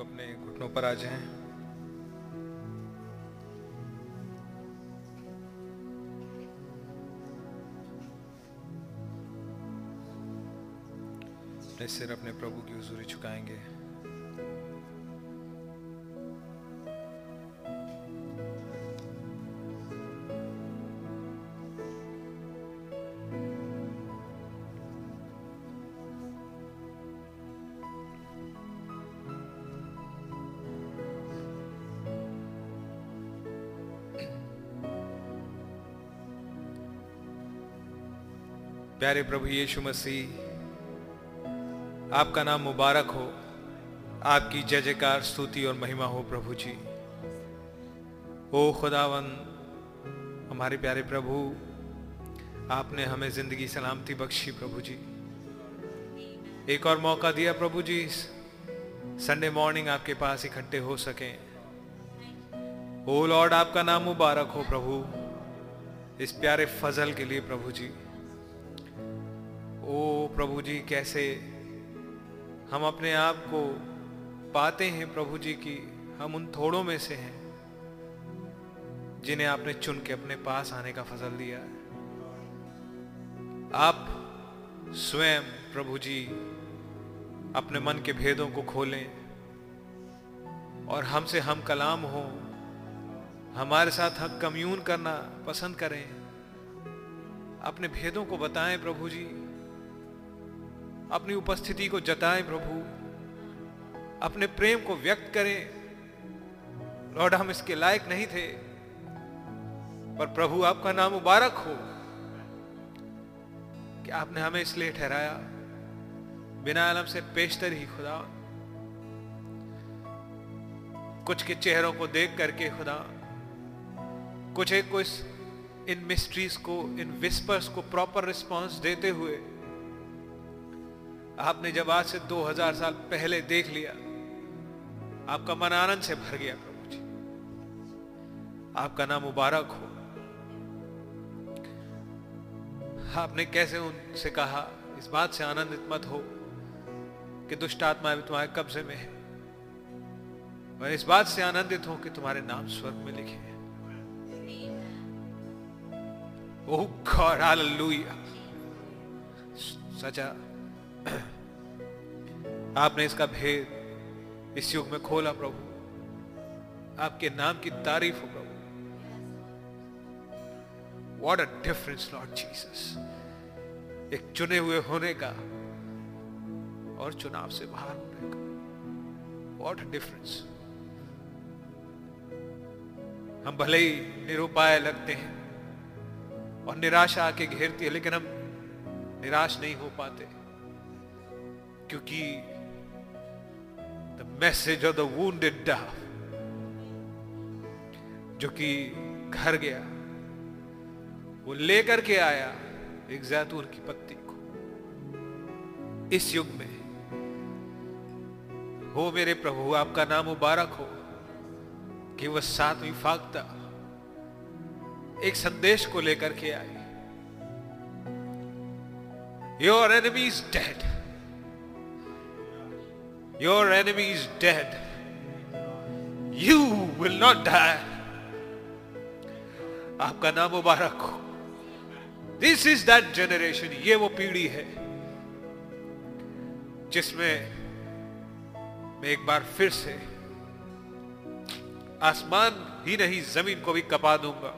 अपने घुटनों पर आ जाएँ। अपने सिर अपने प्रभु की हजूरी झुकाएँगे प्यारे प्रभु यीशु मसीह, आपका नाम मुबारक हो। आपकी जय जयकार, स्तुति और महिमा हो प्रभु जी। ओ खुदावन, हमारे प्यारे प्रभु, आपने हमें ज़िंदगी सलामती बख्शी प्रभु जी। एक और मौका दिया प्रभु जी, संडे मॉर्निंग आपके पास इकट्ठे हो सके। ओ लॉर्ड, आपका नाम मुबारक हो प्रभु, इस प्यारे फजल के लिए प्रभु जी। प्रभु जी, कैसे हम अपने आप को पाते हैं प्रभु जी की, हम उन थोड़ों में से हैं जिन्हें आपने चुन के अपने पास आने का फजल दिया है। आप स्वयं प्रभु जी अपने मन के भेदों को खोलें और हमसे हम कलाम हो। हमारे साथ हम कम्यून करना पसंद करें। अपने भेदों को बताएँ प्रभु जी। अपनी उपस्थिति को जताएँ प्रभु। अपने प्रेम को व्यक्त करें। लॉर्ड, हम इसके लायक नहीं थे। पर प्रभु, आपका नाम मुबारक हो कि आपने हमें इसलिए ठहराया। बिना अलम से पेशतर ही खुदा। कुछ के चेहरों को देख करके खुदा। कुछ एक को इस इन मिस्ट्रीज को, इन विस्पर्स को प्रॉपर रिस्पांस देते हुए आपने जब आज से 2000 साल पहले देख लिया, आपका मन आनंद से भर गया प्रभु जी। आपका नाम मुबारक हो। आपने कैसे उनसे कहा, इस बात से आनंदित मत हो कि दुष्ट आत्मा तुम्हारे कब्जे में है। मैं इस बात से आनंदित हूँ कि तुम्हारे नाम स्वर्ग में लिखे हैं। Oh God, hallelujah. सचा आपने इसका भेद इस युग में खोला प्रभु। आपके नाम की तारीफ़ हो प्रभु। What a difference Lord Jesus एक चुने हुए होने का और चुनाव से बाहर होने का। वॉट अ डिफरेंस हम भले ही निरुपाय लगते हैं और निराशा आके घेरती है, लेकिन हम निराश नहीं हो पाते। क्योंकि the message of the wounded dove जो कि घर गया, वो लेकर के आया एक जैतून की पत्ती को। इस युग में, हो मेरे प्रभु, आपका नाम मुबारक हो कि वह सातवीं फाकता एक संदेश को लेकर के आई। Your enemy is dead your enemy is dead you will not die आपका नाम मुबारक हो। दिस इज़ दैट जनरेशन ये वो पीढ़ी है जिसमें मैं एक बार फिर से आसमान ही नहीं, ज़मीन को भी कपा दूँगा।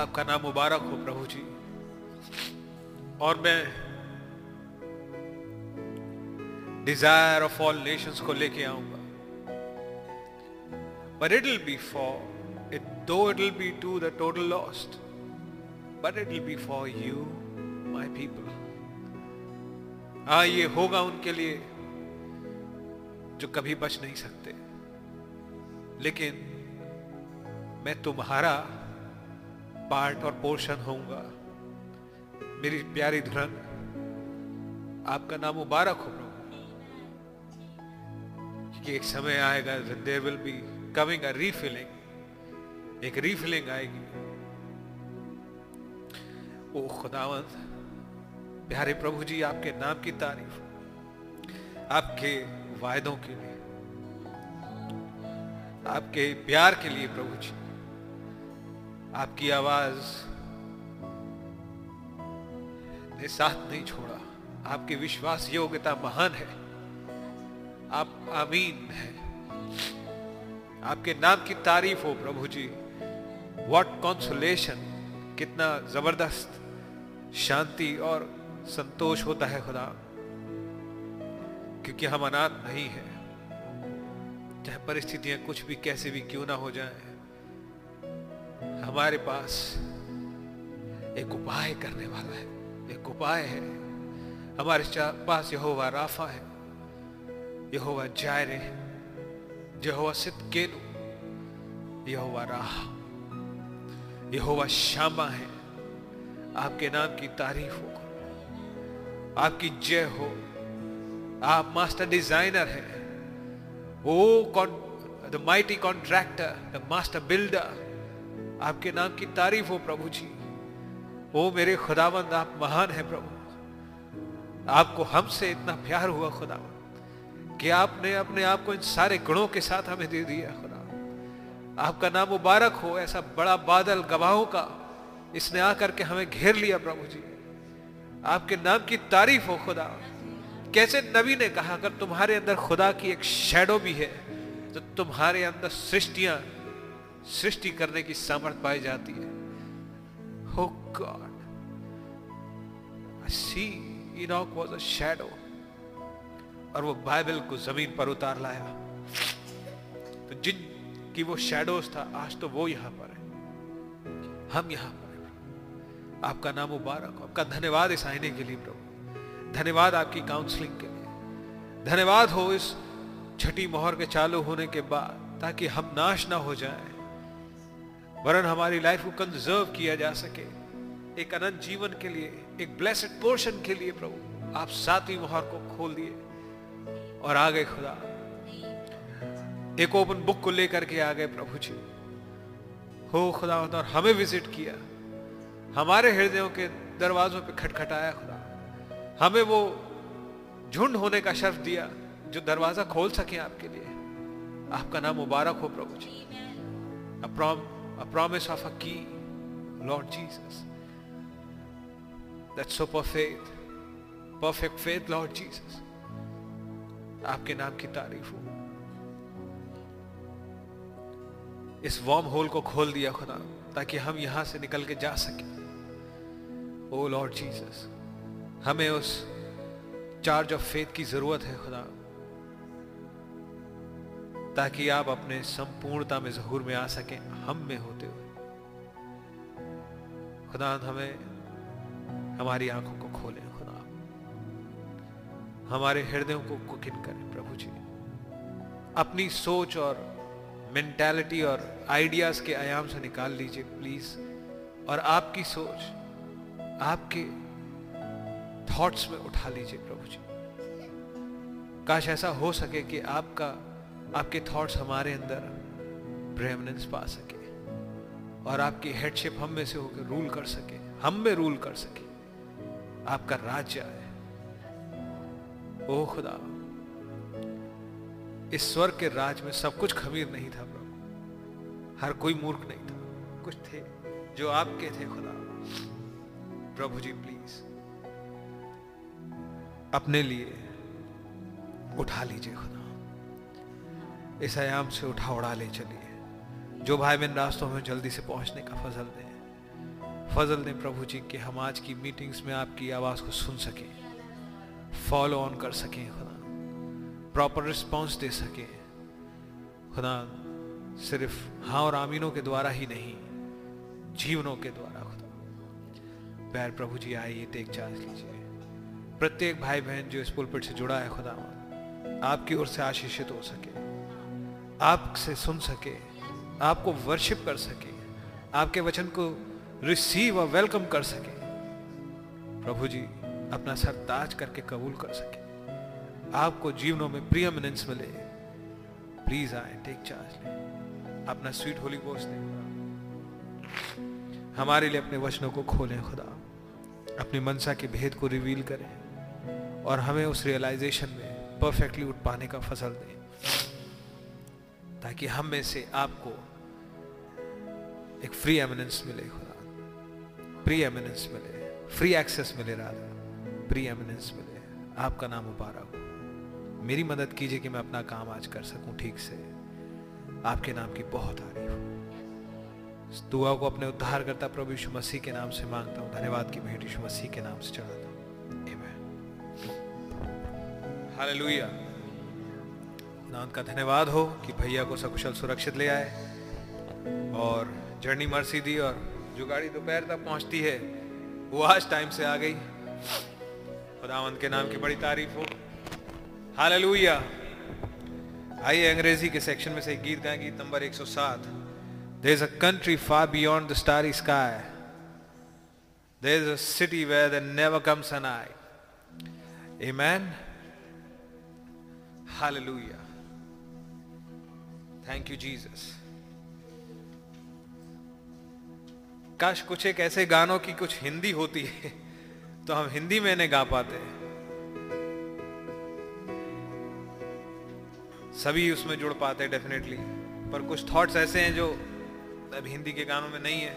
आपका नाम मुबारक हो प्रभु जी। और मैं डिज़ायर ऑफ़ ऑल नेशंस को लेके आऊँगा। But it'll be for it though it'll be to the total lost, but it'll be for you my people हाँ ये होगा उनके लिए जो कभी बच नहीं सकते। लेकिन मैं तुम्हारा पार्ट और पोर्शन होऊँगा। मेरी प्यारी धुरन, आपका नाम मुबारक हो। कि एक समय आएगा there will be coming a refilling एक रीफिलिंग आएगी। ओ खुदावंत, प्यारे प्रभु जी, आपके नाम की तारीफ़, आपके वायदों के लिए, आपके प्यार के लिए प्रभु जी, आपकी आवाज़ ने साथ नहीं छोड़ा, आपकी विश्वास योग्यता महान है। आप आमीन है। आपके नाम की तारीफ़ हो प्रभु जी। वॉट कॉन्सुलेशन कितना ज़बरदस्त शांति और संतोष होता है खुदा। क्योंकि हम अनाथ नहीं है। चाहे परिस्थितियाँ कुछ भी, कैसे भी क्यों ना हो जाए। हमारे पास एक उपाय करने वाला है। एक उपाय है। हमारे पास यहोवा राफा है। यहोवा जायरे, यहोवा सिद्ध केलू, यहोवा राह, यहोवा शामा है, आपके नाम की तारीफ़ हो, आपकी जय हो, आप मास्टर डिज़ाइनर हैं, O the mighty contractor the master builder आपके नाम की तारीफ़ हो प्रभु जी, ओ मेरे खुदावंद, आप महान है प्रभु, आपको हमसे इतना प्यार हुआ खुदावंद। कि आपने अपने आप को इन सारे गुणों के साथ हमें दे दिया, खुदा। आपका नाम मुबारक हो, ऐसा बड़ा बादल गवाहों का, इसने आकर के हमें घेर लिया, प्रभु जी। आपके नाम की तारीफ़ हो, खुदा। कैसे नबी ने कहा, अगर तुम्हारे अंदर खुदा की एक शेडो भी है तो तुम्हारे अंदर सृष्टियाँ, सृष्टि करने की सामर्थ्य पाई जाती है। हो God see Enoch was a shadow और वो बाइबल को ज़मीन पर उतार लाया। तो जिन की वो शेडोज था, आज तो वो यहाँ पर है। हम यहाँ पर है आपका नाम मुबारक आपका धन्यवाद इस आईने के लिए, प्रभु। धन्यवाद आपकी काउंसलिंग के लिए। धन्यवाद हो इस छठी मोहर के चालू होने के बाद, ताकि हम नाश ना हो जाए। वरन हमारी लाइफ को कंजर्व किया जा सके। एक अनंत जीवन के लिए, एक ब्लेसड पोर्शन के लिए, प्रभु। आप सातवीं मोहर को खोल दिए। और आ गए खुदा। एक ओपन बुक को लेकर के आ गए प्रभु जी। हो खुदा और हमें विज़िट किया। हमारे हृदयों के दरवाजों पे खटखटाया खुदा। हमें वो झुंड होने का शर्फ दिया जो दरवाज़ा खोल सके आपके लिए। आपका नाम मुबारक हो प्रभु जी। A promise of a key, Lord Jesus. That super faith, perfect faith, Lord Jesus. आपके नाम की तारीफ़ हो। इस वॉर्म होल को खोल दिया खुदा, ताकि हम यहाँ से निकल के जा सके। ओ लॉर्ड जीसस हमें उस चार्ज ऑफ़ फेथ की ज़रूरत है खुदा, ताकि आप अपने संपूर्णता में जहूर में आ सके, हम में होते हुए। खुदा, हमें हमारी आँखों को खोले। हमारे हृदयों को कुकिन करें, प्रभु जी। अपनी सोच और मेंटालिटी और आइडियाज़ के आयाम से निकाल लीजिए प्लीज़ और आपकी सोच, आपके थॉट्स में उठा लीजिए, प्रभु जी। काश ऐसा हो सके कि आपका, आपके थॉट्स हमारे अंदर प्रेमनेंस पा सके और आपकी हेडशिप हम में से होकर रूल कर सके, हम में रूल कर सके। आपका राज्य है ओ खुदा। इस स्वर्ग के राज में सब कुछ खमीर नहीं था, प्रभु। हर कोई मूर्ख नहीं था। कुछ थे जो आपके थे, खुदा। प्रभु जी, प्लीज़, अपने लिए उठा लीजिए, खुदा। इस आयाम से उठा उड़ा ले चलिए। जो भाई बहन रास्तों में जल्दी से पहुँचने का फजल दें फजल दें प्रभु जी, कि हम आज की मीटिंग्स में आपकी आवाज़ को सुन सकें। फॉलो ऑन कर सकें, खुदा। प्रॉपर रिस्पॉन्स दे सकें। खुदा, सिर्फ़ हाँ और आमीनों के द्वारा ही नहीं, जीवनों के द्वारा, खुदा। पैर प्रभु जी, आइए, टेक चार्ज लीजिए। प्रत्येक भाई बहन जो इस पुलपिट से जुड़ा है, खुदा, आपकी ओर से आशीषित हो सके। आपसे सुन सके, आपको वर्शिप कर सके, आपके वचन को रिसीव और वेलकम कर सके। प्रभु जी अपना सर ताज करके कबूल कर सके। आपको जीवनों में प्रियमिनेंस मिले। प्लीज़ आए टेक चार्ज ले। अपना स्वीट होली गोश दे। हमारे लिए अपने वचनों को खोलें, खुदा। अपनी मनसा के भेद को रिवील करें। और हमें उस रियलाइजेशन में परफेक्टली उठ पाने का फ़सल दें। ताकि हम में से आपको एक फ्री एमिनेंस मिले, खुदा। प्री एमिनेंस मिले। फ्री एक्सेस मिले, राधा। प्री एमिनेंस मिले आपका नाम मुबारक हो। मेरी मदद कीजिए कि मैं अपना काम आज कर सकूँ, ठीक से। आपके नाम की बहुत तारीफ़ हो। दुआ को अपने उद्धार करता प्रभु यीशु मसीह के नाम से माँगता हूँ। धन्यवाद की भेंट यीशु मसीह के नाम से चढ़ाता हूँ। हालेलुया खुदावंत का धन्यवाद हो कि भैया को सकुशल सुरक्षित ले आए और जर्नी मर्सी दी और जो गाड़ी दोपहर तक पहुँचती है। वो आज टाइम से आ गई। खुदावंत के नाम की बड़ी तारीफ़ हो। हाल आइए अंग्रेज़ी के सेक्शन में से एक गीत गाएँगे गीत number 107 there is a country far beyond the starry sky there is a city where the never comes N I amen hallelujah thank you Jesus काश कुछ एक ऐसे गानों की कुछ हिंदी होती। है तो हम हिंदी में नहीं गा पाते सभी उसमें जुड़ पाते डेफिनेटली पर कुछ थॉट्स ऐसे हैं जो अब हिंदी के गानों में नहीं है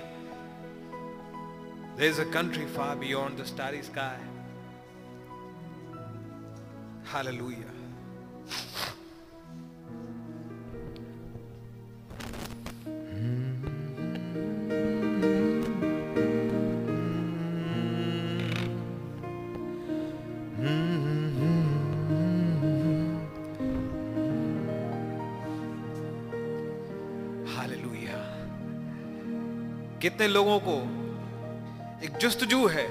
There is a country far beyond the starry sky. Hallelujah. कितने लोगों को एक जुस्तजू है,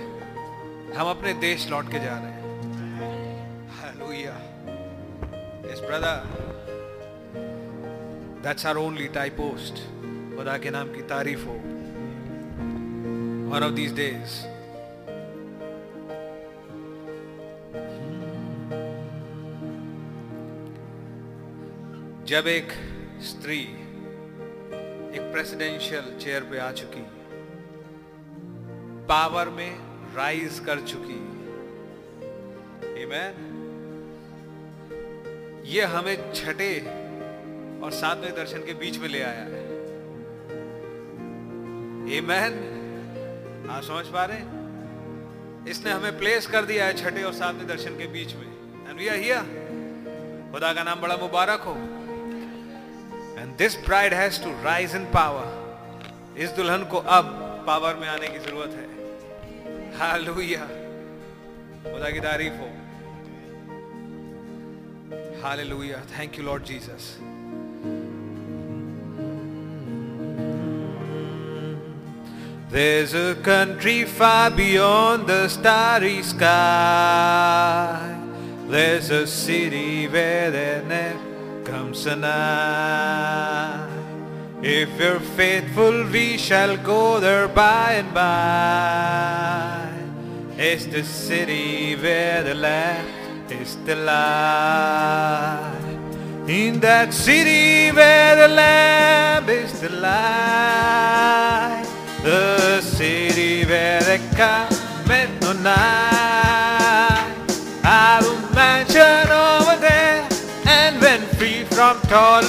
हम अपने देश लौट के जा रहे हैं। Brother that's are only tie post खुदा के नाम की तारीफ़ हो। वन ऑफ़ दीज डेज़ जब एक स्त्री प्रेसिडेंशियल चेयर पे आ चुकी है पावर में राइज कर चुकी। Amen. ये हमें छठे और सातवें दर्शन के बीच में ले आया है। Amen. आप समझ पा रहे इसने हमें प्लेस कर दिया है छठे और सातवें दर्शन के बीच में। एंड वी आर हियर खुदा का नाम बड़ा मुबारक हो। This bride has to rise in power इस दुल्हन को अब पावर में आने की ज़रूरत है। हालेलुया खुदा की तारीफ़ हो। Hallelujah thank you Lord Jesus There's a country far beyond the starry sky. There's a city where there never comes a night. If you're faithful, we shall go there by and by. It's the city where the Lamb is the light. In that city where the Lamb is the light. The city where the cometh no night. I've a mansion over from toil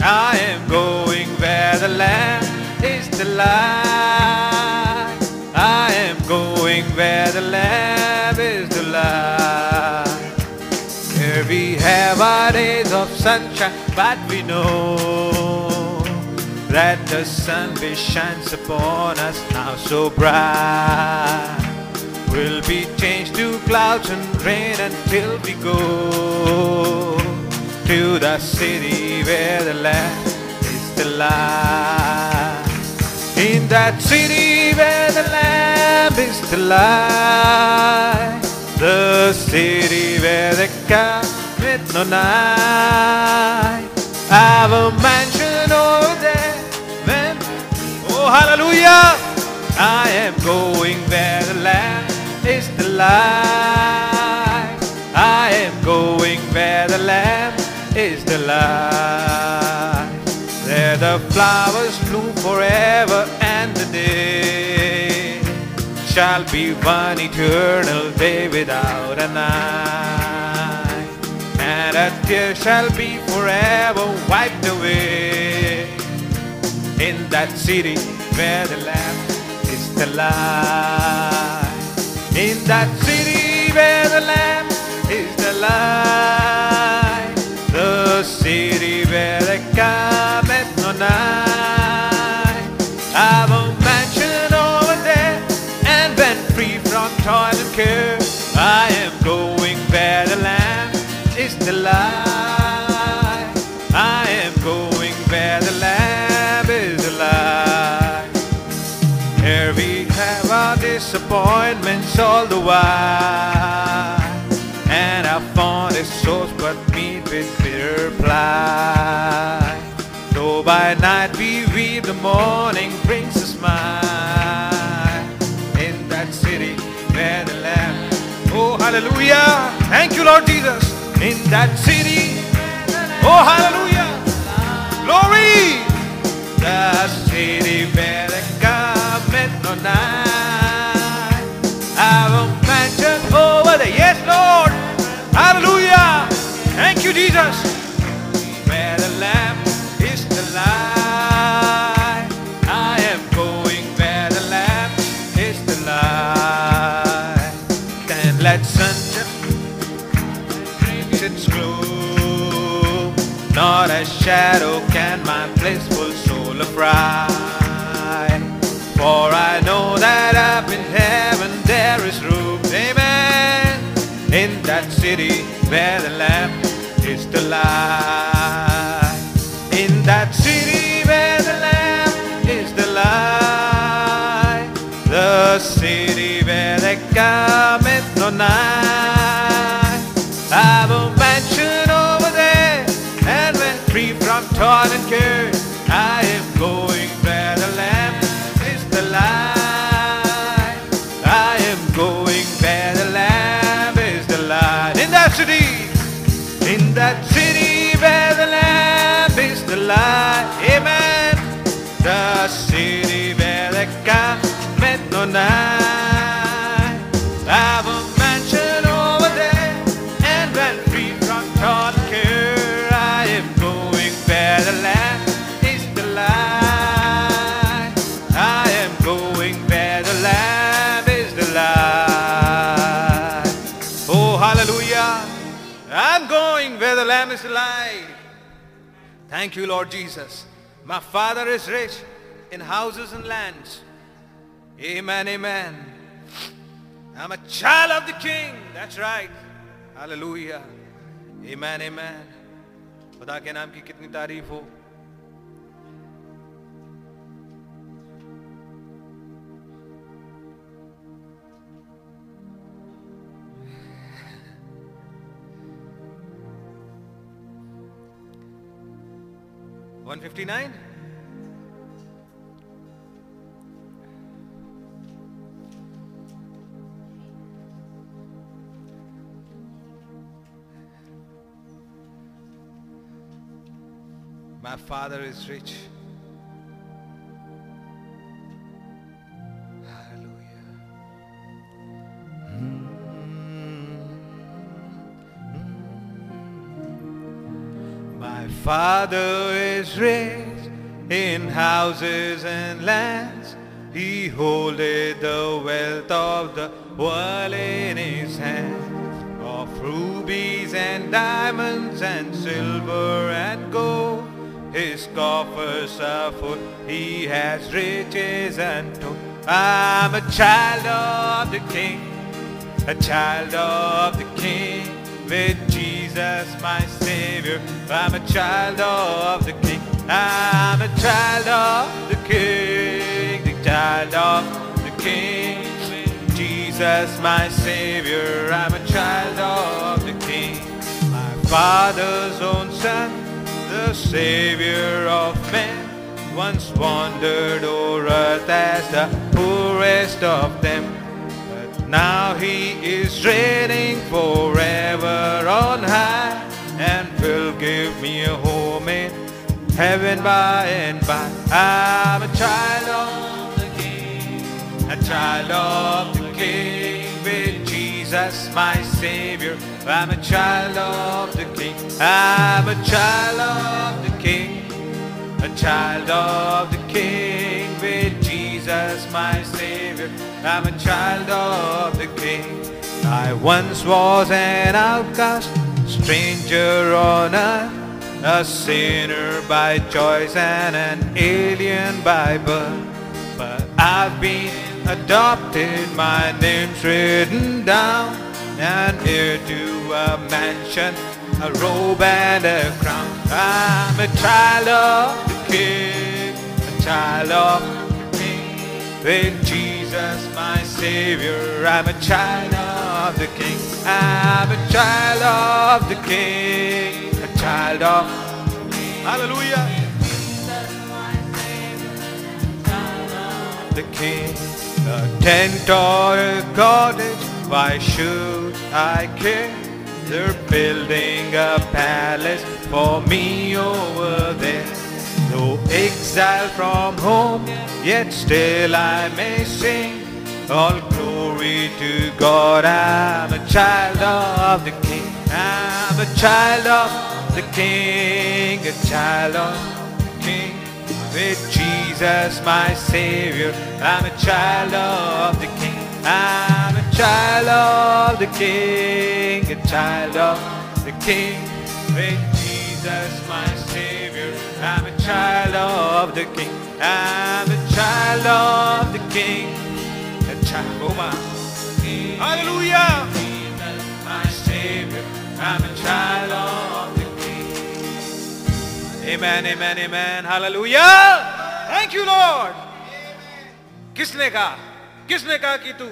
I am going where the Lamb is the light. I am going where the Lamb is the light. Here we have our days of sunshine, but we know that the sun which shines upon us now so bright will be changed to clouds and rain until we go to the city where the Lamb is the light. In that city where the Lamb is the light, the city where the cometh no night. I've a mansion over there. Oh hallelujah! I am going where the Lamb is the light. Is the light. There the flowers bloom forever and the day shall be one eternal day without a night. and a tear shall be forever wiped away. In that city where the lamp is the light. In that city where the lamp is the light. City where the cometh no night. I've a mansion over there, and when free from toil and care, I am going where the land is the light. I am going where the Lamb is the. Here we have our disappointments all the while, thank you Lord Jesus. In that city, oh hallelujah, glory, the city where the cometh no night. I've a mansion over there, yes Lord, hallelujah, thank you Jesus. Where the Lamb shadow can my blissful soul affright. For I know that up in heaven there is room, amen, in that city where the lamp is the light. City where the cometh no night. I've a mansion over there, and when free from toil care, I am going where the Lamb is the light. I am going where the Lamb is the light. Oh, hallelujah. I'm going where the Lamb is alive. Thank you, Lord Jesus. My Father is rich in houses and lands. Amen, amen. I'm a child of the King. That's right. Hallelujah. Amen, amen. खुदा के नाम की कितनी तारीफ हो One fifty nine. My father is rich. Hallelujah. Mm. Mm. My father is rich in houses and lands. He holdeth the wealth of the world in his hand. Of rubies and diamonds and silver and gold. His coffers are full. He has riches and untold. I'm a child of the King a child of the King with Jesus my Savior. I'm a child of the King. I'm a child of the King, the child of the King with Jesus my Savior. I'm a child of the King, my Father's own Son, the Savior of men. Once wandered o'er earth as the poorest of them. But now he is reigning forever on high and will give me a home in heaven by and by. I'm a child of the King, a child of the King Jesus my Savior. I'm a child of the King. I'm a child of the King. A child of the King with Jesus, my Savior. I'm a child of the King. I once was an outcast, stranger on earth, a sinner by choice and an alien by birth. But I've been adopted, my name's written down, and heir to a mansion, a robe and a crown. I'm a child of the King, a child of the King. With Jesus, my Savior, I'm a child of the King. I'm a child of the King, a child of Hallelujah. The King, a tent or a cottage, why should I care? They're building a palace for me over there. Though exile from home, yet still I may sing. All glory to God, I'm a child of the King. I'm a child of the King, a child of the King. With Jesus, my Savior, I'm a child of the King. I'm a child of the King, a child of the King. With Jesus, my Savior, I'm a child of the King. I'm a child of the King, a child. Oh my. Hallelujah. Jesus, my Savior, I'm a child of the King. Amen, amen, amen. Hallelujah. Thank you, Lord. किसने कहा? किसने कहा कि तू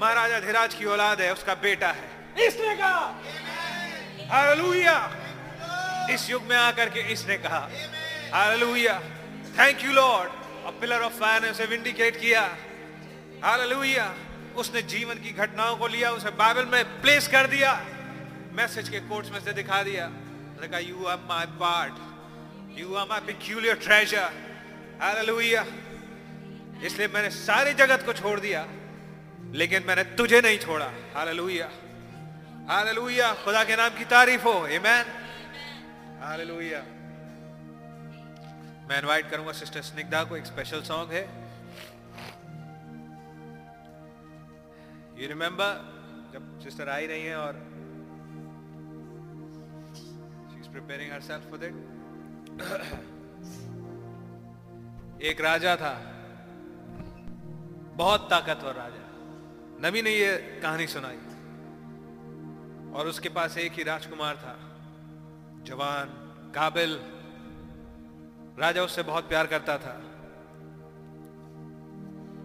महाराजा धीराज की औलाद है उसका बेटा है? इसने कहा। हालेलुया इस युग में आकर के इसने कहा। हालेलुया थैंक यू लॉर्ड और पिलर ऑफ़ फायर ने उसे विंडिकेट किया। हालेलुया उसने जीवन की घटनाओं को लिया उसे बाइबल में प्लेस कर दिया। मैसेज के कोर्ट्स में से दिखा दिया। You are my part you are my peculiar treasure hallelujah इसलिए मैंने सारे जगत को छोड़ दिया, लेकिन मैंने तुझे नहीं छोड़ा। हालेलुया हालेलुया खुदा के नाम की तारीफ़ हो। आमेन हालेलुया मैं इनवाइट करूँगा सिस्टर स्निग्धा को एक स्पेशल सॉन्ग है। यू रिमेंबर जब सिस्टर आई रही है और she is preparing herself for that एक राजा था। बहुत ताकतवर राजा। नबी ने ये कहानी सुनाई। और उसके पास एक ही राजकुमार था। जवान, काबिल। राजा उससे बहुत प्यार करता था।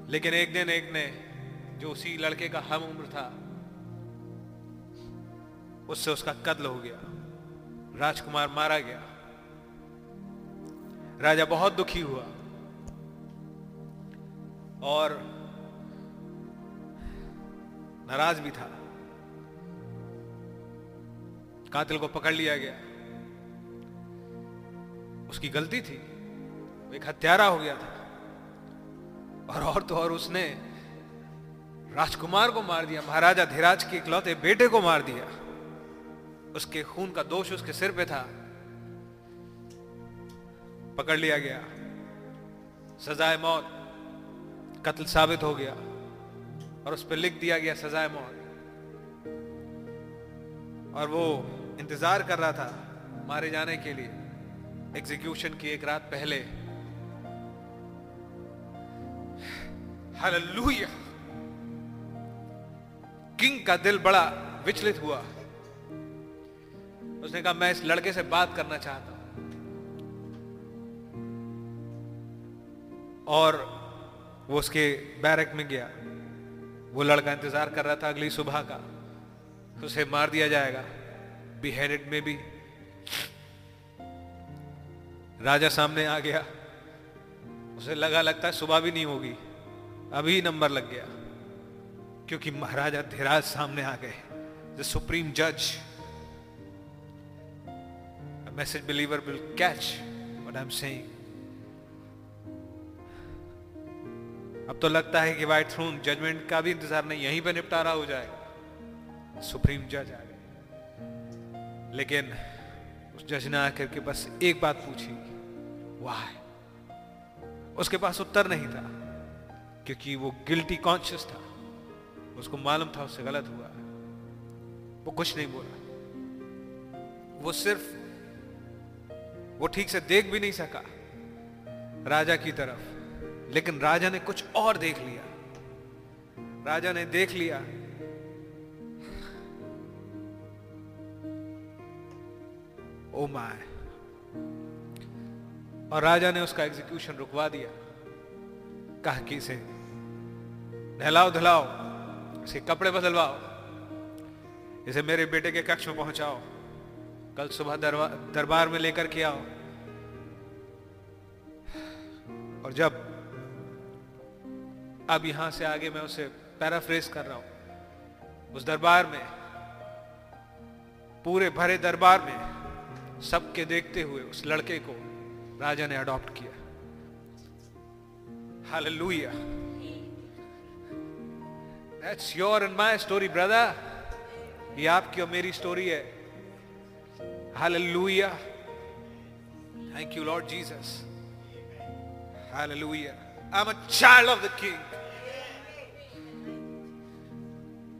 लेकिन एक दिन एक ने, जो उसी लड़के का हम उम्र था, उससे उसका कत्ल हो गया। राजकुमार मारा गया। राजा बहुत दुखी हुआ। और नाराज़ भी था। कातिल को पकड़ लिया गया। उसकी गलती थी। वो एक हत्यारा हो गया था। और और तो और उसने राजकुमार को मार दिया। महाराजा धीराज के इकलौते बेटे को मार दिया। उसके खून का दोष उसके सिर पे था। पकड़ लिया गया। सजाए मौत कत्ल साबित हो गया और उस पर लिख दिया गया सजाए मौत। और वो इंतज़ार कर रहा था मारे जाने के लिए एग्जीक्यूशन की एक रात पहले। हालेलुया किंग का दिल बड़ा विचलित हुआ। उसने कहा, मैं इस लड़के से बात करना चाहता हूँ। और वो उसके बैरक में गया। वो लड़का इंतज़ार कर रहा था अगली सुबह का। उसे मार दिया जाएगा बिहेडेड में भी। राजा सामने आ गया। उसे लगा लगता है सुबह भी नहीं होगी, अभी नंबर लग गया। क्योंकि महाराजा धीराज सामने आ गए द सुप्रीम जज message believer will catch what I am saying अब तो लगता है कि व्हाइट थ्रोन जजमेंट का भी इंतज़ार नहीं, यहीं पर निपटारा हो जाएगा। सुप्रीम जज आ गए। लेकिन उस जज ने आकर के बस एक बात पूछी, वाह उसके पास उत्तर नहीं था, क्योंकि वो गिल्टी कॉन्शियस था। उसको मालूम था, उससे गलत हुआ। वो कुछ नहीं बोला। वो सिर्फ़, वो ठीक से देख भी नहीं सका राजा की तरफ़। लेकिन राजा ने कुछ और देख लिया। राजा ने देख लिया। Oh my. और राजा ने उसका एग्जीक्यूशन रुकवा दिया। कहा कि इसे नहलाओ, धुलाओ, इसके कपड़े बदलवाओ, इसे मेरे बेटे के कक्ष में पहुंचाओ, कल सुबह दरबार में लेकर के आओ। और जब अब यहाँ से आगे मैं उसे पैराफ्रेज कर रहा हूँ। उस दरबार में, पूरे भरे दरबार में सबके देखते हुए उस लड़के को राजा ने अडॉप्ट किया। Hallelujah that's your and my story brother ये आपकी और मेरी स्टोरी है। Hallelujah thank you Lord Jesus hallelujah I am a child of the king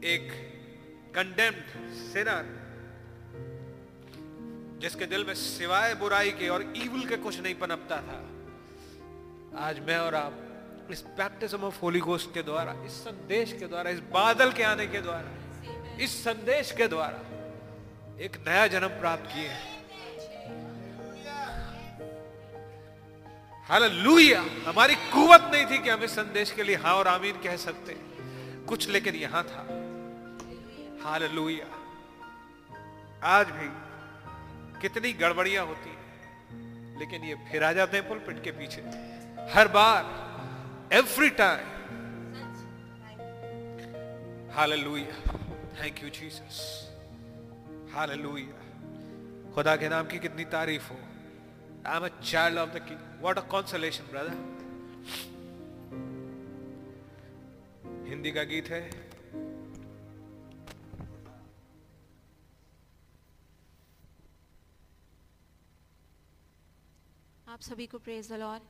एक कंडेम्ड सिनर जिसके दिल में सिवाय बुराई के और ईवल के कुछ नहीं पनपता था। आज मैं और आप इस बैप्टिज्म ऑफ़ होली गोस्ट के द्वारा, इस संदेश के द्वारा, इस बादल के आने के द्वारा, इस संदेश के द्वारा एक नया जन्म प्राप्त किए हैं। हालेलुया हमारी कुवत नहीं थी कि हम इस संदेश के लिए हाँ और आमीन कह सकते। कुछ लेकिन यहाँ था। हालेलुया। आज भी कितनी गड़बड़ियाँ होती हैं, लेकिन ये फिर आ जाते हैं पुलपिट के पीछे। हर बार every time hallelujah. Thank you Jesus hallelujah. खुदा के नाम की कितनी तारीफ़ हो। I am a child of the king what a consolation brother Hindi का गीत है आप सभी को प्रेज द लॉर्ड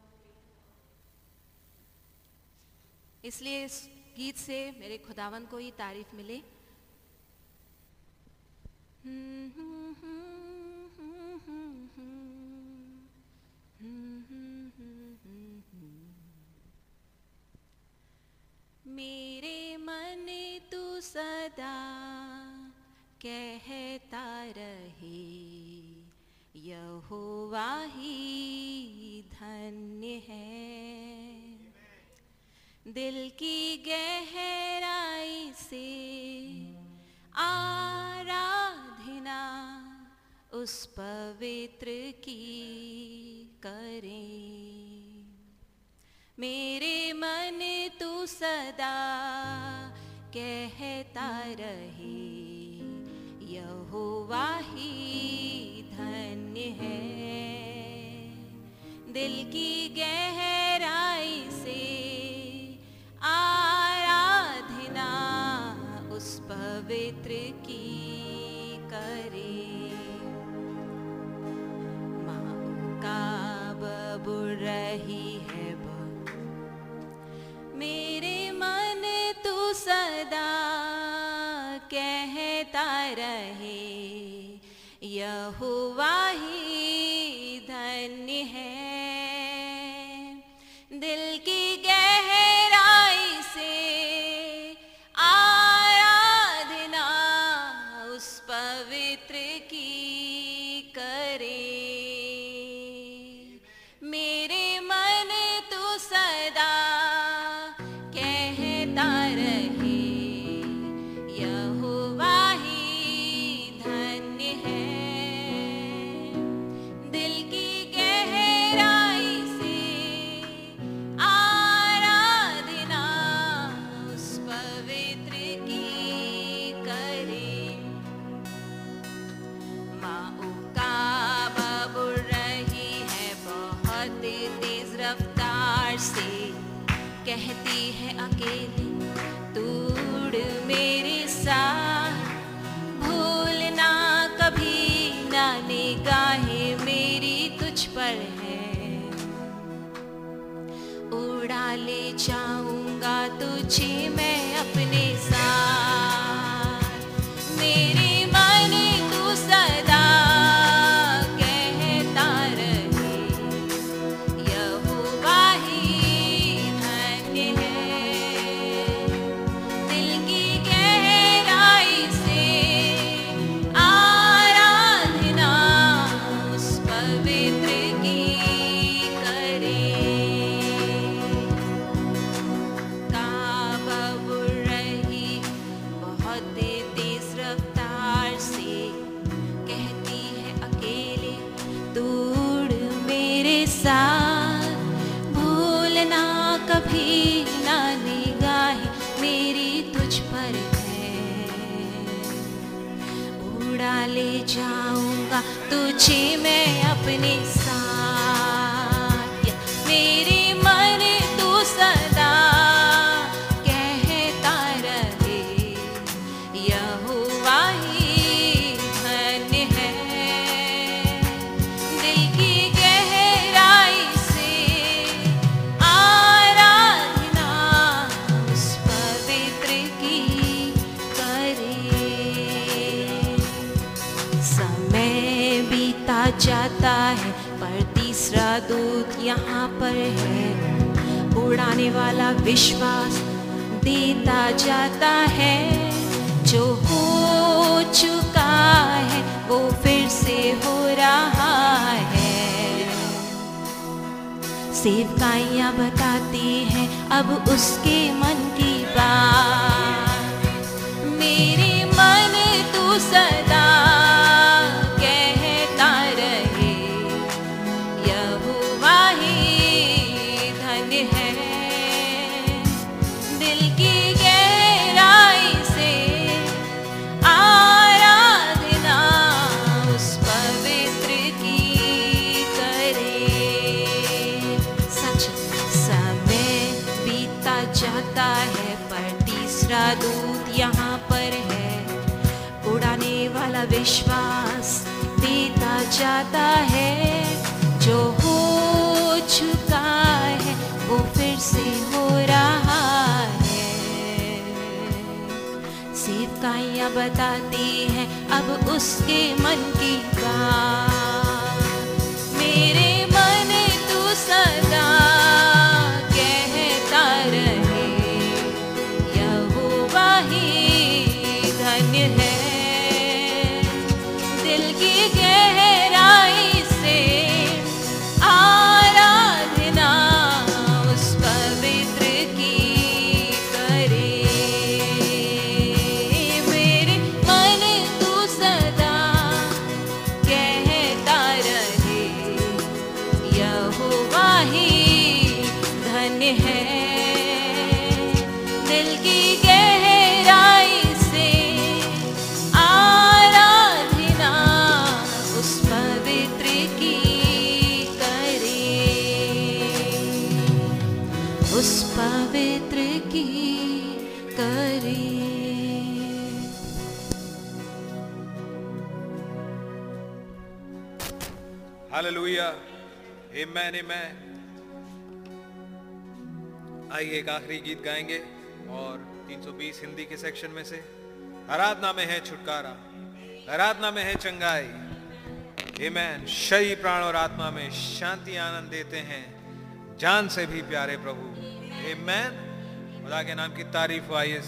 इसलिए इस गीत से मेरे खुदावन को ही तारीफ़ मिले। मेरे मन तू सदा कहता रहे। यहोवा ही धन्य है। दिल की गहराई से आराधना उस पवित्र की करें। मेरे मन तू सदा कहता रहे यहोवा ही धन्य है। दिल की गहराई से आराधना उस पवित्र की सेक्शन में से। आराधना में है छुटकारा। आराधना में है चंगाई। मैन शरीर प्राण और आत्मा में शांति, आनंद देते हैं। जान से भी प्यारे प्रभु। मैन खुदा के नाम की तारीफ़ आइए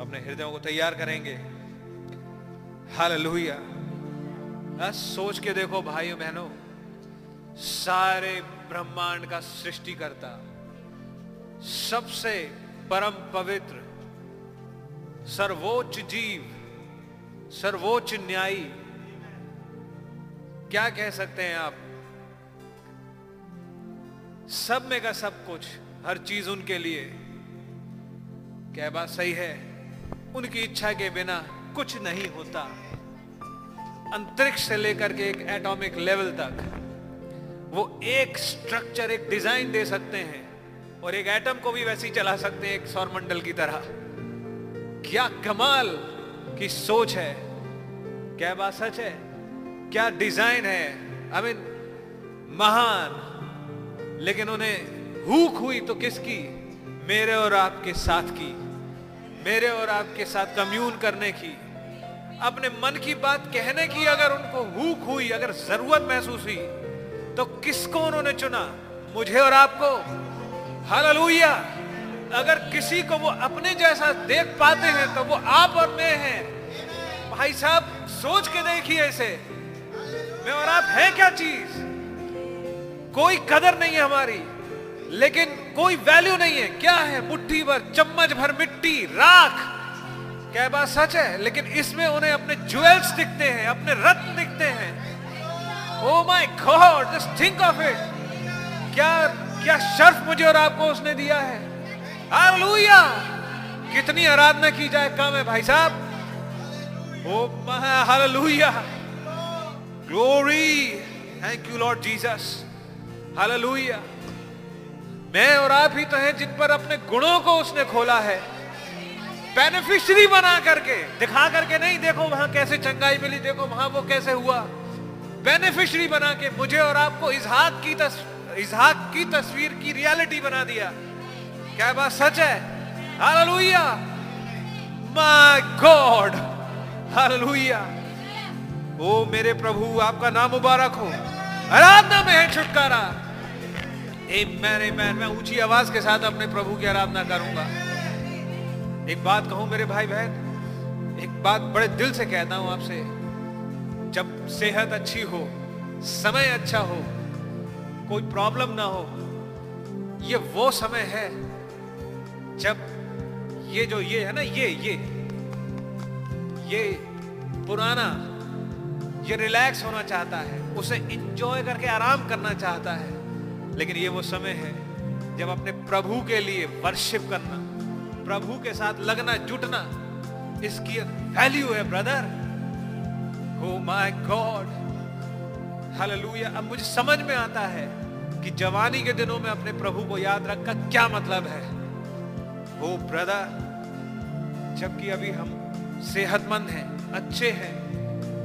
अपने हृदयों को तैयार करेंगे। हाल बस सोच के देखो भाइयों, बहनों। सारे ब्रह्मांड का सृष्टि करता सबसे परम पवित्र सर्वोच्च जीव, सर्वोच्च न्यायी। क्या कह सकते हैं आप? सब में का सब कुछ, हर चीज़ उनके लिए। क्या बात सही है? उनकी इच्छा के बिना कुछ नहीं होता। अंतरिक्ष से लेकर के एक एटॉमिक लेवल तक, वो एक स्ट्रक्चर एक डिज़ाइन दे सकते हैं। और एक एटम को भी वैसे ही चला सकते हैं एक सौरमंडल की तरह। क्या कमाल की सोच है। क्या बात सच है? क्या डिज़ाइन है? आई I मीन mean, महान। लेकिन उन्हें भूख हुई तो किसकी? मेरे और आपके साथ की। मेरे और आपके साथ कम्यून करने की। अपने मन की बात कहने की अगर उनको भूख हुई अगर ज़रूरत महसूस हुई तो किसको उन्होंने चुना? मुझे और आपको। हालेलुया। अगर किसी को वो अपने जैसा देख पाते हैं तो वो आप और मैं हैं। भाई साहब, सोच के देखिए ऐसे मैं और आप हैं क्या चीज़? कोई कदर नहीं है हमारी, लेकिन कोई वैल्यू नहीं है। क्या है मुट्ठी भर, चम्मच भर मिट्टी, राख? क्या बात सच है? लेकिन इसमें उन्हें अपने ज्वेल्स दिखते हैं, अपने रत्न दिखते हैं। ओ my God just think of it क्या क्या शर्फ मुझे और आपको उसने दिया है? हालेलुया। कितनी आराधना की जाए कम है भाई साहब। ओ hallelujah. Glory thank you lord Jesus hallelujah. मैं और आप ही तो हैं जिन पर अपने गुणों को उसने खोला है। बेनिफिशरी बना करके। दिखा करके नहीं देखो वहाँ कैसे चंगाई मिली देखो वहाँ वो कैसे हुआ। बेनिफिशरी बना के मुझे और आपको इजहाक की तस, इजहाक की तस्वीर की रियलिटी बना दिया। क्या बात सच है? हालेलुया। My God hallelujah. ओ, मेरे प्रभु, आपका नाम मुबारक हो। आराधना में है छुटकारा। मैन मैन मैं ऊँची आवाज़ के साथ अपने प्रभु की आराधना करूँगा। एक बात कहूँ मेरे भाई बहन एक बात बड़े दिल से कहता हूँ आपसे। जब सेहत अच्छी हो, समय अच्छा हो, कोई प्रॉब्लम ना हो, ये वो समय है जब ये जो ये है ना, ये ये ये पुराना, ये रिलैक्स होना चाहता है, उसे इंजॉय करके आराम करना चाहता है, लेकिन ये वो समय है जब अपने प्रभु के लिए वर्शिप करना, प्रभु के साथ लगना, जुटना, इसकी वैल्यू है ब्रदर हो माय गॉड हालेलुया अब मुझे समझ में आता है कि जवानी के दिनों में अपने प्रभु को याद रखना क्या मतलब है। हो ब्रदर, जबकि अभी हम सेहतमंद हैं, अच्छे हैं,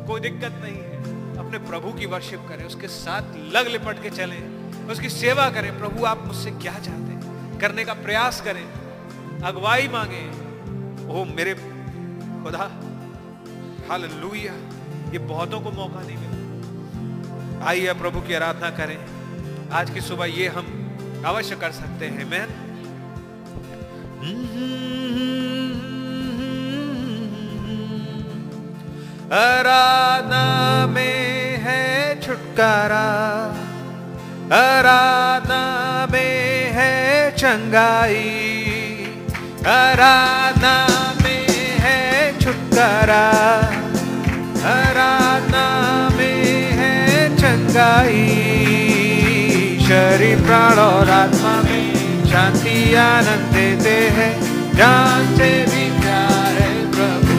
कोई दिक्कत नहीं है। अपने प्रभु की वर्शिप करें, उसके साथ लग लिपट के चलें, उसकी सेवा करें। प्रभु, आप मुझसे क्या चाहते हैं? करने का प्रयास करें, अगुवाई मांगे। ओ मेरे खुदा हालेलुया ये बहुतों को मौका नहीं मिला। आइए प्रभु की आराधना करें। आज की सुबह ये हम अवश्य कर सकते हैं मैं आराधना में है छुटकारा। आराधना में है चंगाई। आराधना में है छुटकारा। आराधना में है चंगाई। शरीर, प्राण और आत्मा शांति आनंद देते हैं। जान से भी प्यार है प्रभु।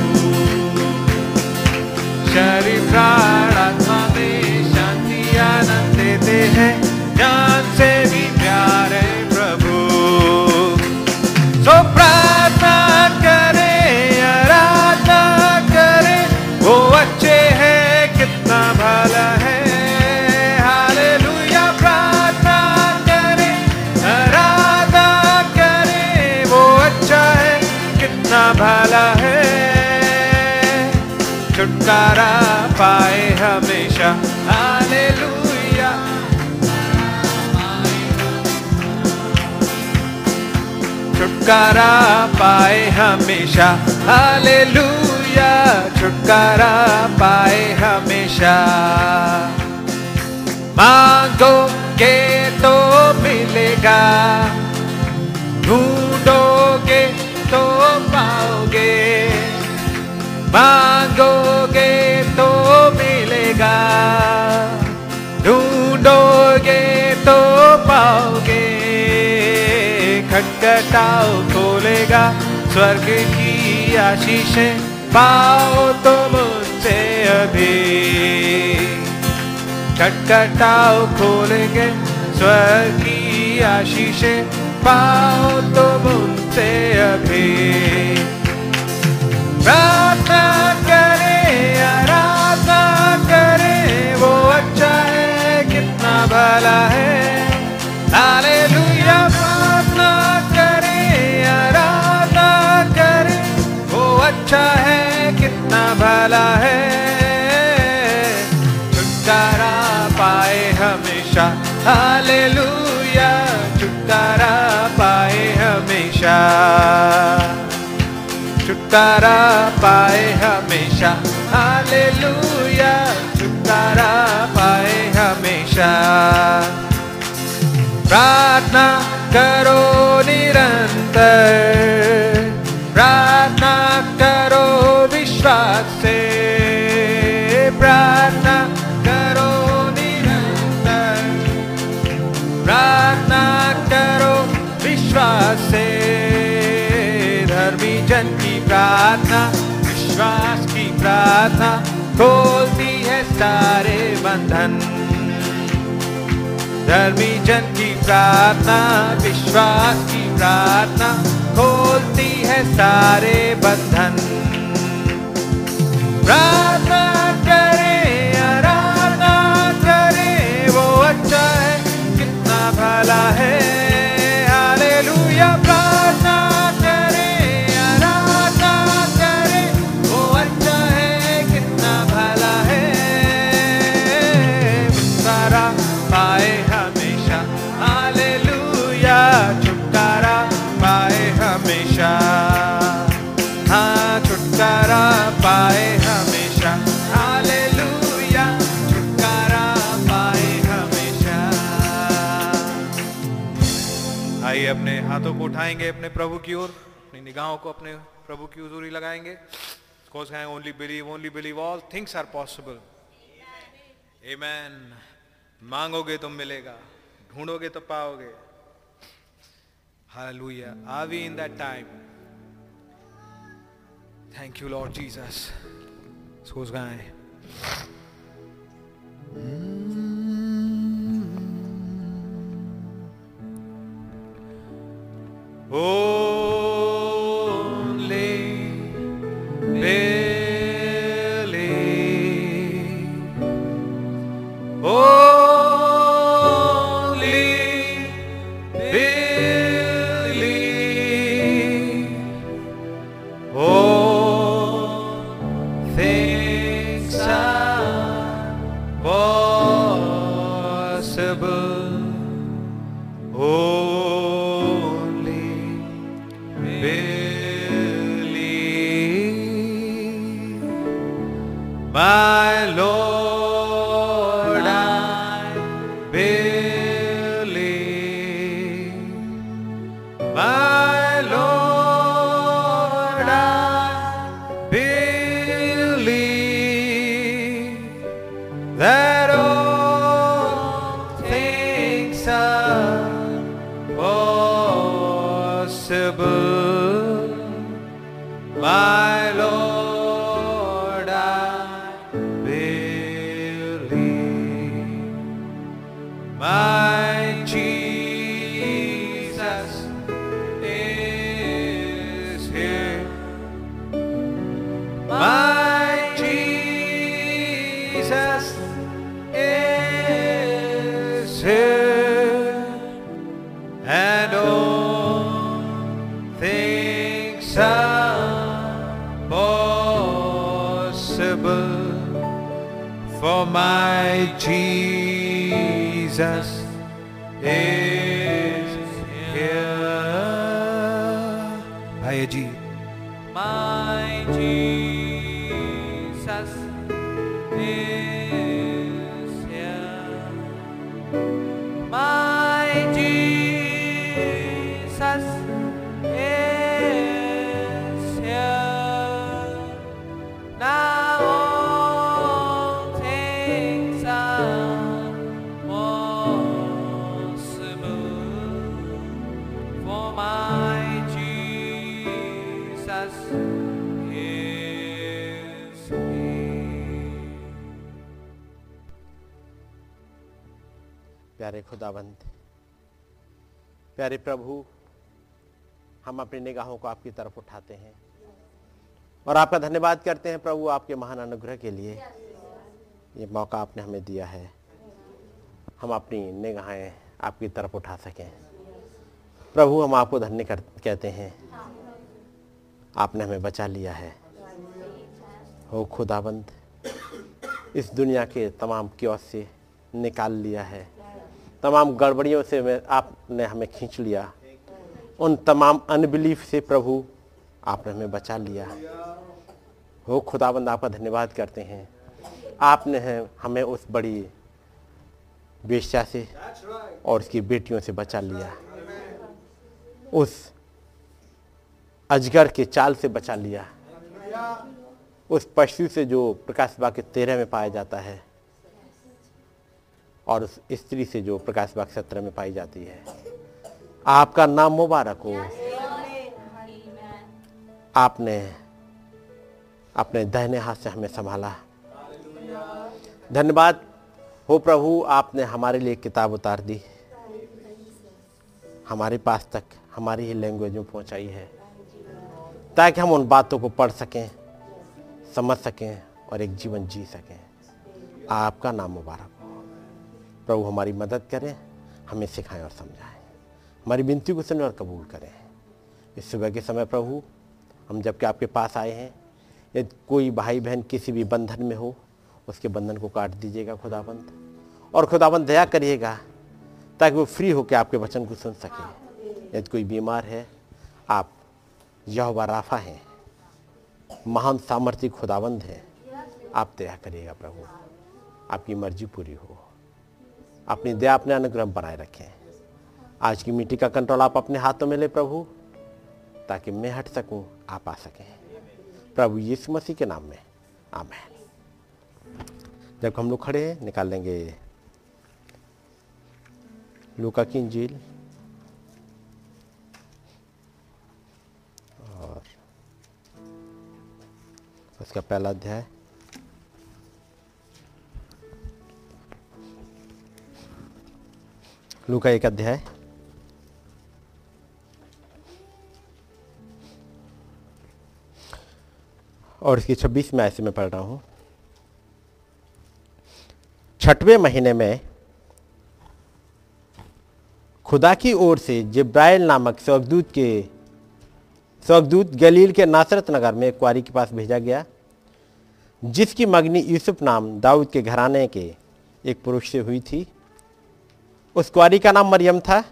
शरीर प्राण आत्मा में शांति आनंद देते हैं। जान से भी प्यार प्रभु छुटकारा पाए हमेशा। हालेलुया। छुटकारा पाए हमेशा। हालेलुया। छुटकारा पाए हमेशा। मांगोगे तो मिलेगा। मांगोगे तो मिलेगा। ढूंढोगे तो पाओगे। खटखटाओ खोलेगा। स्वर्ग की आशीषें पाओ तो मुझसे अभी। खटखटाओ खोलेंगे। स्वर्ग की आशीषें पाओ तो मुझसे अभी। प्रार्थना करे, आराधना करे, वो अच्छा है, कितना भला है। लाले लुया प्रार्थना करे, आराधना करे, वो अच्छा है, कितना भला है। छुटकारा पाए हमेशा हाले लुया छुटकारा पाए हमेशा। छुटकारा पाए हमेशा। हालेलुया छुटकारा पाए हमेशा। प्रार्थना करो निरंतर। प्रार्थना, विश्वास की प्रार्थना खोलती है सारे बंधन। धर्मी जन की प्रार्थना, विश्वास की प्रार्थना खोलती है सारे बंधन। प्रार्थना करे, आराधना करे, वो अच्छा है, कितना भला है। हालेलुया हाथों को उठाएँगे अपने प्रभु की ओर अपनी निगाहों को अपने प्रभु की हजूरी लगाएँगे only believe only believe all things are possible Amen. मांगोगे तो मिलेगा ढूंढोगे तो पाओगे Hallelujah. Are we in that time? Thank you, Lord Jesus. सोच गाएँ Only. Only oh, प्रभु, हम अपनी निगाहों को आपकी तरफ़ उठाते हैं। और आपका धन्यवाद करते हैं प्रभु आपके महान अनुग्रह के लिए। ये मौका आपने हमें दिया है। हम अपनी निगाहें आपकी तरफ़ उठा सकें। प्रभु, हम आपको धन्य कर, कहते हैं। आपने हमें बचा लिया है। हो खुदाबंद, इस दुनिया के तमाम क्योस से निकाल लिया है। तमाम गड़बड़ियों से मैं, आपने हमें खींच लिया। उन तमाम अनबिलीफ से प्रभु, आपने हमें बचा लिया। हो खुदाबंद, आपका धन्यवाद करते हैं। आपने है, हमें उस बड़ी बेशा से और उसकी बेटियों से बचा लिया। उस अजगर के चाल से बचा लिया। उस पशु से जो प्रकाश बाग के तेरह में पाया जाता है। और उस स्त्री से जो प्रकाश बाग सत्रह में पाई जाती है। आपका नाम मुबारक हो। आपने अपने दहने हाथ से हमें संभाला। धन्यवाद। हो प्रभु, आपने हमारे लिए किताब उतार दी। हमारे पास तक हमारी ही लैंग्वेज में पहुंचाई है। ताकि हम उन बातों को पढ़ सकें, समझ सकें और एक जीवन जी सकें। आपका नाम मुबारक प्रभु हमारी मदद करें, हमें सिखाएँ और समझाएँ। हमारी विनती को सुने और कबूल करें। इस सुबह के समय प्रभु, हम जबकि आपके पास आए हैं, यदि कोई भाई बहन किसी भी बंधन में हो, उसके बंधन को काट दीजिएगा खुदाबंद और खुदाबंद दया करिएगा, ताकि वो फ्री होकर आपके वचन को सुन सके। यदि कोई बीमार है, आप यहोवा राफा हैं, महान सामर्थ्य खुदाबंद हैं, आप दया करिएगा प्रभु। आपकी मर्ज़ी पूरी हो। अपनी दया, अपने अनुग्रह बनाए रखें। आज की मिट्टी का कंट्रोल आप अपने हाथों में ले, प्रभु, ताकि मैं हट सकूँ, आप आ सकें। प्रभु यीशु मसीह के नाम में, आमेन। जब हम लोग खड़े हैं, निकाल लेंगे लूका की इंजील। और उसका पहला अध्याय। लूका एक अध्याय। और इसकी छब्बीस में ऐसे में पढ़ रहा हूँ। छठवें महीने में खुदा की ओर से जिब्राइल नामक स्वर्गदूत के स्वर्गदूत गलील के नासरत नगर में कुआरी के पास भेजा गया, जिसकी मगनी यूसुफ नाम दाऊद के घराने के एक पुरुष से हुई थी। उस कुआरी का नाम मरियम था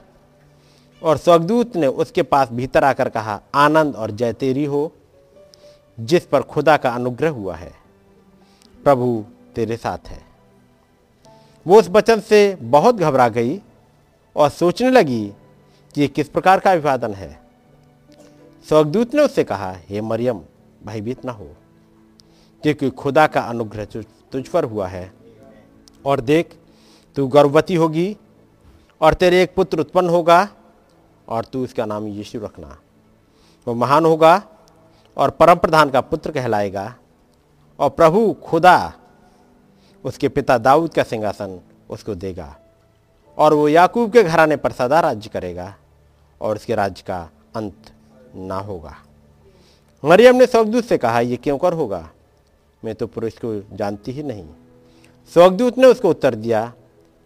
और स्वर्गदूत ने उसके पास भीतर आकर कहा, आनंद और जय तेरी हो, जिस पर खुदा का अनुग्रह हुआ है। प्रभु तेरे साथ है। वो उस वचन से बहुत घबरा गई और सोचने लगी कि ये किस प्रकार का अभिवादन है। स्वर्गदूत ने उससे कहा, हे मरियम, भयभीत ना हो, क्योंकि खुदा का अनुग्रह तुझ पर हुआ है। और देख, तू गर्भवती होगी और तेरे एक पुत्र उत्पन्न होगा और तू उसका नाम यीशु रखना। वो महान होगा और परम प्रधान का पुत्र कहलाएगा। और प्रभु खुदा उसके पिता दाऊद का सिंहासन उसको देगा और वो याकूब के घराने पर सदा राज्य करेगा और उसके राज्य का अंत ना होगा। मरियम ने स्वर्गदूत से कहा यह क्यों कर होगा? मैं तो पुरुष को जानती ही नहीं। स्वर्गदूत ने उसको उत्तर दिया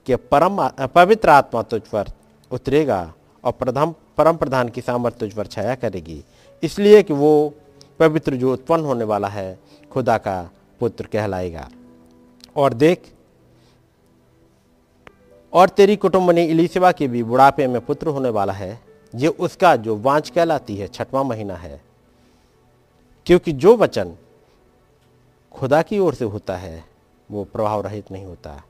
कि परम, पवित्र आत्मा तुझ पर उतरेगा और प्रधान, परम प्रधान की सामर्थ्य तुझ पर छाया करेगी। इसलिए कि वो पवित्र जो उत्पन्न होने वाला है, खुदा का पुत्र कहलाएगा। और देख, और तेरी कुटुंबनी इलीसिबा के भी बुढ़ापे में पुत्र होने वाला है, ये उसका जो वांच कहलाती है, छठवां महीना है। क्योंकि जो वचन खुदा की ओर से होता है, वो प्रभाव रहित नहीं होता।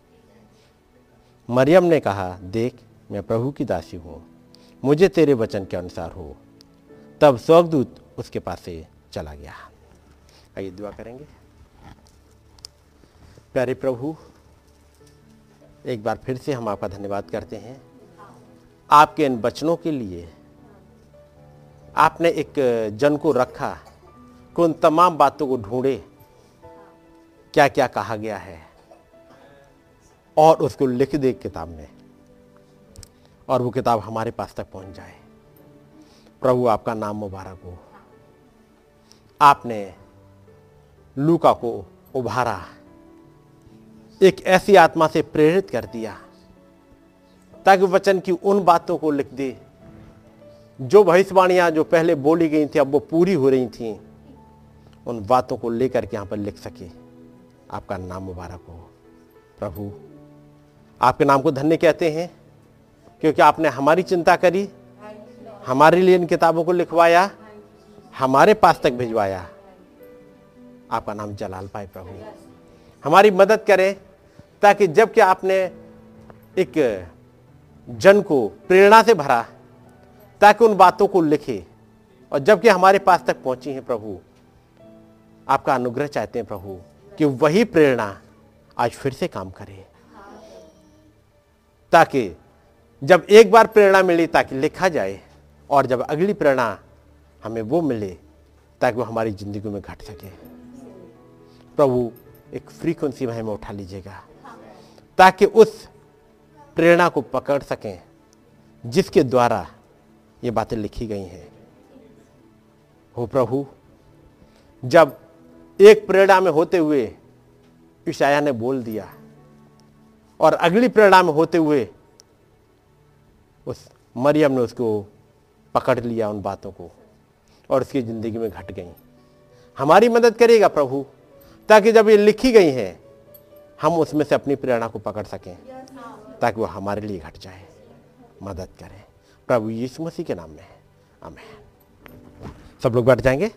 मरियम ने कहा, देख, मैं प्रभु की दासी हूँ। मुझे तेरे वचन के अनुसार हो। तब स्वर्गदूत उसके पास से चला गया। आइए दुआ करेंगे। प्यारे प्रभु, एक बार फिर से हम आपका धन्यवाद करते हैं। आपके इन वचनों के लिए आपने एक जन को रखा, कि उन तमाम बातों को ढूंढे क्या क्या कहा गया है। और उसको लिख दे किताब में। और वो किताब हमारे पास तक पहुँच जाए। प्रभु, आपका नाम मुबारक हो। आपने लूका को उभारा। एक ऐसी आत्मा से प्रेरित कर दिया, ताकि वचन की उन बातों को लिख दे। जो भविष्यवाणियाँ जो पहले बोली गई थी, अब वो पूरी हो रही थी, उन बातों को लेकर के यहाँ पर लिख सके। आपका नाम मुबारक हो। प्रभु आपके नाम को धन्य कहते हैं, क्योंकि आपने हमारी चिंता करी, हमारे लिए इन किताबों को लिखवाया, हमारे पास तक भिजवाया। आपका नाम जलाल पाए प्रभु। हमारी मदद करें, ताकि जबकि आपने एक जन को प्रेरणा से भरा, ताकि उन बातों को लिखे, और जबकि हमारे पास तक पहुँची है प्रभु, आपका अनुग्रह चाहते हैं प्रभु, कि वही प्रेरणा आज फिर से काम करे। ताकि जब एक बार प्रेरणा मिली ताकि लिखा जाए और जब अगली प्रेरणा हमें वो मिले ताकि वो हमारी ज़िंदगी में घट सके। प्रभु, एक फ्रीक्वेंसी में हमें उठा लीजिएगा ताकि उस प्रेरणा को पकड़ सकें जिसके द्वारा ये बातें लिखी गई हैं। हो प्रभु, जब एक प्रेरणा में होते हुए ईशाया ने बोल दिया और अगली प्रेरणा में होते हुए उस मरियम ने उसको पकड़ लिया उन बातों को और उसकी ज़िंदगी में घट गई। हमारी मदद करेगा प्रभु, ताकि जब ये लिखी गई हैं, हम उसमें से अपनी प्रेरणा को पकड़ सकें, ताकि वो हमारे लिए घट जाए। मदद करें। प्रभु यीशु मसीह के नाम में आमेन। सब लोग बैठ जाएँगे।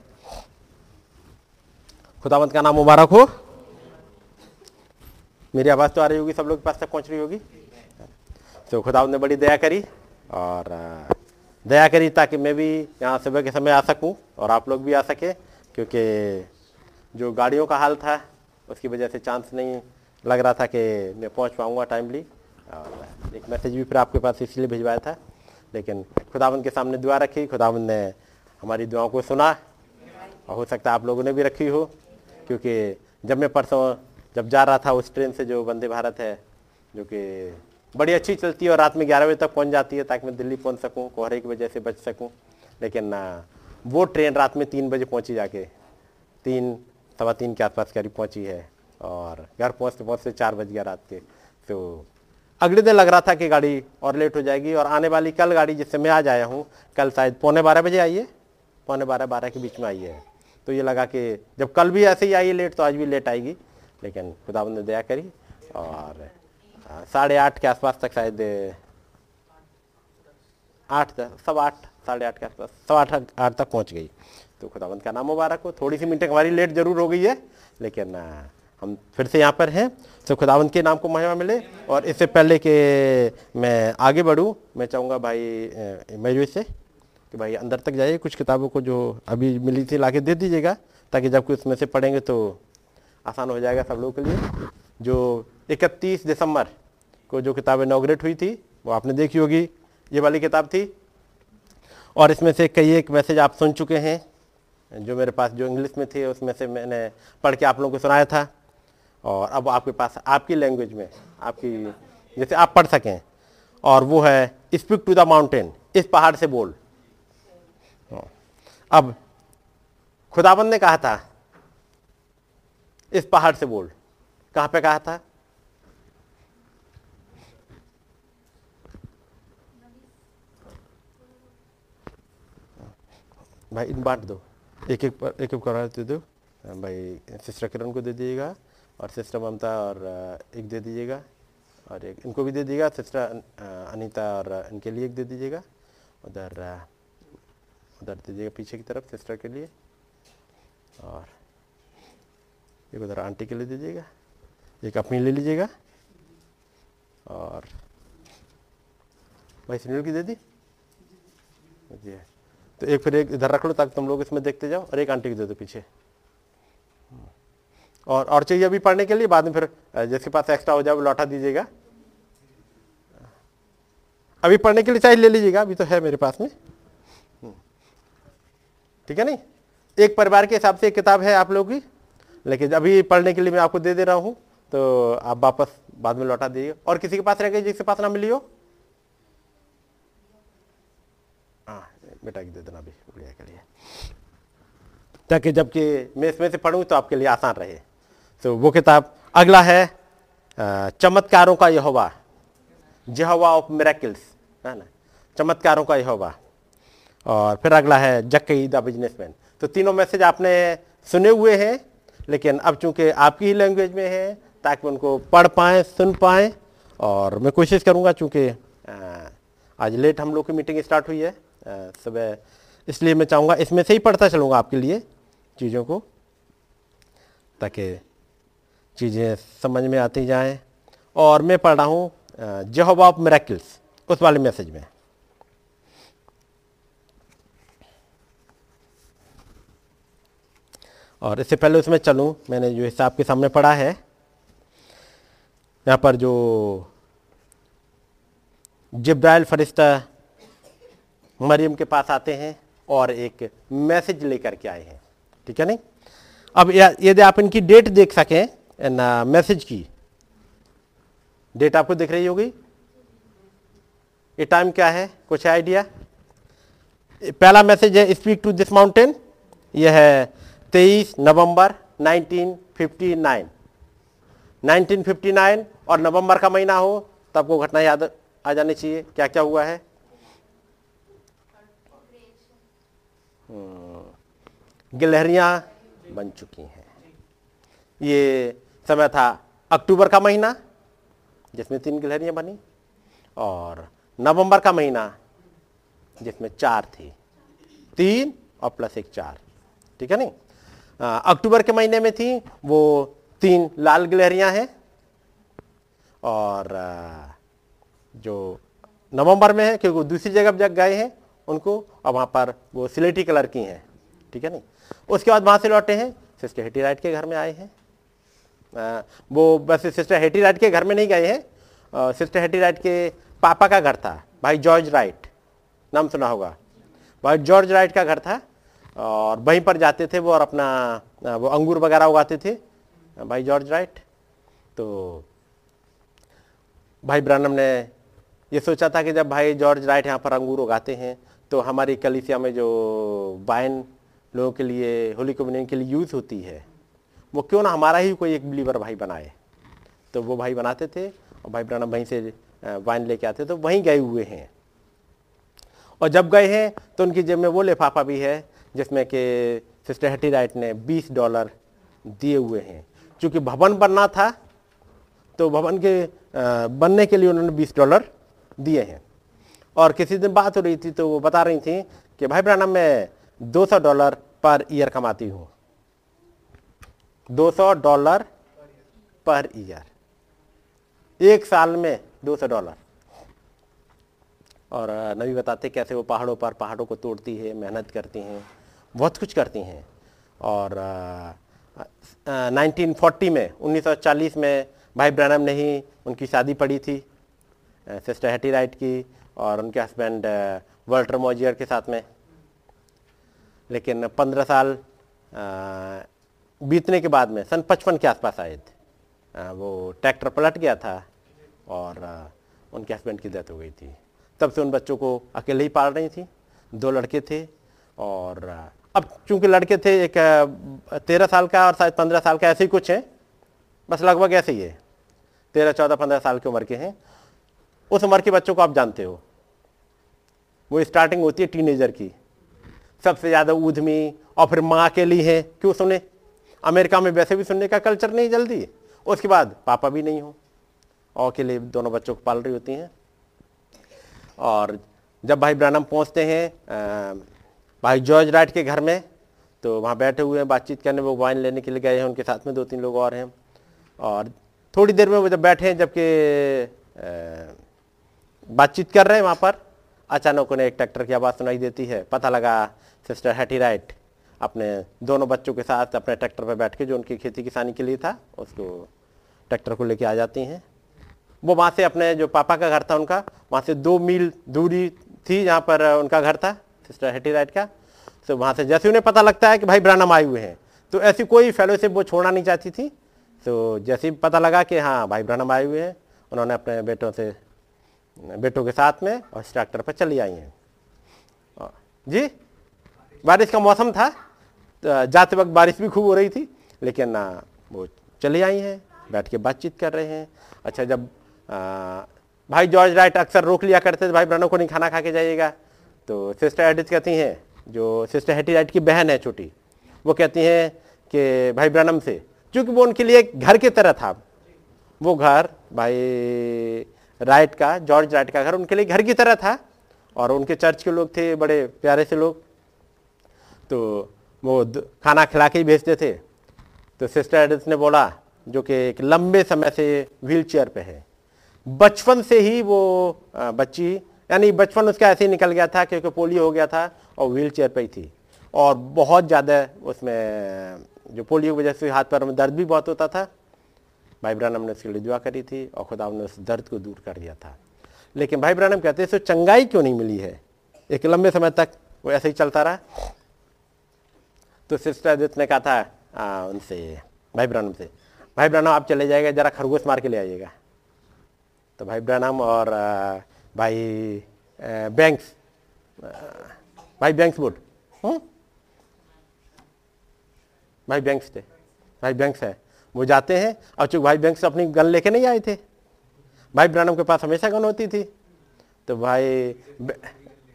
खुदावंत का नाम मुबारक हो। मेरी आवाज़ तो आ रही होगी, सब लोग के पास तक पहुँच रही होगी। तो खुदा ने बड़ी दया करी और दया करी ताकि मैं भी यहाँ सुबह के समय आ सकूँ और आप लोग भी आ सके, क्योंकि जो गाड़ियों का हाल था, उसकी वजह से चांस नहीं लग रहा था कि मैं पहुँच पाऊँगा टाइमली और एक मैसेज भी फिर आपके पास इसलिए भिजवाया था, लेकिन खुदावंत के सामने दुआ रखी खुदावंत ने हमारी दुआओं को सुना। और हो सकता है आप लोगों ने भी रखी हो, क्योंकि जब मैं परसों जब जा रहा था उस ट्रेन से जो वंदे भारत है, जो कि बड़ी अच्छी चलती है और रात में ग्यारह बजे तक पहुँच जाती है ताकि मैं दिल्ली पहुँच सकूँ, कोहरे की वजह से बच सकूँ। लेकिन वो ट्रेन रात में तीन बजे पहुँची जाके, तीन, सवा तीन के आसपास करीब पहुँची है और घर पहुँचते पहुँचते चार बज गया रात के। तो अगले दिन लग रहा था कि गाड़ी और लेट हो जाएगी और आने वाली कल गाड़ी जिससे मैं आज आया हूँ, कल शायद पौने बारह बजे है, पौने बारह बारह के बीच में आई है। तो ये लगा कि जब कल भी ऐसे ही आई लेट तो आज भी लेट आएगी। लेकिन खुदाबंद ने दया करी और साढ़े आठ के आसपास तक शायद, आठ सब आठ, साढ़े आठ के आसपास, सवा आठ आठ तक पहुँच गई। तो खुदाबंद का नाम मुबारक हो। थोड़ी सी मिनटें हमारी लेट ज़रूर हो गई है, लेकिन हम फिर से यहाँ पर हैं। तो खुदावंत के नाम को महिमा मिले और इससे पहले कि मैं आगे बढ़ूँ, मैं चाहूँगा भाई मयूर से कि भाई अंदर तक जाइए, कुछ किताबों को जो अभी मिली थी ला दे दीजिएगा, ताकि जब कुछ उसमें से पढ़ेंगे तो आसान हो जाएगा सब लोगों के लिए। जो 31 दिसंबर को जो किताब इनाग्रेट हुई थी, वो आपने देखी होगी। ये वाली किताब थी। और इसमें से कई एक मैसेज आप सुन चुके हैं, जो मेरे पास जो इंग्लिश में थे, उसमें से मैंने पढ़ के आप लोगों को सुनाया था। और अब आपके पास, आपकी लैंग्वेज में, आपकी, जैसे आप पढ़ सकें। और वो है स्पीक टू द माउंटेन इस पहाड़ से बोल। अब खुदाबंद ने कहा था इस पहाड़ से बोल। कहाँ पे कहा था? भाई, इन बांट दो। एक एक पर, एक एक करा दे दो। भाई, सिस्टर किरण को दे दीजिएगा और सिस्टर ममता और, एक दे दीजिएगा और एक, इनको भी दे दीजिएगा। सिस्टर अनीता और, इनके लिए एक दे दीजिएगा। उधर उधर दे दीजिएगा पीछे की तरफ़ सिस्टर के लिए। और एक उधर आंटी के लिए दीजिएगा, एक अपनी ले लीजिएगा, और भाई सुनील की दे दी। जी तो एक फिर एक इधर रख लो ताकि तुम लोग इसमें देखते जाओ, और एक आंटी की दे दो पीछे। और और चाहिए अभी पढ़ने के लिए, बाद में फिर जिसके पास एक्स्ट्रा हो जाए वो लौटा दीजिएगा। अभी पढ़ने के लिए चाहिए ले लीजिएगा, अभी तो है मेरे पास में। ठीक है नहीं? एक परिवार के हिसाब से एक किताब है आप लोगों की। लेकिन अभी पढ़ने के लिए मैं आपको दे दे रहा हूँ तो आप वापस बाद में लौटा दीजिए। और किसी के पास रह गए जिसके पास ना मिली हो? हाँ बेटा की दे देना अभी गुड़िया के लिए ताकि जबकि मैं इसमें से पढ़ूँ तो आपके लिए आसान रहे। तो वो किताब अगला है चमत्कारों का यहोवा जहवा ऑफ़ मेरेकिल्स, है ना? चमत्कारों का यहोवा। और फिर अगला है जक्कई द बिजनेसमैन। तो तीनों मैसेज आपने सुने हुए हैं लेकिन अब चूँकि आपकी ही लैंग्वेज में है, ताकि उनको पढ़ पाएँ, सुन पाएँ, और मैं कोशिश करूँगा चूँकि आज लेट हम लोग की मीटिंग स्टार्ट हुई है सुबह, इसलिए मैं चाहूँगा इसमें से ही पढ़ता चलूँगा आपके लिए चीज़ों को, ताकि चीज़ें समझ में आती जाएँ। और मैं पढ़ रहा हूँ जहब ऑफ़ मेरेकिल्स उस वाले मैसेज में। और इससे पहले उसमें चलूँ, मैंने जो हिसाब के सामने पढ़ा है, यहाँ पर जो जिब्राइल फरिश्ता मरियम के पास आते हैं और एक मैसेज लेकर के आए हैं, ठीक है नहीं? अब यदि आप इनकी डेट देख सकें इन मैसेज की, डेट आपको दिख रही होगी? ये टाइम क्या है? कुछ आइडिया? पहला मैसेज है, स्पीक टू दिस माउंटेन, यह है 23 नवंबर 1959 1959 और नवंबर का महीना हो तो आपको घटना याद आ जानी चाहिए क्या क्या हुआ है? हम्म, गिलहरियाँ बन चुकी हैं। ये समय था अक्टूबर का महीना जिसमें तीन गिलहरियाँ बनी और नवंबर का महीना जिसमें चार थी। तीन और प्लस एक चार ठीक है नहीं? अक्टूबर के महीने में थी, वो तीन लाल गिलहरियाँ हैं और जो नवंबर में है, क्योंकि दूसरी जगह जग गए हैं, उनको और वहाँ पर वो सिलेटी कलर की हैं, ठीक है नहीं? उसके बाद वहाँ से लौटे हैं, सिस्टर हेटी राइट के घर में आए हैं। वो बस सिस्टर हेटी राइट के घर में नहीं गए हैं सिस्टर हेटी राइट के पापा का घर था, भाई जॉर्ज राइट, नाम सुना होगा। भाई जॉर्ज राइट का घर था और वहीं पर जाते थे वो और अपना वो अंगूर वगैरह उगाते थे। भाई जॉर्ज राइट। तो भाई ब्रानम ने ये सोचा था कि जब भाई जॉर्ज राइट यहाँ पर अंगूर उगाते हैं तो हमारी कलिसिया में जो वाइन लोगों के लिए, होली कम्युनियन के लिए यूज़ होती है, वो क्यों ना हमारा ही कोई एक बिलीवर भाई बनाए। तो वो भाई बनाते थे और भाई ब्रानम वहीं से वाइन लेके आते तो वहीं गए हुए हैं। और जब गए हैं तो उनकी जेब में वो लिफाफा भी है जिसमें कि सिस्टर हटी राइट ने 20 डॉलर दिए हुए हैं। क्योंकि भवन बनना था तो भवन के बनने के लिए उन्होंने 20 डॉलर दिए हैं। और किसी दिन बात हो रही थी तो वो बता रही थी कि, भाई ब्रानम मैं 200 डॉलर पर ईयर कमाती हूँ। 200 डॉलर पर ईयर। एक साल में 200 डॉलर। और नबी बताते कैसे वो पहाड़ों पर, पहाड़ों को तोड़ती है, मेहनत करती हैं। बहुत कुछ करती हैं। और नाइनटीन फोर्टी में 1940 में भाई ब्रैनम ने ही उनकी शादी पड़ी थी सिस्टर हेटी राइट की और उनके हस्बैंड वर्ल्टर मोजियर के साथ में। लेकिन पंद्रह साल बीतने के बाद में, सन पचपन के आसपास आए थे। वो ट्रैक्टर पलट गया था और उनके हस्बैंड की डेथ हो गई थी। तब से उन बच्चों को अकेले ही पाल रही थी, दो लड़के थे और अब चूँकि लड़के थे, एक तेरह साल का और शायद पंद्रह साल का ऐसे ही कुछ है। बस लगभग ऐसे ही है। तेरह, चौदह, पंद्रह साल की उम्र के हैं। उस उम्र के बच्चों को आप जानते हो। वो स्टार्टिंग होती है टीनेजर की। सबसे ज़्यादा ऊधमी और फिर माँ के लिए है। क्यों सुने? अमेरिका में वैसे भी सुनने का कल्चर नहीं जल्दी। उसके बाद पापा भी नहीं हो। और के लिए दोनों बच्चों को पाल रही होती हैं। और जब भाई ब्रानम पहुँचते हैं भाई जॉर्ज राइट के घर में तो वहाँ बैठे हुए हैं, बातचीत करने, वो वाइन लेने के लिए गए हैं, उनके साथ में दो तीन लोग और हैं। और थोड़ी देर में वो जब बैठे हैं, जबकि बातचीत कर रहे हैं वहाँ पर, अचानक उन्हें एक ट्रैक्टर की आवाज़ सुनाई देती है। पता लगा, सिस्टर हैटी राइट अपने दोनों बच्चों के साथ अपने ट्रैक्टर पर बैठ के, जो उनकी खेती किसानी के लिए था, उसको ट्रैक्टर को लेके आ जाती हैं। वो वहाँ से अपने जो पापा का घर था उनका, वहाँ से दो मील दूरी थी जहाँ पर उनका घर था। सिस्टर हेटी राइट का तो वहाँ से जैसे उन्हें पता लगता है कि भाई ब्रानम आए हुए हैं। तो ऐसी कोई फेलोशिप वो छोड़ना नहीं चाहती थी। तो जैसे ही पता लगा कि हाँ भाई ब्रानम आए हुए हैं उन्होंने अपने बेटों से बेटों के साथ में और ट्रैक्टर पर चली आई हैं। जी? बारिश का मौसम था। तो जाते वक्त बारिश भी खूब हो रही थी लेकिन वो चली आई हैं बैठ के बातचीत कर रहे हैं। अच्छा जब आ, भाई जॉर्ज राइट अक्सर रोक लिया करते थे भाई ब्रनो को नहीं खाना खा के जाइएगा। तो सिस्टर एडिथ कहती हैं, जो सिस्टर हेटी राइट की बहन है छोटी, वो कहती हैं कि भाई ब्रनम से, क्योंकि वो उनके लिए घर की तरह था। वो घर भाई राइट का जॉर्ज राइट का घर उनके लिए घर की तरह था और उनके चर्च के लोग थे, बड़े प्यारे से लोग। तो वो खाना खिला के ही भेजते थे। तो सिस्टर एडिथ ने बोला, जो कि एक लंबे समय से व्हील चेयर पे है। बचपन से ही वो बच्ची यानी बचपन उसका ऐसे ही निकल गया था क्योंकि पोलियो हो गया था और व्हील चेयर पर ही थी। और बहुत ज़्यादा उसमें जो पोलियो की वजह से हाथ पैर में दर्द भी बहुत होता था भाई ब्रानम ने उसके लिए दुआ करी थी और खुदा ने उस दर्द को दूर कर दिया था। लेकिन भाई ब्रानम कहते हैं इसे चंगाई क्यों नहीं मिली है? एक लंबे समय तक वो ऐसे ही चलता रहा। तो सिस्टर अदित ने कहा था आ, उनसे भाई ब्रानम से भाई ब्रानम आप चले जाएगा जरा खरगोश मार के ले आइएगा। तो भाई ब्रानम और आ, भाई आ, बैंक्स आ, भाई बैंक्स वुड हम्म? भाई बैंक्स थे. भाई बैंक्स है. वो जाते हैं और चूँकि भाई बैंक्स अपनी गन लेके नहीं आए थे। भाई ब्रानम के पास हमेशा गन होती थी। तो भाई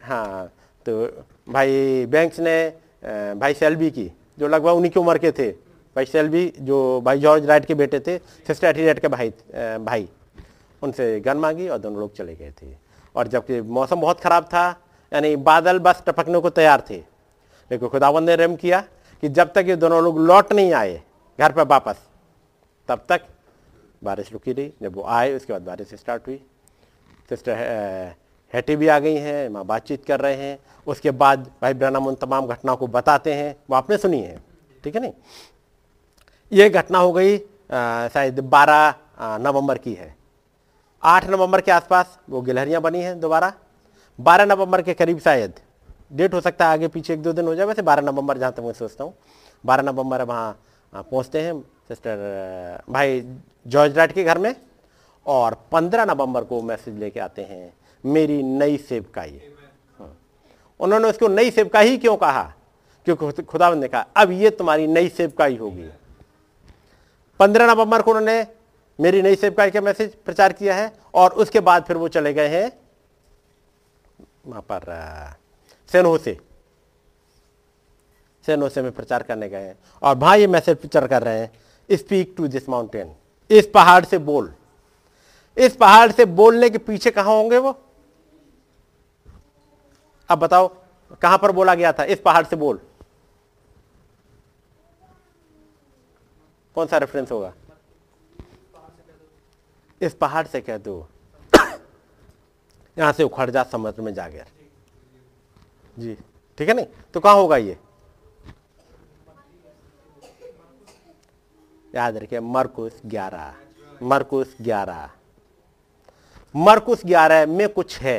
हाँ तो भाई बैंक्स ने भाई सेल्बी की जो लगभग उन्हीं की उम्र के थे। भाई सेल्बी जो भाई जॉर्ज राइट के बेटे थे सिस्टर राइट के भाई भाई उनसे गन मांगी और दोनों लोग चले गए थे। और जबकि मौसम बहुत ख़राब था यानी बादल बस टपकने को तैयार थे। लेकिन खुदावंद ने रहम किया कि जब तक ये दोनों लोग लौट नहीं आए घर पर वापस तब तक बारिश रुकी रही जब वो आए उसके बाद बारिश स्टार्ट हुई। सिस्टर हेटी भी आ गई हैं माँ बातचीत कर रहे हैं। उसके बाद भाई ब्रनम उन तमाम घटनाओं को बताते हैं। वो आपने सुनी है ठीक है नहीं? ये घटना हो गई शायद 12 अ, नवंबर की है। 8 नवंबर के आसपास वो गिलहरियाँ बनी हैं दोबारा। 12 नवंबर के करीब शायद। डेट हो सकता है आगे पीछे एक दो दिन हो जाए, वैसे 12 नवंबर जहाँ तक मैं सोचता हूँ। 12 नवंबर वहाँ पहुँचते हैं सिस्टर भाई जॉर्ज राइट के घर में और 15 नवंबर को मैसेज लेके आते हैं, मेरी नई सेवकाई हाँ। उन्होंने उसको नई सेवकाई क्यों कहा? क्योंकि खुदा ने कहा, अब ये तुम्हारी नई सेवकाई होगी। पंद्रह नवंबर को उन्होंने मेरी नई सेवकाई का मैसेज प्रचार किया है और उसके बाद फिर वो चले गए हैं पर सेनोसे सेनोसे में प्रचार करने गए हैं। और वहाँ ये मैसेज प्रचार कर रहे हैं स्पीक टू दिस माउंटेन इस पहाड़ से बोल। इस पहाड़ से बोलने के पीछे कहाँ होंगे वो? अब बताओ, कहाँ पर बोला गया था? इस पहाड़ से बोल। कौन सा रेफरेंस होगा? इस पहाड़ से कह दो। यहाँ से उखड़ जा, समुद्र में जाकर जी, ठीक है नहीं? तो कहाँ होगा ये? याद रखिए, मरकुस ग्यारह। मरकुस ग्यारह। मरकुस ग्यारह में कुछ है।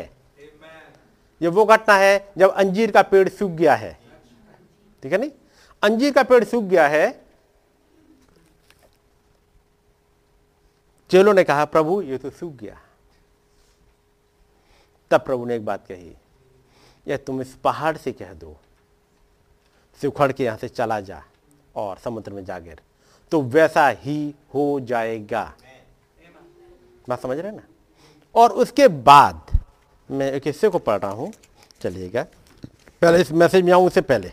ये वो घटना है जब अंजीर का पेड़ सूख गया है। ठीक है नहीं? अंजीर का पेड़ सूख गया है चेलों ने कहा, प्रभु, ये तो सूख गया। तब प्रभु ने एक बात कही, यह तुम इस पहाड़ से कह दो से उखड़ के यहाँ से चला जा और समुद्र में जा गिर तो वैसा ही हो जाएगा। बात समझ रहे ना? और उसके बाद मैं एक हिस्से को पढ़ रहा हूँ, चलिएगा। पहले इस मैसेज में आऊँ, उससे पहले।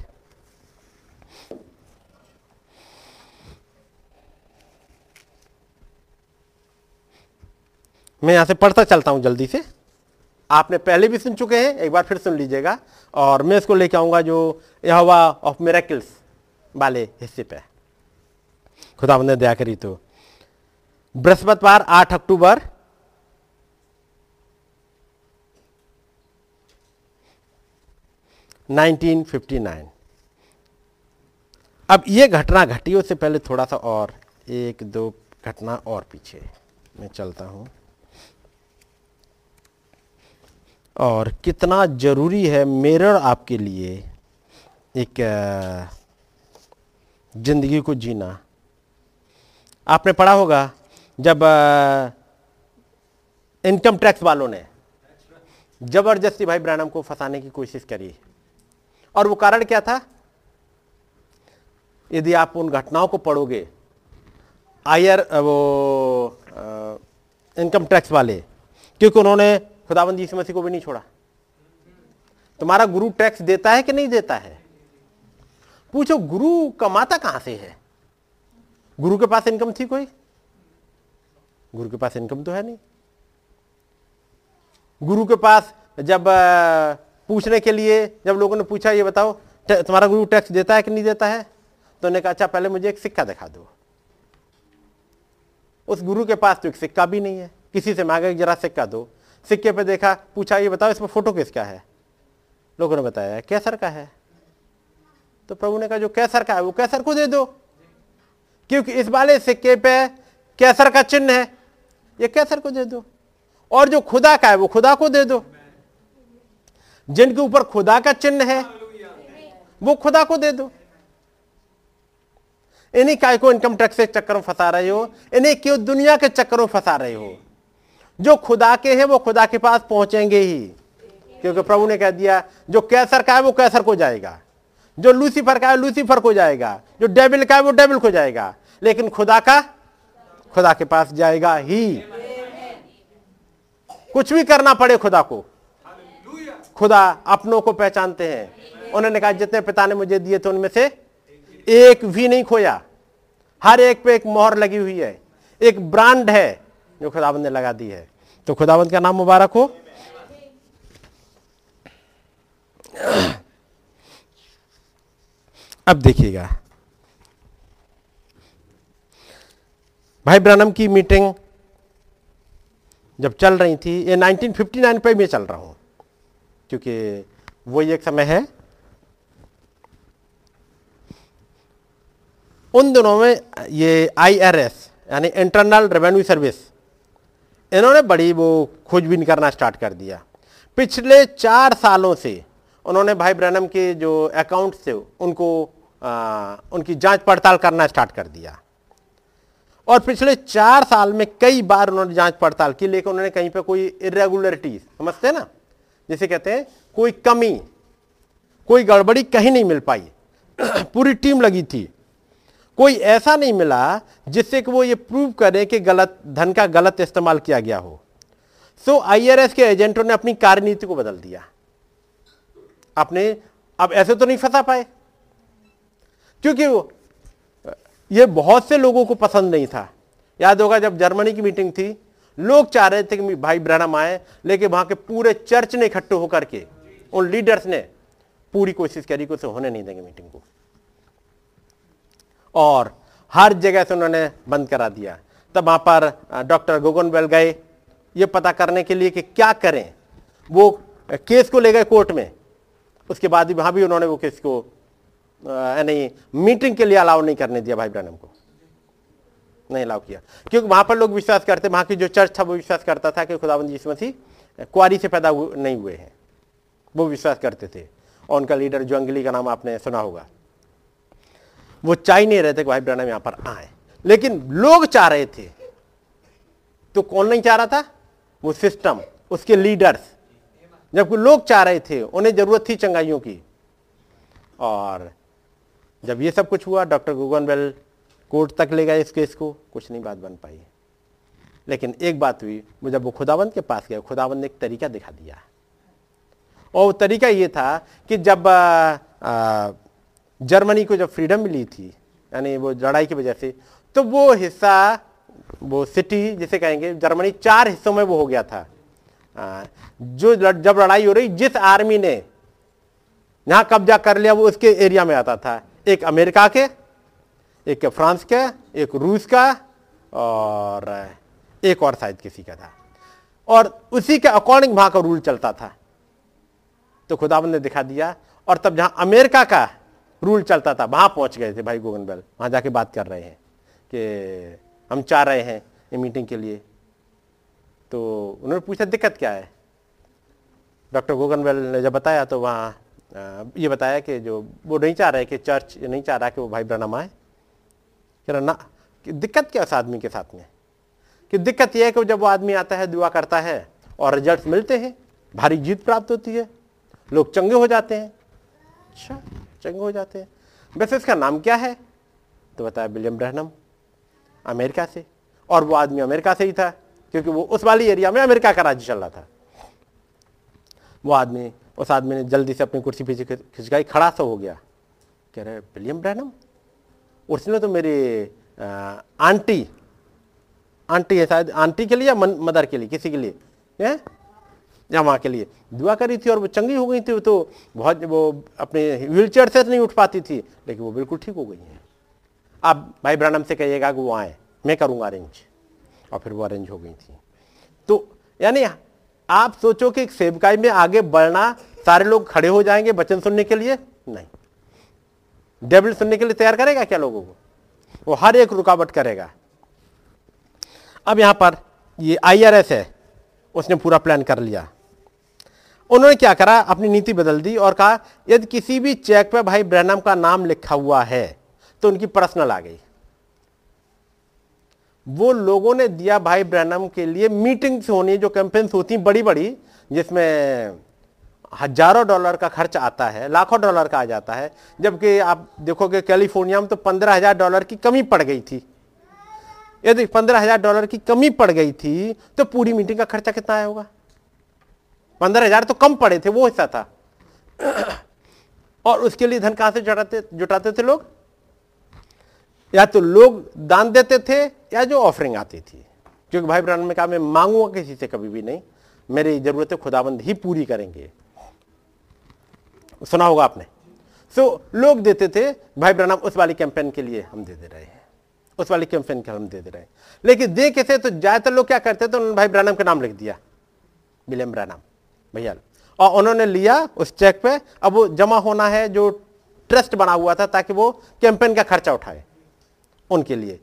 मैं यहाँ से पढ़ता चलता हूँ जल्दी से। आपने पहले भी सुन चुके हैं, एक बार फिर सुन लीजिएगा। और मैं इसको लेके आऊँगा जो यहोवा ऑफ़ मेरेकल्स वाले हिस्से पे। खुदा ने दया करी तो। बृहस्पतिवार 8 अक्टूबर। Nineteen fifty nine. अब ये घटना घटी उससे पहले थोड़ा सा और, एक दो घटना और पीछे। मैं चलता हूँ। और कितना ज़रूरी है मेरे और आपके लिए एक ज़िंदगी को जीना। आपने पढ़ा होगा जब इनकम टैक्स वालों ने ज़बरदस्ती भाई ब्रानम को फंसाने की कोशिश करी। और वो कारण क्या था? यदि आप उन घटनाओं को पढ़ोगे आयर वो इनकम टैक्स वाले, क्योंकि उन्होंने खुदाबंद यीशु मसीह को भी नहीं छोड़ा। तुम्हारा गुरु टैक्स देता है कि नहीं देता है? पूछो, गुरु कमाता कहाँ से है? गुरु के पास इनकम थी कोई? गुरु के पास इनकम तो है नहीं। गुरु के पास जब पूछने के लिए, जब लोगों ने पूछा, ये बताओ तुम्हारा गुरु टैक्स देता है कि नहीं देता है? तो उन्होंने कहा अच्छा पहले मुझे एक सिक्का दिखा दो। उस गुरु के पास तो एक सिक्का भी नहीं है। किसी से मांगे, जरा सिक्का दो। सिक्के पे देखा, पूछा, ये बताओ, इसमें फ़ोटो किसका है? लोगों ने बताया, कैसर का है। तो प्रभु ने कहा, जो कैसर का है, वो कैसर को दे दो। क्योंकि इस वाले सिक्के पे कैसर का चिन्ह है, ये कैसर को दे दो। और जो खुदा का है, वो खुदा को दे दो। जिनके ऊपर खुदा का चिन्ह है, वो खुदा को दे दो। इन्हीं काय को इनकम टैक्स के चक्कर में फंसा रहे हो, इन्हीं क्यों दुनिया के चक्कर में फंसा रहे हो। जो खुदा के हैं, वो खुदा के पास पहुँचेंगे ही। क्योंकि प्रभु ने कह दिया, जो कैसर का है, वो कैसर को जाएगा। जो लूसीफर का है, लूसीफर को जाएगा। जो डेबिल का है, वो डेबिल को जाएगा। लेकिन खुदा का, खुदा के पास जाएगा ही। कुछ भी करना पड़े खुदा को। खुदा अपनों को पहचानते हैं। उन्होंने कहा, जितने पिता ने मुझे दिए थे, उनमें से एक भी नहीं खोया। हर एक पे एक मोहर लगी हुई है। एक ब्रांड है, जो खुदाबंद ने लगा दी है। तो खुदाबंद का नाम मुबारक हो। अब देखिएगा। भाई ब्रानम की मीटिंग जब चल रही थी, ये 1959 पे मैं चल रहा हूँ, क्योंकि वो एक समय है। उन दिनों में ये आईआरएस यानी इंटरनल रेवेन्यू सर्विस इन्होंने बड़ी वो खोजबीन करना स्टार्ट कर दिया। पिछले चार सालों से उन्होंने भाई ब्रनम के जो अकाउंट थे उनको आ, उनकी जाँच पड़ताल करना स्टार्ट कर दिया। और पिछले चार साल में कई बार उन्होंने जाँच पड़ताल की लेकिन उन्होंने कहीं पे कोई इरेगुलरिटी समझते हैं ना? जिसे कहते हैं कोई कमी कोई गड़बड़ी कहीं नहीं मिल पाई। पूरी टीम लगी थी। कोई ऐसा नहीं मिला जिससे कि वो ये प्रूव करें कि गलत धन का गलत इस्तेमाल किया गया हो। सो so, आईआरएस के एजेंटों ने अपनी कार्यनीति को बदल दिया। अपने अब ऐसे तो नहीं फंसा पाए। क्योंकि वो ये बहुत से लोगों को पसंद नहीं था। याद होगा जब जर्मनी की मीटिंग थी लोग चाह रहे थे कि भाई ब्रहणम आए लेकिन वहाँ के पूरे चर्च ने इकट्ठे होकर के उन लीडर्स ने पूरी कोशिश करी कि उसे होने नहीं देंगे मीटिंग को। और हर जगह से उन्होंने बंद करा दिया। तब वहाँ पर डॉक्टर गोगनवेल गए, ये पता करने के लिए कि क्या करें। वो केस को ले गए कोर्ट में। उसके बाद भी वहाँ भी उन्होंने वो केस को यानी मीटिंग के लिए अलाउ नहीं करने दिया भाई ब्रनम को। नहीं अलाउ किया। क्योंकि वहाँ पर लोग विश्वास करते, वहाँ की जो चर्च था वो विश्वास करता था कि खुदाबंद यीशु मसीह कुआरी से पैदा नहीं हुए हैं। वो विश्वास करते थे। और उनका लीडर जो अंगली का नाम आपने सुना होगा। वो चाह नहीं रहे थे कि भाई ब्रनम यहाँ पर आए। लेकिन लोग चाह रहे थे। तो कौन नहीं चाह रहा था? वो सिस्टम उसके लीडर्स जबकि लोग चाह रहे थे उन्हें ज़रूरत थी चंगाइयों की। और जब ये सब कुछ हुआ डॉक्टर गुगनवेल कोर्ट तक ले गए इस केस को कुछ नहीं बात बन पाई। लेकिन एक बात हुई वो जब वो खुदावंत के पास गए खुदावंत ने एक तरीका दिखा दिया। और वो तरीका ये था कि जब आ, आ, जर्मनी को जब फ्रीडम मिली थी यानी वो लड़ाई की वजह से तो वो हिस्सा वो सिटी जिसे कहेंगे जर्मनी चार हिस्सों में वो हो गया था। आ, जो जब लड़ाई हो रही जिस आर्मी ने यहाँ कब्जा कर लिया वो उसके एरिया में आता था। एक अमेरिका के एक फ्रांस का एक रूस का और एक और शायद किसी का था। और उसी के अकॉर्डिंग वहाँ का रूल चलता था। तो खुदाबंद ने दिखा दिया और तब जहाँ अमेरिका का रूल चलता था, वहाँ पहुँच गए थे भाई गोगनबेल वहाँ जाके बात कर रहे हैं कि हम चाह रहे हैं ये मीटिंग के लिए। तो उन्होंने पूछा, दिक्कत क्या है? डॉक्टर गोगनवेल ने जब बताया तो वहाँ ये बताया कि जो, वो नहीं चाह रहे कि चर्च नहीं चाह रहा कि वो भाई ब्रनम आए कह रहा, ना, कि दिक्कत क्या उस आदमी के साथ में? कि दिक्कत यह है कि जब वो आदमी आता है, दुआ करता है और रिज़ल्ट मिलते हैं, भारी जीत प्राप्त होती है, लोग चंगे हो जाते हैं। अच्छा। चंगे हो जाते हैं। वैसे इसका नाम क्या है? तो बताया विलियम ब्रहनम अमेरिका से। और वो आदमी अमेरिका से ही था, क्योंकि वो उस वाली एरिया में अमेरिका का राज्य चल रहा था। वो आदमी, उस आदमी ने जल्दी से अपनी कुर्सी पीछे खिंच- खिंचकाई खड़ा सा हो गया। कह रहे, विलियम ब्रैनम उसने तो मेरी आंटी आंटी है शायद, आंटी के लिए या मदर के लिए, किसी के लिए? है? या माँ के लिए। दुआ करी थी और वो चंगी हो गई थी तो बहुत वो अपने व्हील चेयर से नहीं उठ पाती थी, लेकिन वो बिल्कुल ठीक हो गई हैं। आप भाई ब्रानम से कहिएगा कि वो आए, मैं करूँगा अरेंज और फिर वो अरेंज हो गई थी। तो यानी आप सोचो कि एक सेवकाई में आगे बढ़ना, सारे लोग खड़े हो जाएँगे वचन सुनने के लिए? नहीं। डेविल सुनने के लिए तैयार करेगा क्या लोगों को? वो हर एक रुकावट करेगा। अब यहाँ पर ये आईआरएस है, उसने पूरा प्लान कर लिया। उन्होंने क्या करा? अपनी नीति बदल दी और कहा, यदि किसी भी चेक पे भाई ब्रैनम का नाम लिखा हुआ है तो उनकी पर्सनल आ गई। वो लोगों ने दिया भाई ब्रैनम के लिए मीटिंग्स होनी, जो कैंपेन्स होती बड़ी बड़ी जिसमें हज़ारों डॉलर का खर्च आता है, लाखों डॉलर का आ जाता है, जबकि आप देखोगे कैलिफ़ोर्निया में तो पंद्रह हज़ार डॉलर की कमी पड़ गई थी। यदि पंद्रह हज़ार डॉलर की कमी पड़ गई थी तो पूरी मीटिंग का खर्चा कितना आया होगा? पंद्रह हज़ार तो कम पड़े थे, वो हिस्सा था। और उसके लिए धन कहाँ से जुटाते जुटाते थे लोग? या तो लोग दान देते थे, या जो ऑफरिंग आती थी। क्योंकि भाई ब्राह्मण में कहा, मैं मांगूँगा किसी से कभी भी नहीं। मेरी जरूरतें खुदाबंद ही पूरी करेंगे। सुना होगा आपने। सो लोग देते थे, भाई ब्राह्मण उस वाली कैंपेन के लिए हम दे दे रहे हैं। उस वाली कैंपेन के हम दे दे रहे हैं। लेकिन दे कैसे तो ज़्यादातर लोग क्या करते थे, उन्होंने भाई ब्रानम का नाम लिख दिया। विलियम ब्रानम भैया। और उन्होंने लिया उस चेक पे, अब वो जमा होना है जो ट्रस्ट बना हुआ था ताकि वो कैंपेन का खर्चा उठाए उनके लिए।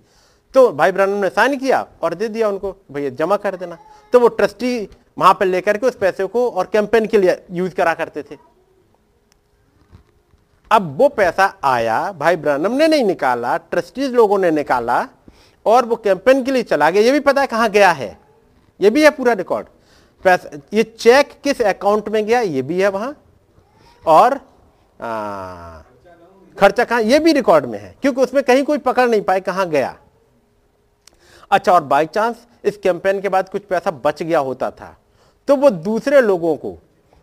तो भाई ब्रानम ने साइन किया और दे दिया उनको, भैया, जमा कर देना। तो वो ट्रस्टी वहाँ पर लेकर के उस पैसे को और कैंपेन के लिए यूज़ करा करते थे। अब वो पैसा आया, भाई ब्रानम ने नहीं निकाला ट्रस्टीज लोगों ने निकाला और वो कैंपेन के लिए चला गया। ये भी पता है कहाँ गया है? ये भी है पूरा रिकॉर्ड पैसा ये चेक किस अकाउंट में गया? ये भी है वहाँ। और आ, खर्चा कहाँ? ये भी रिकॉर्ड में है क्योंकि उसमें कहीं कोई पकड़ नहीं पाए कहाँ गया। अच्छा और बाई चांस इस कैंपेन के बाद कुछ पैसा बच गया होता था। तो वो दूसरे लोगों को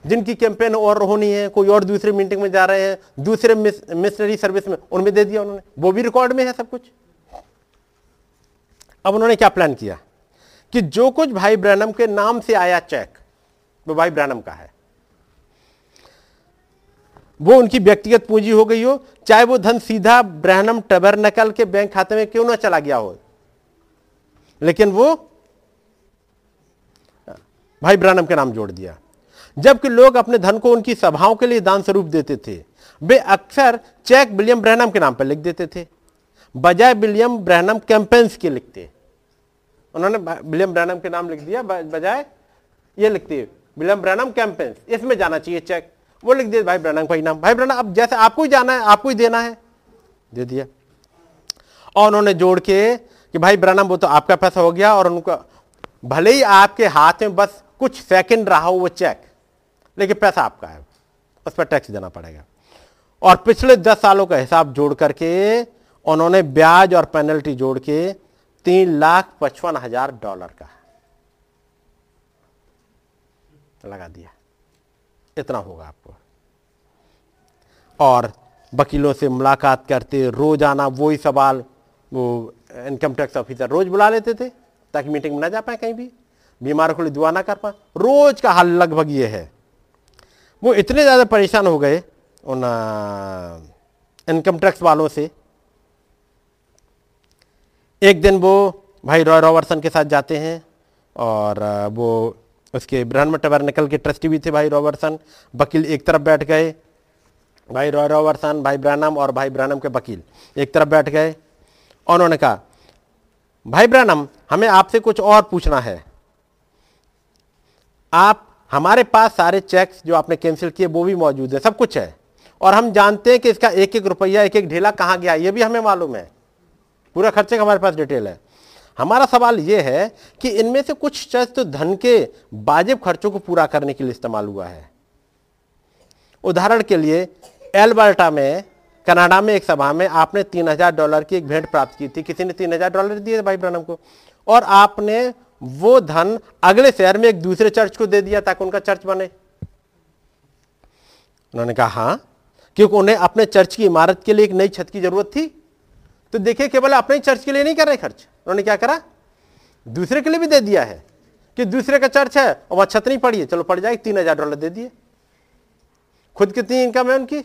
जिनकी कैंपेन और होनी है कोई और दूसरे मीटिंग में जा रहे हैं दूसरे मिशनरी सर्विस में उनमें दे दिया उन्होंने। वो भी रिकॉर्ड में है सब कुछ। अब उन्होंने क्या प्लान किया? कि जो कुछ भाई ब्रैनम के नाम से आया चेक, वो भाई ब्रैनम का है। वो उनकी व्यक्तिगत पूंजी हो गई हो, चाहे वो धन सीधा ब्रहनम टबरनकल के बैंक खाते में क्यों ना चला गया हो। लेकिन वो, भाई ब्रहनम के नाम जोड़ दिया। जबकि लोग अपने धन को उनकी सभाओं के लिए दान स्वरूप देते थे, वे अक्सर चेक विलियम ब्रहनम के नाम पर लिख देते थे। बजाय विलियम ब्रहनम कैंपेन्स के लिखते। उन्होंने विलियम ब्रैनम के नाम लिख दिया बजाय ये लिखते विलियम ब्रहनम कैंपेन्स, इसमें जाना चाहिए चेक। वो लिख दिया, भाई ब्रहनम का ही नाम। भाई ब्रहनम अब जैसे आपको ही जाना है, आपको ही देना है। दे दिया। और उन्होंने जोड़ के कि भाई ब्रहनम वो तो आपका पैसा हो गया और उनका, भले ही आपके हाथ में बस कुछ सेकंड रहा हो वो चेक, लेकिन पैसा आपका है। उस पर टैक्स देना पड़ेगा। और पिछले दस सालों का हिसाब जोड़ करके उन्होंने ब्याज और पेनल्टी जोड़ के तीन लाख पचपन हज़ार डॉलर का लगा दिया। इतना होगा आपको। और वकीलों से मुलाकात करते रोज रोज़ाना वही सवाल, वो इनकम टैक्स ऑफिसर रोज बुला लेते थे, ताकि मीटिंग में ना जा पाए कहीं भी। बीमारों के दुआ ना कर पाए। रोज का हाल लगभग ये है। वो इतने ज़्यादा परेशान हो गए उन इनकम टैक्स वालों से एक दिन वो भाई रॉय रॉबर्सन के साथ जाते हैं और वो उसके ब्रह्म टबरनिकल के ट्रस्टी भी थे भाई रॉबर्सन वकील एक तरफ़ बैठ गए। भाई रॉय रॉबर्सन भाई ब्रानम और भाई ब्रानम के वकील एक तरफ़ बैठ गए। और उन्होंने कहा, भाई ब्रानम, हमें आपसे कुछ और पूछना है। आप, हमारे पास सारे चेक्स जो आपने कैंसिल किए, वो भी मौजूद है, सब कुछ है। और हम जानते हैं कि इसका एक एक रुपया, एक एक ढेला कहाँ गया, ये भी हमें मालूम है। पूरा खर्चे का हमारे पास डिटेल है। हमारा सवाल यह है कि इनमें से कुछ चर्च तो धन के वाजिब खर्चों को पूरा करने के लिए इस्तेमाल हुआ है। उदाहरण के लिए, एल्बर्टा में, कनाडा में एक सभा में आपने तीन हज़ार डॉलर की एक भेंट प्राप्त की थी। किसी ने तीन हज़ार डॉलर दिए भाई ब्रनम को? और आपने वो धन अगले शहर में एक दूसरे चर्च को दे दिया ताकि उनका चर्च बने। उन्होंने कहा हाँ क्योंकि उन्हें अपने चर्च की इमारत के लिए एक नई छत की ज़रूरत थी। तो देखिए केवल अपने चर्च के लिए नहीं कर रहे खर्च। उन्होंने क्या करा? दूसरे के लिए भी दे दिया है कि दूसरे का चर्च है और वहाँ छत नहीं पड़ी है, चलो पड़ जाएगी तीन हज़ार डॉलर दे दिए। खुद कितनी इनकम है उनकी?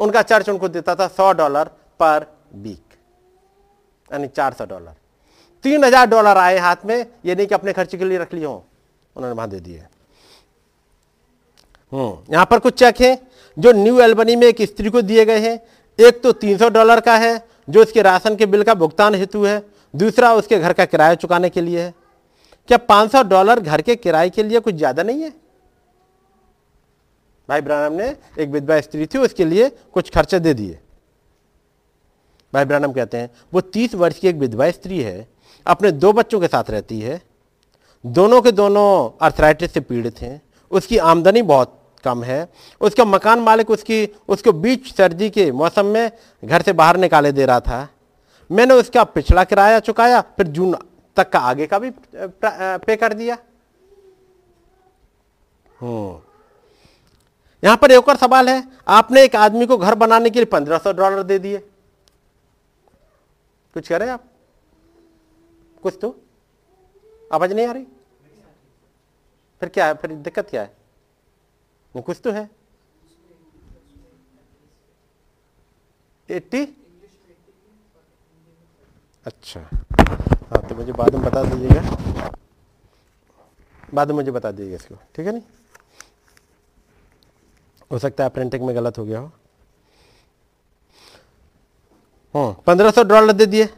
उनका चर्च उनको देता था सौ डॉलर पर वीक यानी चार सौ डॉलर। तीन हज़ार डॉलर आए हाथ में, ये नहीं कि अपने खर्चे के लिए रख लिए हो, उन्होंने वहाँ दे दिए। हम्म यहाँ पर कुछ चेक हैं, जो न्यू एल्बनी में एक स्त्री को दिए गए हैं, एक तो 300 डॉलर का है जो उसके राशन के बिल का भुगतान हेतु है, दूसरा उसके घर का किराया चुकाने के लिए है। क्या 500 डॉलर घर के किराए के लिए कुछ ज़्यादा नहीं है? भाई ब्रानम ने एक विधवा स्त्री थी, उसके लिए कुछ खर्चे दे दिए। भाई ब्रानम कहते हैं, वो तीस वर्ष की एक विधवा स्त्री है, अपने दो बच्चों के साथ रहती है। दोनों के दोनों अर्थराइटिस से पीड़ित हैं, उसकी आमदनी बहुत कम है। उसका मकान मालिक उसकी, उसको बीच सर्दी के मौसम में घर से बाहर निकाले दे रहा था। मैंने उसका पिछला किराया चुकाया, फिर जून तक का आगे का भी पे कर दिया। हम्म। यहाँ पर एक और सवाल है, आपने एक आदमी को घर बनाने के लिए पंद्रह सौ डॉलर दे दिए। कुछ कह रहे आप? कुछ तो? आवाज़ नहीं आ रही? फिर क्या है? फिर दिक्कत क्या है? नहीं कुछ तो है। एट्टी? अच्छा। हाँ तो मुझे बाद में बता दीजिएगा। बाद में मुझे बता दीजिएगा इसको, ठीक है नहीं? हो सकता है प्रिंटिंग में गलत हो गया हो। हाँ पंद्रह सौ डॉलर दे दिए।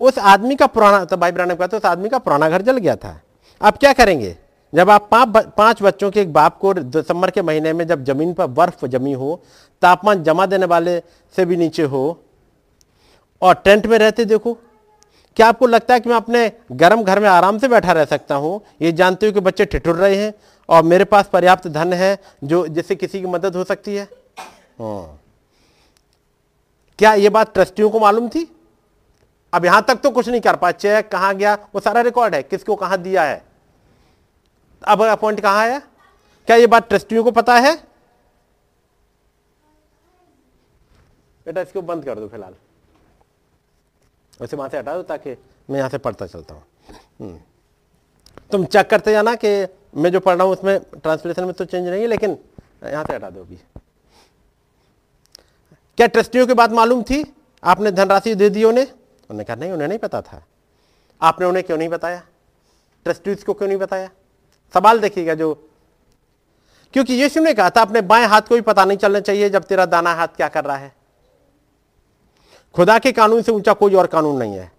उस आदमी का पुराना तो भाई ब्रानक कहते उस आदमी का पुराना घर जल गया था। आप क्या करेंगे? जब आप पाँच पाँच बच्चों के एक बाप को दिसंबर के महीने में जब ज़मीन पर बर्फ़ जमी हो, तापमान जमा देने वाले से भी नीचे हो, और टेंट में रहते देखो, क्या आपको लगता है कि मैं अपने गर्म घर में आराम से बैठा रह सकता हूँ? ये जानते हो कि बच्चे ठिठुर रहे हैं, और मेरे पास पर्याप्त धन है जो, जिससे किसी की मदद हो सकती है। हाँ। क्या ये बात ट्रस्टियों को मालूम थी? अब यहाँ तक तो कुछ नहीं कर पाए, चेक कहाँ गया, वो सारा रिकॉर्ड है, किसको कहाँ दिया है? अब पॉइंट कहाँ आया क्या ये बात ट्रस्टियों को पता है? बेटा, इसको बंद कर दो फ़िलहाल। उसे वहाँ से हटा दो ताकि मैं यहाँ से पढ़ता चलता हूँ। हम्म। तुम चेक करते जाना कि मैं जो पढ़ रहा हूँ उसमें ट्रांसलेशन में तो चेंज नहीं है, लेकिन यहाँ से हटा दो अभी। क्या ट्रस्टियों की बात मालूम थी? आपने धनराशि दे दी उन्हें? उन्होंने कहा, नहीं, उन्हें नहीं पता था। आपने उन्हें क्यों नहीं बताया? ट्रस्टीज को क्यों नहीं बताया? सवाल देखिएगा जो। क्योंकि यीशु ने कहा था, अपने बाएँ हाथ को भी पता नहीं चलना चाहिए जब तेरा दाना हाथ क्या कर रहा है। खुदा के कानून से ऊँचा कोई और कानून नहीं है।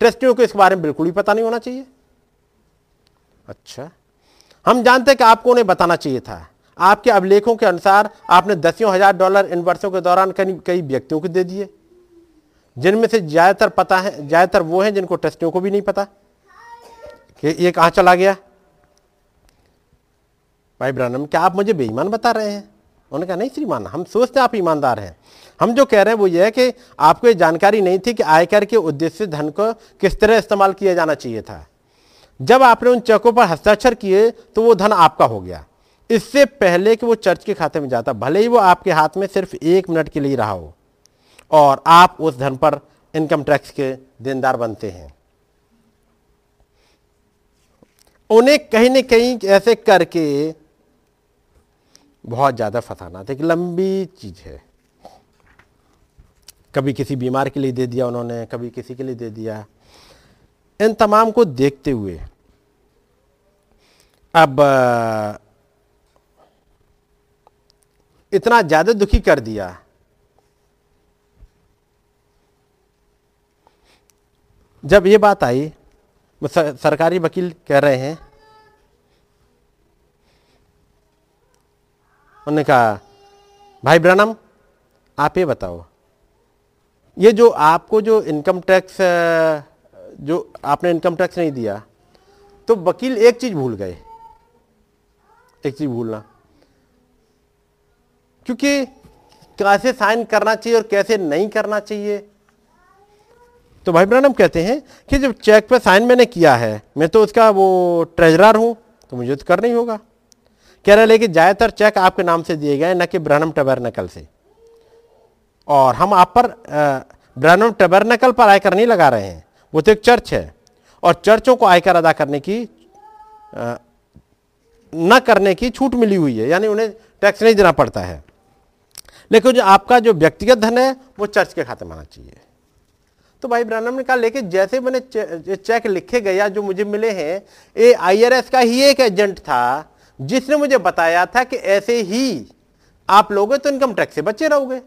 ट्रस्टियों को इस बारे में बिल्कुल ही पता नहीं होना चाहिए। अच्छा। हम जानते हैं कि आपको उन्हें बताना चाहिए था। आपके अभिलेखों के अनुसार आपने दसियों हज़ार डॉलर इन वर्षों के दौरान कई कई व्यक्तियों को दे दिए, जिनमें से ज़्यादातर पता है, ज़्यादातर वो हैं जिनको ट्रस्टियों को भी नहीं पता। कि ये कहाँ चला गया? भाई ब्रानम क्या आप मुझे बेईमान बता रहे हैं? उन्होंने कहा, नहीं श्रीमान, हम सोचते आप ईमानदार हैं। हम जो कह रहे हैं वो ये है कि आपको ये जानकारी नहीं थी कि आयकर के उद्देश्य से धन को किस तरह इस्तेमाल किया जाना चाहिए था। जब आपने उन चेकों पर हस्ताक्षर किए तो वो धन आपका हो गया। इससे पहले कि वो चर्च के खाते में जाता, भले ही वो आपके हाथ में सिर्फ़ एक मिनट के लिए रहा हो, और आप उस धन पर इनकम टैक्स के देनदार बनते हैं। उन्हें कहीं न कहीं ऐसे करके बहुत ज़्यादा फंसाना। था एक लंबी चीज़ है। कभी किसी बीमार के लिए दे दिया उन्होंने, कभी किसी के लिए दे दिया। इन तमाम को देखते हुए, अब, इतना ज़्यादा दुखी कर दिया। जब ये बात आई, सरकारी वकील कह रहे हैं उन्होंने कहा, भाई ब्रनम, आप ये बताओ, ये जो आपको जो इनकम टैक्स जो आपने इनकम टैक्स नहीं दिया तो वकील एक चीज़ भूल गए। एक चीज़ भूलना। क्योंकि कैसे साइन करना चाहिए और कैसे नहीं करना चाहिए? तो भाई ब्रनम कहते हैं कि जब चेक पे साइन मैंने किया है, मैं तो उसका वो ट्रेजरर हूँ तो मुझे तो करना ही होगा। कह रहे लेकिन ज़्यादातर चेक आपके नाम से दिए गए न कि ब्रहणम टबरनकल से। और हम आप पर ब्रहणम टबरनकल पर आयकर नहीं लगा रहे हैं। वो तो एक चर्च है। और चर्चों को आयकर अदा करने की न करने की छूट मिली हुई है, यानी उन्हें टैक्स नहीं देना पड़ता है। लेकिन जो आपका जो व्यक्तिगत धन है, वो चर्च के खाते में आना चाहिए। तो भाई ब्रानम ने कहा, लेकिन जैसे मैंने चेक लिखे गया जो मुझे मिले हैं, ये आईआरएस का ही एक एजेंट था जिसने मुझे बताया था कि ऐसे ही आप लोगे तो इनकम टैक्स से बचे रहोगे।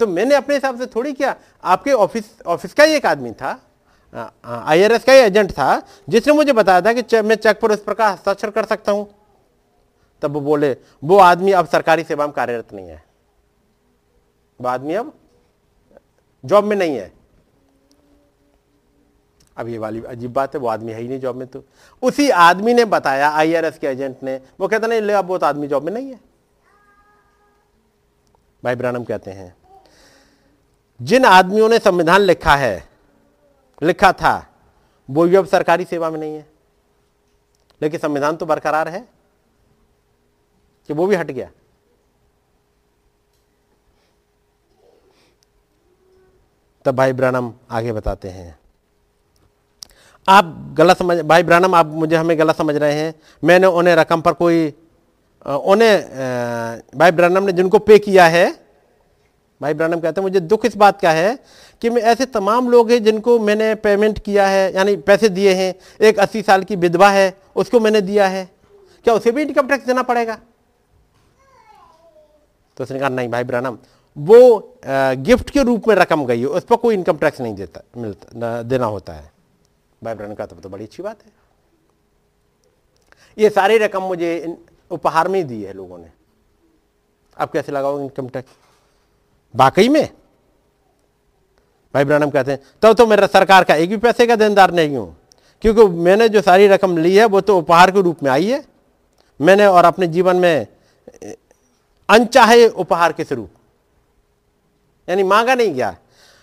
तो मैंने अपने हिसाब से थोड़ी किया। आपके ऑफ़िस ऑफ़िस का ही एक आदमी था आईआरएस का ही एजेंट था, जिसने मुझे बताया था कि चे- मैं चेक पर उस प्रकार हस्ताक्षर कर सकता हूँ। तब वो बोले, वो आदमी अब सरकारी सेवा में कार्यरत नहीं है। वो आदमी अब जॉब में नहीं है। अब ये वाली अजीब बात है, वो आदमी है ही नहीं जॉब में तो। उसी आदमी ने बताया आईआरएस के एजेंट ने। वो कहता नहीं, ले, अब वो तो आदमी जॉब में नहीं है। भाई ब्रानम कहते हैं, जिन आदमियों ने संविधान लिखा है, लिखा था, वो भी अब सरकारी सेवा में नहीं है। लेकिन संविधान तो बरकरार है कि वो भी हट गया। तब भाई ब्रानम आगे बताते हैं आप गलत समझ, भाई ब्रानम, आप मुझे, हमें गलत समझ रहे हैं। मैंने उन्हें रकम पर कोई उन्हें भाई ब्रानम ने जिनको पे किया है, भाई ब्रानम कहते हैं, मुझे दुख इस बात का है कि मैं ऐसे तमाम लोग हैं जिनको मैंने पेमेंट किया है, यानी पैसे दिए हैं। एक अस्सी साल की विधवा है, उसको मैंने दिया है। क्या उसे भी इनकम टैक्स देना पड़ेगा? तो उसने कहा, नहीं भाई ब्रानम, वो गिफ्ट के रूप में रकम गई है, उस पर कोई इनकम टैक्स नहीं देता, मिलता देना होता है। ब्रानम का तो बड़ी अच्छी बात है। ये सारी रकम मुझे उपहार में दी है लोगों ने। अब कैसे लगाओगे इनकम टैक्स वाकई में? भाई ब्रानम कहते हैं, तब तो मेरा सरकार का एक भी पैसे का देनदार नहीं हूँ। क्योंकि मैंने जो सारी रकम ली है, वो तो उपहार के रूप में आई है। मैंने और अपने जीवन में अनचाहे उपहार के स्वरूप यानी मांगा नहीं गया।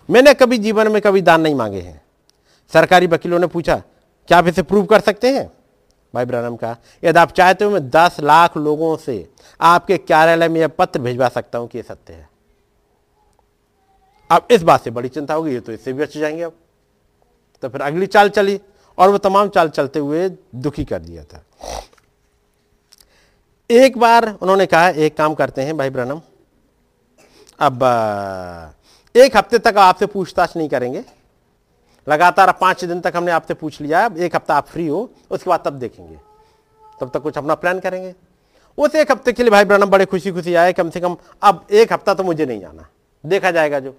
मैंने कभी जीवन में कभी दान नहीं मांगे हैं। सरकारी वकीलों ने पूछा, क्या आप इसे प्रूव कर सकते हैं? भाई ब्रानम का यदि आप चाहते हो, मैं दस लाख लोगों से आपके कार्यालय में यह पत्र भिजवा सकता हूँ कि यह सत्य है। अब इस बात से बड़ी चिंता होगी, ये तो इससे भी बच जाएँगे अब। तो फिर अगली चाल चली, और वो तमाम चाल चलते हुए दुखी कर दिया था। एक बार उन्होंने कहा, एक काम करते हैं भाई ब्रनम, अब, एक हफ़्ते तक आपसे पूछताछ नहीं करेंगे लगातार पाँच दिन तक हमने आपसे पूछ लिया, एक हफ़्ता आप फ्री हो, उसके बाद तब देखेंगे। तब तक कुछ अपना प्लान करेंगे। उस एक हफ़्ते के लिए भाई ब्रनम बड़े खुशी खुशी आए, कम से कम अब एक हफ़्ता तो मुझे नहीं जाना। देखा जाएगा जो।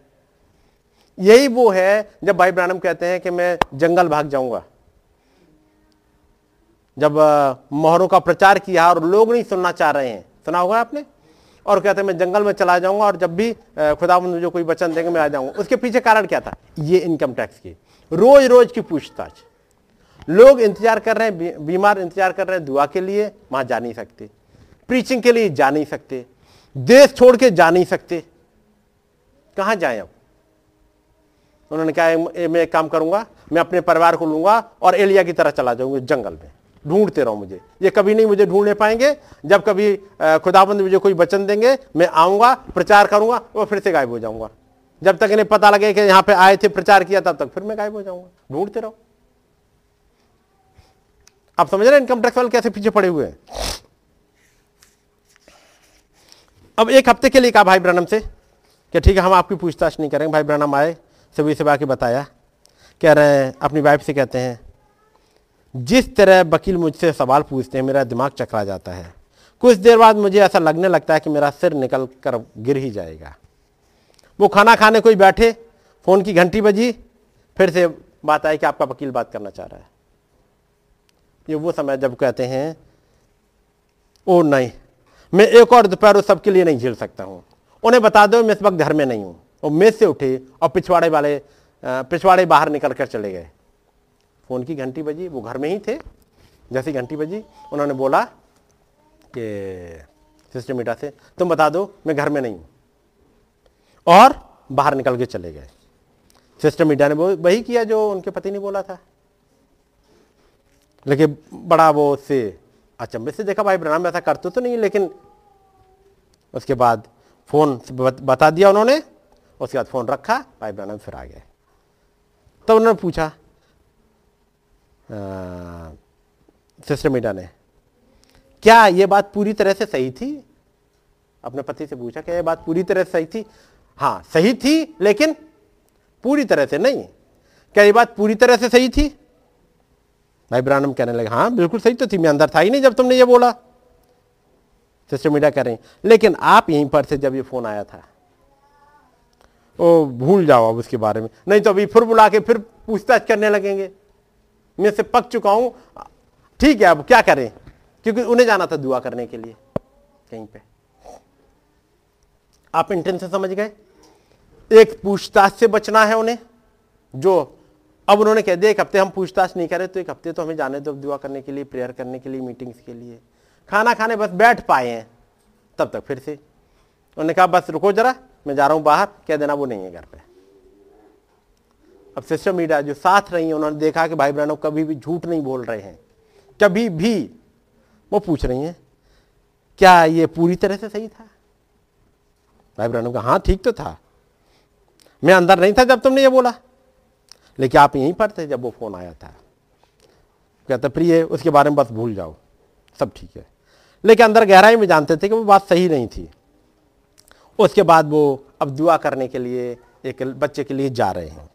यही वो है, जब भाई ब्रानम कहते हैं कि मैं जंगल भाग जाऊँगा। जब मोहरों का प्रचार किया और लोग नहीं सुनना चाह रहे हैं। सुना होगा आपने? और कहते हैं, मैं जंगल में चला जाऊँगा और जब भी खुदा मुझे कोई वचन देंगे, मैं आ जाऊँगा। उसके पीछे कारण क्या था? ये इनकम टैक्स की। रोज रोज की पूछताछ। लोग इंतज़ार कर रहे हैं बीमार इंतज़ार कर रहे हैं, दुआ के लिए वहाँ जा नहीं सकते। प्रीचिंग के लिए जा नहीं सकते। देश छोड़ के जा नहीं सकते। कहाँ जाए अब? उन्होंने कहा मैं एक काम करूँगा, मैं अपने परिवार को लूँगा और एलिया की तरह चला जाऊँगा जंगल में। ढूंढते रहो मुझे। ये कभी नहीं मुझे ढूँढने पाएँगे। जब कभी खुदाबंद मुझे कोई वचन देंगे, मैं आऊँगा, प्रचार करूँगा और फिर से गायब हो जाऊँगा। जब तक इन्हें पता लगे कि यहाँ पे आए थे, प्रचार किया, तब तक फिर मैं गायब हो जाऊँगा। ढूंढते रहो। आप समझ रहे हैं इनकम टैक्स वाले कैसे पीछे पड़े हुए हैं? अब एक हफ़्ते के लिए कहा भाई ब्रनम से कि ठीक है, हम आपकी पूछताछ नहीं करेंगे। भाई ब्रनम आए, सभी से आके बताया। कह रहे हैं, अपनी वाइफ से कहते हैं, जिस तरह वकील मुझसे सवाल पूछते हैं, मेरा दिमाग चकरा जाता है। कुछ देर बाद मुझे ऐसा लगने लगता है कि मेरा सिर निकल कर गिर ही जाएगा। वो खाना खाने कोई बैठे, फ़ोन की घंटी बजी, फिर से बात आई कि आपका वकील बात करना चाह रहा है। ये वो समय जब कहते हैं, ओ नहीं, मैं एक और दोपहर सबके लिए नहीं झेल सकता हूँ। उन्हें बता दो, मैं इस वक्त घर में नहीं हूँ। और मेज से उठे और पिछवाड़े वाले पिछवाड़े बाहर निकल कर चले गए। फ़ोन की घंटी बजी, वो घर में ही थे। जैसी घंटी बजी, उन्होंने बोला कि, सिस्टर मीटा से, तुम बता दो, मैं घर में नहीं हूँ। और बाहर निकल के चले गए। सिस्टर मीडिया ने वही किया जो उनके पति ने बोला था। लेकिन बड़ा वो उससे अचंभे से देखा, भाई ब्रह्म ऐसा करते तो नहीं, लेकिन उसके बाद फ़ोन बता दिया उन्होंने, उसके बाद फ़ोन रखा, भाई ब्रह्म फिर आ गए। तो उन्होंने पूछा सिस्टर मीडा ने, क्या ये बात पूरी तरह से सही थी? अपने पति से पूछा, क्या ये बात पूरी तरह से सही थी? हाँ सही थी, लेकिन पूरी तरह से नहीं। क्या ये बात पूरी तरह से सही थी? भाई ब्रानम कहने लगे हाँ बिल्कुल सही तो थी, मैं अंदर था ही नहीं जब तुमने ये बोला। सिस्टर मीडिया कह रही लेकिन आप यहीं पर से जब ये फ़ोन आया था। ओ, भूल जाओ अब उसके बारे में। नहीं तो अभी फिर बुला के फिर पूछताछ करने लगेंगे। मैं से पक चुका हूँ। ठीक है, अब क्या करें? क्योंकि उन्हें जाना था दुआ करने के लिए, कहीं पे। आप इंटेंशन समझ गए? एक पूछताछ से बचना है उन्हें, जो अब उन्होंने कह दिया, एक हफ़्ते हम पूछताछ नहीं करें तो एक हफ़्ते तो हमें जाने दो, दुआ करने के लिए प्रेयर करने के लिए मीटिंग्स के लिए। खाना खाने बस बैठ पाए हैं, तब तक फिर से। उन्होंने कहा, बस रुको जरा, मैं जा रहा हूँ बाहर, कह देना वो नहीं है घर पे। अब सिस्टर मीडिया जो साथ रही हैं, उन्होंने देखा कि भाई बहनों कभी भी झूठ नहीं बोल रहे हैं। कभी भी, वो पूछ रही हैं, क्या ये पूरी तरह से सही था? भाई बहनों का हाँ ठीक तो था। मैं अंदर नहीं था जब तुमने ये बोला। लेकिन आप यहीं पर थे जब वो फ़ोन आया था। कहते, प्रिय, उसके बारे में बस भूल जाओ। सब ठीक है। लेकिन अंदर गहराई में जानते थे कि वो बात सही नहीं थी। उसके बाद वो अब दुआ करने के लिए, एक बच्चे के लिए जा रहे हैं।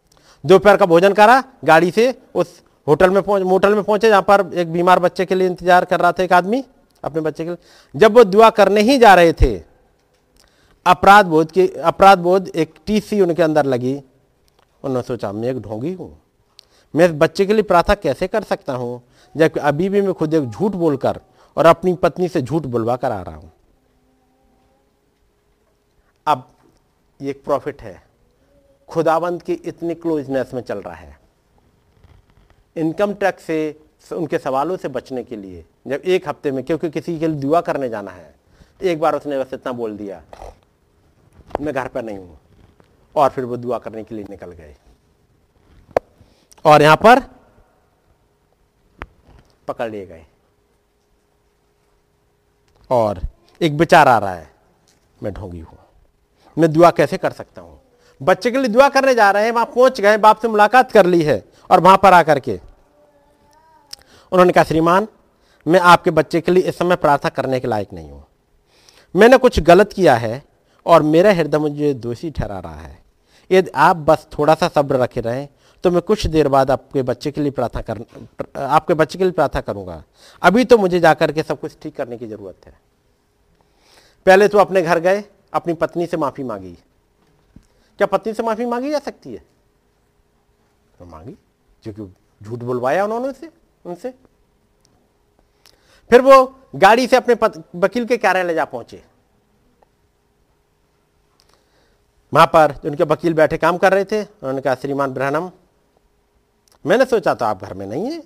दोपहर का भोजन करा, गाड़ी से उस होटल में पहुँच, मोटल में पहुँचे, जहाँ पर एक बीमार बच्चे के लिए इंतज़ार कर रहा था एक आदमी, अपने बच्चे के लिए। जब वो दुआ करने ही जा रहे थे अपराध बोध की, अपराध बोध एक टीसी उनके अंदर लगी। उन्होंने सोचा, मैं एक ढोंगी हूँ। मैं इस बच्चे के लिए प्रार्थना कैसे कर सकता हूँ, जबकि अभी भी मैं खुद एक झूठ बोलकर और अपनी पत्नी से झूठ बुलवा कर आ रहा हूँ? अब ये एक प्रॉफिट है। खुदाबंद की इतनी क्लोजनेस में चल रहा है। इनकम टैक्स से, उनके सवालों से बचने के लिए, जब एक हफ़्ते में, क्योंकि किसी के लिए दुआ करने जाना है, एक बार उसने बस इतना बोल दिया। मैं घर पर नहीं हूँ। और फिर वो दुआ करने के लिए निकल गए। और यहाँ पर पकड़ लिए गए। और एक विचार आ रहा है, मैं ढोंगी हूँ। मैं दुआ कैसे कर सकता हूँ? बच्चे के लिए दुआ करने जा रहे हैं, वहाँ पहुँच गए, बाप से मुलाकात कर ली है और वहाँ पर आकर के उन्होंने कहा, श्रीमान, मैं आपके बच्चे के लिए इस समय प्रार्थना करने के लायक नहीं हूँ। मैंने कुछ गलत किया है और मेरा हृदय मुझे दोषी ठहरा रहा है। यदि आप बस थोड़ा सा सब्र रखे रहें तो मैं कुछ देर बाद आपके बच्चे के लिए प्रार्थना कर, आपके बच्चे के लिए प्रार्थना करूँगा। अभी तो मुझे जाकर के सब कुछ ठीक करने की ज़रूरत है। पहले तो अपने घर गए, अपनी पत्नी से माफ़ी मांगी। क्या पत्नी से माफ़ी मांगी जा सकती है? तो मांगी, क्योंकि झूठ बुलवाया उन्होंने उनसे उनसे। फिर वो गाड़ी से अपने वकील के कार्यालय जा पहुँचे। वहाँ पर उनके वकील बैठे काम कर रहे थे, उन्होंने कहा, श्रीमान ब्रहणम, मैंने सोचा तो आप घर में नहीं है।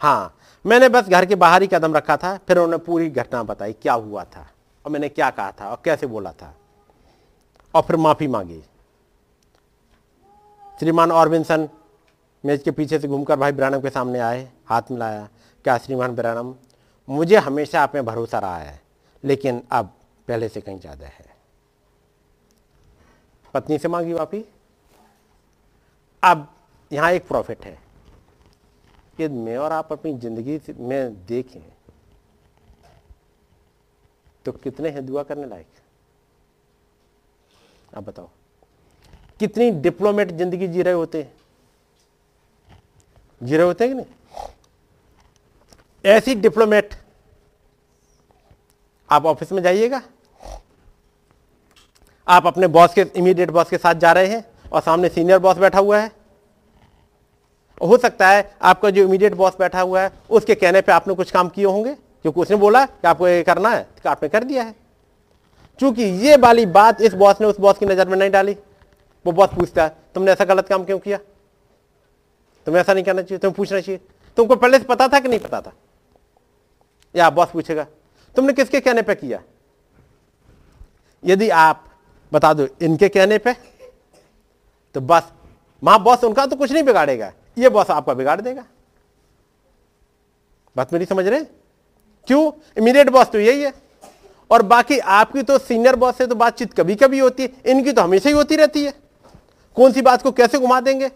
हाँ मैंने बस घर के बाहर ही कदम रखा था, फिर उन्होंने पूरी घटना बताई, क्या हुआ था, और मैंने क्या कहा था, और कैसे बोला था, और फिर माफ़ी मांगी। श्रीमान ऑरबिन्सन मेज के पीछे से घूमकर भाई ब्रानम के सामने आए, हाथ मिलाया क्या श्रीमान ब्रानम मुझे हमेशा आप में भरोसा रहा है, लेकिन अब पहले से कहीं ज़्यादा है। पत्नी से मांगी माफ़ी अब यहाँ एक प्रॉफिट है कि मैं और आप अपनी ज़िंदगी में देखें तो कितने हैं दुआ करने लायक? आप बताओ। कितनी डिप्लोमेट ज़िंदगी जी रहे होते हैं? जी रहे होते हैं कि नहीं? ऐसी डिप्लोमेट आप ऑफ़िस में जाइएगा। आप अपने बॉस के इमीडिएट बॉस के साथ जा रहे हैं और सामने सीनियर बॉस बैठा हुआ है। हो सकता है आपका जो इमीडिएट बॉस बैठा हुआ है, उसके कहने पे आपने कुछ काम किए होंगे, क्योंकि उसने बोला कि आपको ये करना है तो आपने कर दिया है। क्योंकि ये वाली बात इस बॉस ने उस बॉस की नज़र में नहीं डाली। वो बॉस पूछता है, तुमने ऐसा गलत काम क्यों किया? तुम्हें ऐसा नहीं करना चाहिए, तुम्हें पूछना चाहिए। तुमको पहले से पता था कि नहीं पता था? या बॉस पूछेगा, तुमने किसके कहने पर किया? यदि आप बता दो, इनके कहने पे? तो बस वहाँ बॉस उनका तो कुछ नहीं बिगाड़ेगा, ये बॉस आपका बिगाड़ देगा। बात मेरी समझ रहे क्यों? इमीडिएट बॉस तो यही है। और बाकी आपकी तो सीनियर बॉस से तो बातचीत कभी कभी होती है, इनकी तो हमेशा ही होती रहती है। कौन सी बात को कैसे घुमा देंगे?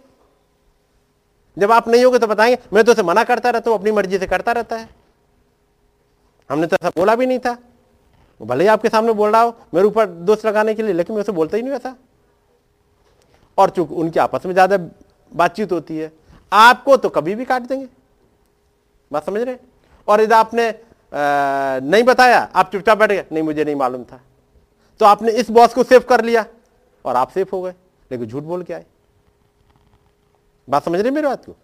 जब आप नहीं होगे तो बताएँगे, मैं तो उसे मना करता रहता हूँ, अपनी मर्ज़ी से करता रहता है। हमने तो ऐसा बोला भी नहीं था। भले ही आपके सामने बोल रहा हो मेरे ऊपर दोष लगाने के लिए लेकिन मैं उसे बोलता ही नहीं वैसा और चूँकि उनकी आपस में ज़्यादा बातचीत होती है आपको तो कभी भी काट देंगे। बात समझ रहे और यदि आपने आ, नहीं बताया आप चुपचाप बैठ गए नहीं मुझे नहीं मालूम था। तो आपने इस बॉस को सेव कर लिया और आप सेफ़ हो गए लेकिन झूठ बोल के आए। बात समझ रहे मेरी बात को?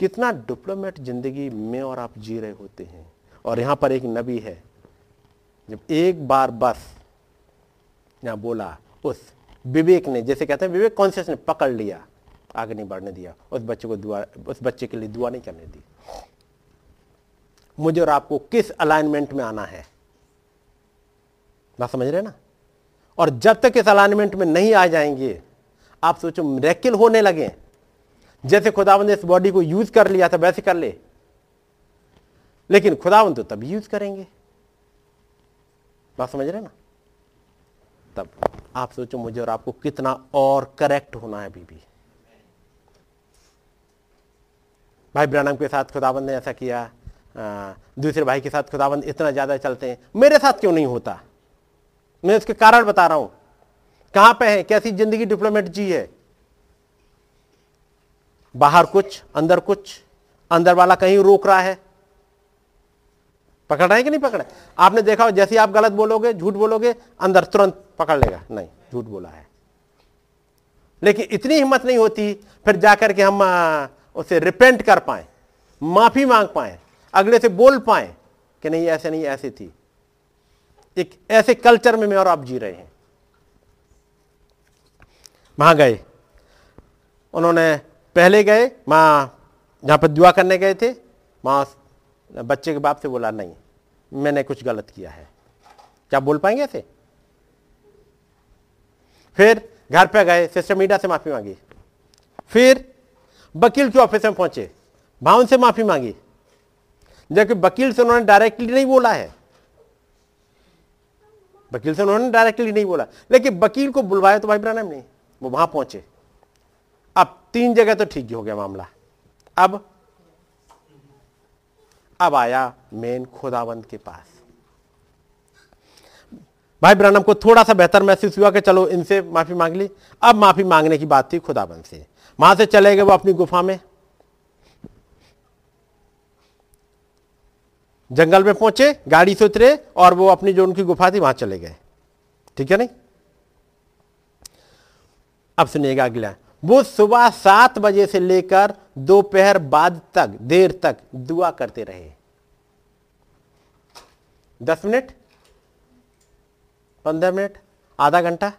कितना डिप्लोमेट ज़िंदगी में और आप जी रहे होते हैं। और यहाँ पर एक नबी है जब एक बार बस, यहाँ बोला, उस विवेक ने, जैसे कहते हैं, विवेक कॉन्शियस ने पकड़ लिया, आगे नहीं बढ़ने दिया, उस बच्चे को दुआ, उस बच्चे के लिए दुआ नहीं करने दी। मुझे और आपको किस अलाइनमेंट में आना है? बात समझ रहे ना? और जब तक इस अलाइनमेंट में नहीं आ जाएँगे, आप सोचो रेकिल होने लगे। जैसे खुदावंद ने इस बॉडी को यूज़ कर लिया था, वैसे कर ले। लेकिन खुदावंद तो तभी यूज़ करेंगे। बात समझ रहे ना? तब आप सोचो मुझे और आपको कितना और करेक्ट होना है अभी भी भाई ब्रानम के साथ खुदाबंद ने ऐसा किया आ, दूसरे भाई के साथ खुदाबंद इतना ज़्यादा चलते हैं। मेरे साथ क्यों नहीं होता? मैं उसके कारण बता रहा हूँ। कहाँ पे है? कैसी ज़िंदगी डिप्लोमेट जी है? बाहर कुछ अंदर कुछ अंदर वाला कहीं रोक रहा है? पकड़ है कि नहीं पकड़ आपने देखा हो, जैसे आप गलत बोलोगे, झूठ बोलोगे, अंदर तुरंत पकड़ लेगा। नहीं, झूठ बोला है। लेकिन इतनी हिम्मत नहीं होती, फिर जाकर के हम उसे रिपेंट कर पाए, माफ़ी मांग पाए, अगले से बोल पाए कि नहीं, ऐसे नहीं, ऐसे थी। एक ऐसे कल्चर में मैं और आप जी रहे हैं। वहाँ गए। उन्होंने पहले गए, माँ, जहाँ पर दुआ करने गए थे, माँ बच्चे के बाप से बोला, नहीं मैंने कुछ गलत किया है। क्या बोल पाएँगे ऐसे? फिर घर पे गए सिस्टर मीडिया से माफ़ी मांगी। फिर वकील के ऑफ़िस में पहुँचे वहाँ से माफ़ी मांगी। जबकि वकील से उन्होंने डायरेक्टली नहीं बोला है। वकील से उन्होंने डायरेक्टली नहीं बोला। लेकिन वकील को बुलवाया तो भाई ब्रानम नहीं वो वहाँ पहुँचे। अब तीन जगह तो ठीक ही हो गया मामला। अब अब आया मेन खुदावंत के पास। भाई ब्रानम को थोड़ा सा बेहतर महसूस हुआ कि चलो इनसे माफ़ी मांग ली। अब माफ़ी मांगने की बात थी खुदाबंद से। वहाँ से चले गए वो अपनी गुफा में। जंगल में पहुँचे, गाड़ी से उतरे और वो अपनी जो उनकी गुफा थी वहाँ चले गए। ठीक है नहीं? अब सुनिएगा अगला। वो सुबह सात बजे से लेकर दोपहर बाद तक, देर तक दुआ करते रहे। दस मिनट? पंद्रह मिनट? आधा घंटा?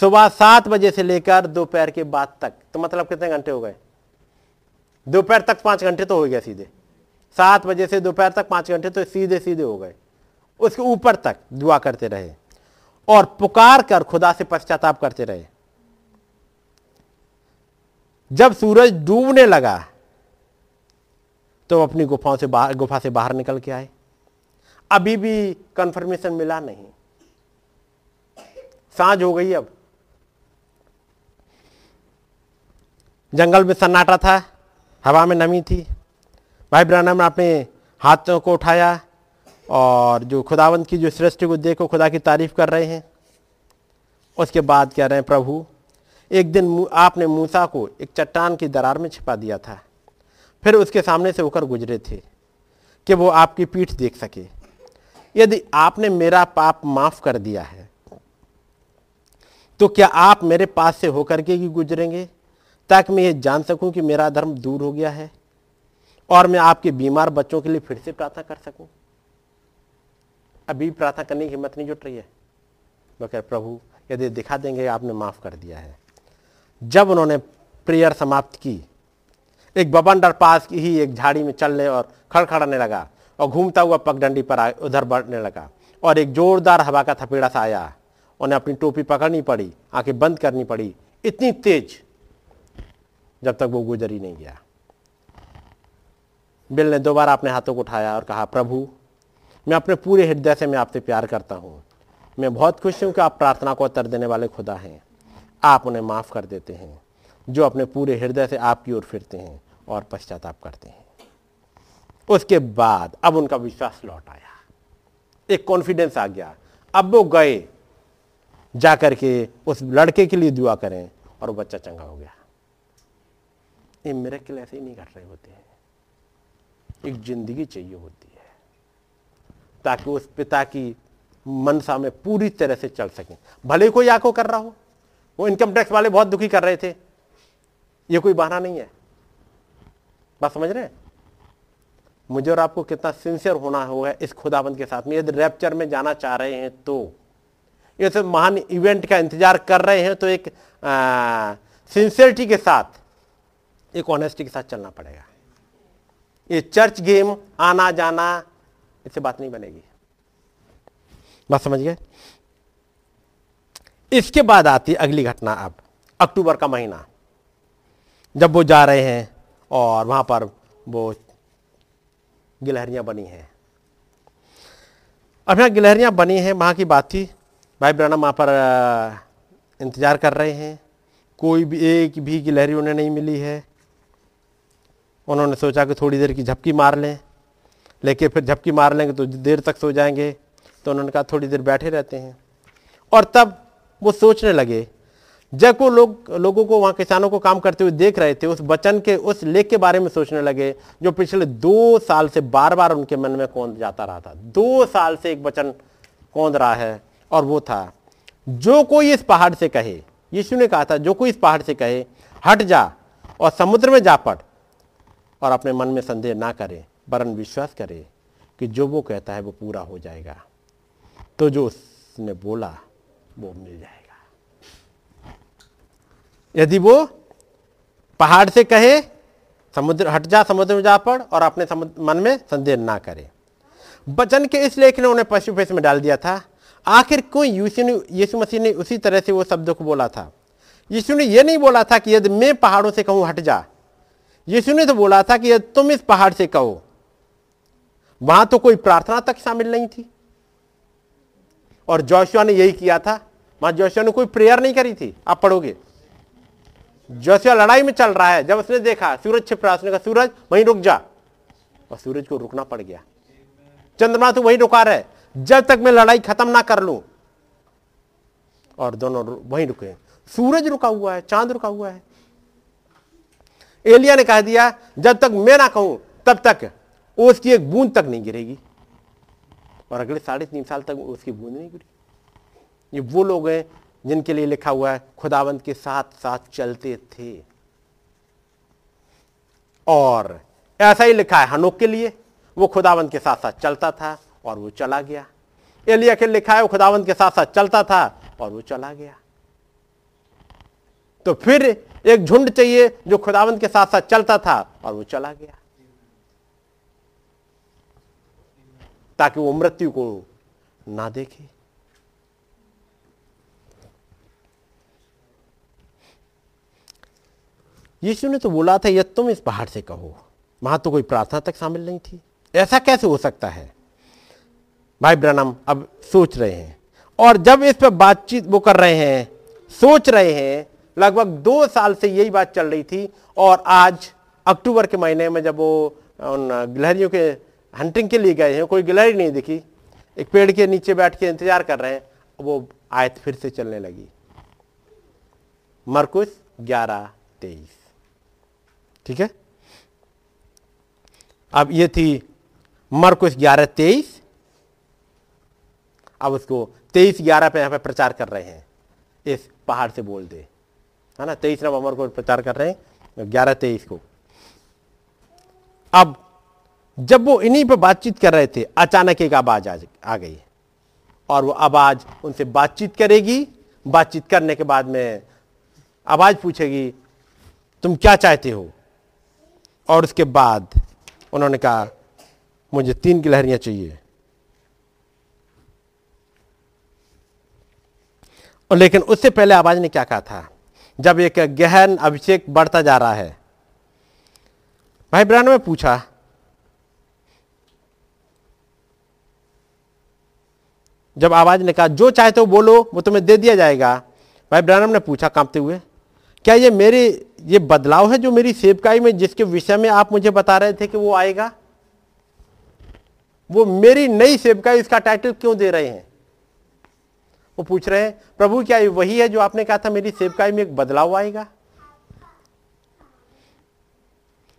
सुबह सात बजे से लेकर दोपहर के बाद तक। तो मतलब कितने घंटे हो गए? दोपहर तक पाँच घंटे तो हो गया सीधे। सात बजे से दोपहर तक पाँच घंटे तो सीधे सीधे हो गए। उसके ऊपर तक दुआ करते रहे। और पुकार कर खुदा से पश्चाताप करते रहे। जब सूरज डूबने लगा तो अपनी गुफाओं से बाहर, गुफा से बाहर निकल के आए। अभी भी कंफर्मेशन मिला नहीं। साँझ हो गई अब। जंगल में सन्नाटा था, हवा में नमी थी। भाई ब्रानम ने अपने हाथों को उठाया और जो खुदावंत की, जो सृष्टि को देखो, खुदा की तारीफ़ कर रहे हैं। उसके बाद कह रहे हैं, प्रभु एक दिन आपने मूसा को एक चट्टान की दरार में छिपा दिया था। फिर उसके सामने से होकर गुजरे थे कि वो आपकी पीठ देख सके। यदि आपने मेरा पाप माफ़ कर दिया है तो क्या आप मेरे पास से होकर के ही गुजरेंगे, ताकि मैं ये जान सकूँ कि मेरा धर्म दूर हो गया है और मैं आपके बीमार बच्चों के लिए फिर से प्रार्थना कर सकूँ? अभी प्रार्थना करने की हिम्मत नहीं जुट रही है। कह प्रभु, यदि दिखा देंगे आपने माफ़ कर दिया है। जब उन्होंने प्रेयर समाप्त की, एक बबंडर पास की ही एक झाड़ी में चलने और खड़खड़ाने लगा और घूमता हुआ पगडंडी पर आए, उधर बढ़ने लगा और एक जोरदार हवा का थपेड़ा सा आया। उन्हें अपनी टोपी पकड़नी पड़ी, आँखें बंद करनी पड़ी, इतनी तेज जब तक वो गुजर ही नहीं गया। बिल ने दोबारा अपने हाथों को उठाया और कहा, प्रभु, मैं अपने पूरे हृदय से मैं आपसे प्यार करता हूँ। मैं बहुत खुश हूँ कि आप प्रार्थना को उत्तर देने वाले खुदा हैं। आप उन्हें माफ़ कर देते हैं, जो अपने पूरे हृदय से आपकी ओर फिरते हैं और पश्चाताप करते हैं। उसके बाद अब उनका विश्वास लौट आया। एक कॉन्फिडेंस आ गया। अब वो गए, जाकर के उस लड़के के लिए दुआ करें और वो बच्चा चंगा हो गया। ये मेरे ऐसे ही नहीं कर रहे होते हैं। एक ज़िंदगी चाहिए होती है, ताकि उस पिता की मनसा में पूरी तरह से चल सके। भले कोई आँखों कर रहा हो वो इनकम टैक्स वाले बहुत दुखी कर रहे थे। ये कोई बहाना नहीं है। बात समझ रहे हैं? मुझे और आपको कितना सिंसियर होना होगा इस खुदाबंद के साथ में। यदि रैप्चर में जाना चाह रहे हैं तो। ये सब महान इवेंट का इंतज़ार कर रहे हैं तो एक सिंसियरिटी के साथ, एक ऑनेस्टी के साथ चलना पड़ेगा। ये चर्च गेम आना जाना, इससे बात नहीं बनेगी। बात समझ गए? इसके बाद आती अगली घटना अब, अक्टूबर का महीना। जब वो जा रहे हैं और वहाँ पर वो गिलहरियाँ बनी हैं। अब यहाँ गिलहरियाँ बनी हैं, वहाँ की बात थी, भाई ब्राना वहाँ पर इंतज़ार कर रहे हैं। कोई भी, एक भी गिलहरी उन्हें नहीं मिली है। उन्होंने सोचा कि थोड़ी देर की झपकी मार लें लेकिन फिर झपकी मार लेंगे तो देर तक सो जाएँगे। तो उन्होंने कहा थोड़ी देर बैठे रहते हैं। और तब वो सोचने लगे। जब वो लोग, लोगों को, वहाँ किसानों को काम करते हुए देख रहे थे, उस वचन के, उस लेख के बारे में सोचने लगे, जो पिछले दो साल से बार बार उनके मन में कौन जाता रहा था। दो साल से एक वचन कौन रहा है, और वो था, जो कोई इस पहाड़ से कहे, यीशु ने कहा था, जो कोई इस पहाड़ से कहे, हट जा और समुद्र में जा पड़ और अपने मन में संदेह ना करे, वरन विश्वास करे कि जो वो कहता है वो पूरा हो जाएगा। तो जो उसने बोला वो मिल जाएगा यदि वो पहाड़ से कहे समुद्र हट जा समुद्र में जा पड़ और अपने मन में संदेह ना करे बचन के इस लेख ने उन्हें पशु पेश में डाल दिया था आखिर क्यों यीशु ने यीशु मसीह ने उसी तरह से वो शब्द को बोला था यीशु ने यह नहीं बोला था कि यदि मैं पहाड़ों से कहूँ हट जा यीशु ने तो बोला था कि यदि तुम इस पहाड़ से कहो वहाँ तो कोई प्रार्थना तक शामिल नहीं थी और जोशुआ ने यही किया था। वहाँ जोशुआ ने कोई प्रेयर नहीं करी थी। आप पढ़ोगे। जोशुआ लड़ाई में चल रहा है। जब उसने देखा, सूरज छिप रहा उसने कहा, सूरज, वहीं रुक जा। और सूरज को रुकना पड़ गया। चंद्रमा तो वहीं रुका रहे। जब तक मैं लड़ाई खत्म ना कर लू। और दोनों वहीं रुके। सूरज रुका हुआ है, चाँद रुका हुआ है। एलिया ने कह दिया, जब तक मैं ना कहूँ, तब तक उसकी एक बूंद तक नहीं गिरेगी। और अगले साढ़े तीन साल तक उसकी बूंद नहीं गिरी। ये वो लोग हैं जिनके लिए लिखा हुआ है, खुदावंत के साथ साथ चलते थे। और ऐसा ही लिखा है, हनोक के लिए वो खुदावंत के साथ साथ चलता था और वो चला गया। एलिया के लिखा है, वो खुदावंत के साथ साथ चलता था और वो चला गया। तो फिर एक झुंड चाहिए जो खुदावंत के साथ साथ चलता था और वो चला गया। ताकि वो मृत्यु को ना देखे। यीशु ने तो बोला था, यह तुम इस पहाड़ से कहो। वहाँ तो कोई प्रार्थना तक शामिल नहीं थी। ऐसा कैसे हो सकता है? भाई ब्रनम अब सोच रहे हैं। और जब इस पर बातचीत वो कर रहे हैं, सोच रहे हैं, लगभग दो साल से यही बात चल रही थी। और आज अक्टूबर के महीने में जब वो उन गिलहरियों के हंटिंग के लिए गए हैं, कोई गिलहरी नहीं दिखी। एक पेड़ के नीचे बैठ के इंतज़ार कर रहे हैं, वो आयत फिर से चलने लगी। मरकुश ग्यारह तेईस। ठीक है? अब ये थी मरकुश ग्यारह तेईस। अब उसको तेईस ग्यारह पे यहाँ पे प्रचार कर रहे हैं। इस पहाड़ से बोल दे। है ना? तेईस नवंबर को प्रचार कर रहे हैं, ग्यारह तेईस को। अब जब वो इन्हीं पर बातचीत कर रहे थे, अचानक एक आवाज़ आ गई। और वो आवाज़ उनसे बातचीत करेगी। बातचीत करने के बाद में आवाज़ पूछेगी, तुम क्या चाहते हो? और उसके बाद उन्होंने कहा, मुझे तीन गिलहरियाँ चाहिए। और लेकिन उससे पहले आवाज़ ने क्या कहा था? जब एक गहन अभिषेक बढ़ता जा रहा है। भाई ब्रान में पूछा जब आवाज़ ने कहा, जो चाहे तो बोलो, वो तुम्हें दे दिया जाएगा। भाई ब्रानम ने पूछा कांपते हुए, क्या ये मेरे, ये बदलाव है जो मेरी सेवकाई में, जिसके विषय में आप मुझे बता रहे थे कि वो आएगा? वो मेरी नई सेवकाई, इसका टाइटल क्यों दे रहे हैं? वो पूछ रहे हैं, प्रभु, क्या ये वही है जो आपने कहा था मेरी सेवकाई में एक बदलाव आएगा,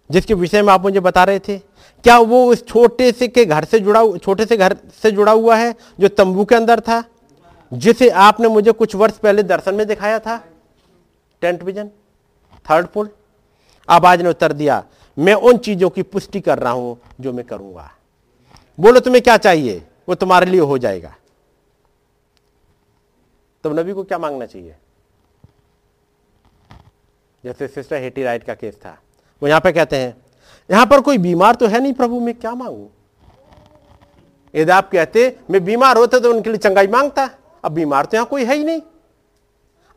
जिसके विषय में आप मुझे बता रहे थे? क्या वो उस छोटे से के घर से जुड़ा छोटे से घर से जुड़ा हुआ है, जो तंबू के अंदर था, जिसे आपने मुझे कुछ वर्ष पहले दर्शन में दिखाया था? टेंट विजन थर्ड पुल आवाज़ ने उत्तर दिया, मैं उन चीज़ों की पुष्टि कर रहा हूँ, जो मैं करूँगा। बोलो, तुम्हें क्या चाहिए? वो तुम्हारे लिए हो जाएगा। तब नबी को क्या मांगना चाहिए? जैसे सिस्टर हेटी राइट का केस था। वो यहाँ पे कहते हैं यहाँ पर कोई बीमार तो है नहीं प्रभु, मैं क्या मांगू? यदि आप कहते, मैं बीमार होते तो उनके लिए चंगाई माँगता। अब बीमार तो यहाँ कोई है ही नहीं।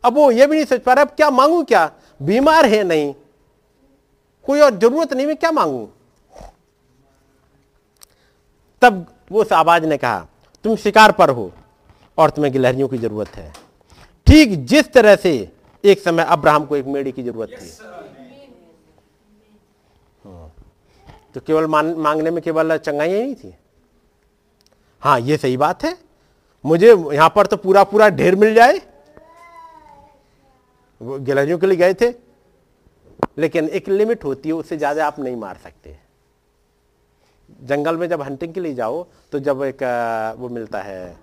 अब वो ये भी नहीं सोच पा रहा, अब क्या मांगू क्या? बीमार है नहीं। कोई और ज़रूरत नहीं, मैं क्या मांगू? तब वो उस आवाज़ ने कहा, तुम शिकार पर हो और तुम्हें गिलहरियों की ज़रूरत है। ठीक जिस तरह से एक समय अब्राहम को एक मेड़ी की ज़रूरत थी हाँ। तो केवल मांगने में केवल चंगाई नहीं थी। हाँ ये सही बात है। मुझे यहाँ पर तो पूरा पूरा ढेर मिल जाए। गिलहरियों के लिए गए थे। लेकिन एक लिमिट होती है, उससे ज़्यादा आप नहीं मार सकते। जंगल में जब हंटिंग के लिए जाओ तो जब एक वो मिलता है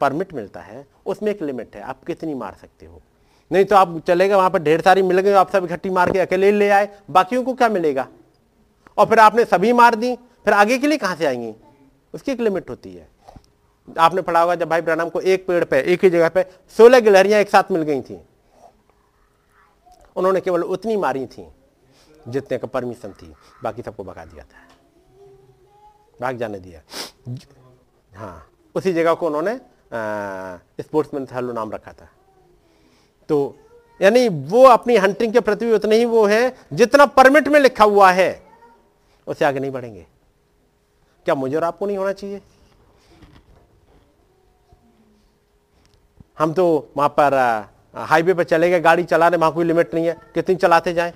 परमिट मिलता है, उसमें एक लिमिट है, आप कितनी मार सकते हो। नहीं तो आप चलेगा, वहाँ पर ढेर सारी मिल गई, आप सब इकट्ठी मार के अकेले ले आए। बाकियों को क्या मिलेगा? और फिर आपने सभी मार दी, फिर आगे के लिए कहाँ से आएँगी? उसकी एक लिमिट होती है। आपने पढ़ा होगा जब भाई ब्रणाम को एक पेड़ पे, एक ही जगह पे सोलह गिलहरियाँ एक साथ मिल गई थी। उन्होंने केवल उतनी मारी थी जितने का परमिशन थी। बाकी सबको भगा दिया था। भाग जाने दिया। हाँ उसी जगह को उन्होंने स्पोर्ट्समैन हेलो नाम रखा था। तो यानी वो अपनी हंटिंग के प्रति भी उतने ही वो है जितना परमिट में लिखा हुआ है। उससे आगे नहीं बढ़ेंगे। क्या मुझे और आपको नहीं होना चाहिए? हम तो वहाँ पर हाईवे पर चले गए, गाड़ी चला रहे वहाँ कोई लिमिट नहीं है। कितनी चलाते जाए?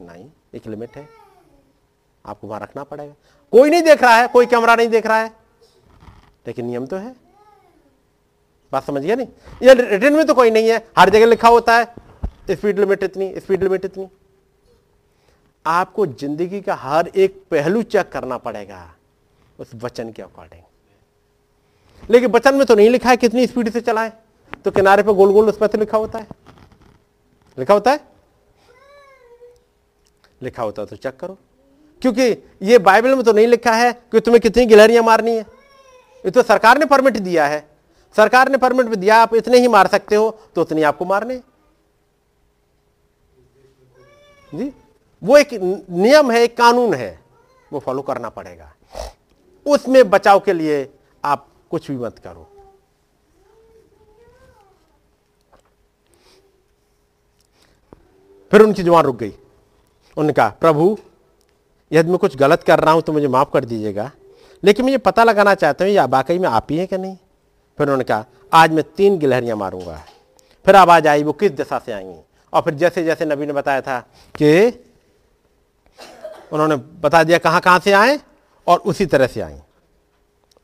नहीं, एक लिमिट है। आपको वहाँ रखना पड़ेगा। कोई नहीं देख रहा है, कोई कैमरा नहीं देख रहा है। लेकिन नियम तो है। बात समझ गया नहीं? ये रिटर्न में तो कोई नहीं है। हर जगह लिखा होता है, स्पीड लिमिट इतनी, स्पीड लिमिट इतनी। आपको ज़िंदगी का हर एक पहलू चेक करना पड़ेगा, उस वचन के अकॉर्डिंग लेकिन वचन में तो नहीं लिखा है कितनी स्पीड से चलाए। तो किनारे पे गोल गोल उसमें तो लिखा होता है। लिखा होता है? लिखा होता है तो चेक करो। क्योंकि ये बाइबल में तो नहीं लिखा है कि तुम्हें कितनी गिलहरियाँ मारनी है। ये तो सरकार ने परमिट दिया है। सरकार ने परमिट दिया, आप इतने ही मार सकते हो तो उतनी आपको मारने। जी? वो एक नियम है, एक कानून है, वो फॉलो करना पड़ेगा। उसमें बचाव के लिए आप कुछ भी मत करो। फिर उनकी ज़ुबान रुक गई। उन्होंने कहा, प्रभु, यदि मैं कुछ गलत कर रहा हूँ तो मुझे माफ़ कर दीजिएगा, लेकिन मुझे पता लगाना चाहता हूँ, या वाकई में आप ही हैं कि नहीं? फिर उन्होंने कहा, आज मैं तीन गिलहरियाँ मारूँगा। फिर आवाज़ आई, वो किस दिशा से आएँगी और फिर जैसे जैसे नबी ने बताया था कि उन्होंने बता दिया कहाँ कहाँ से आए और उसी तरह से आई।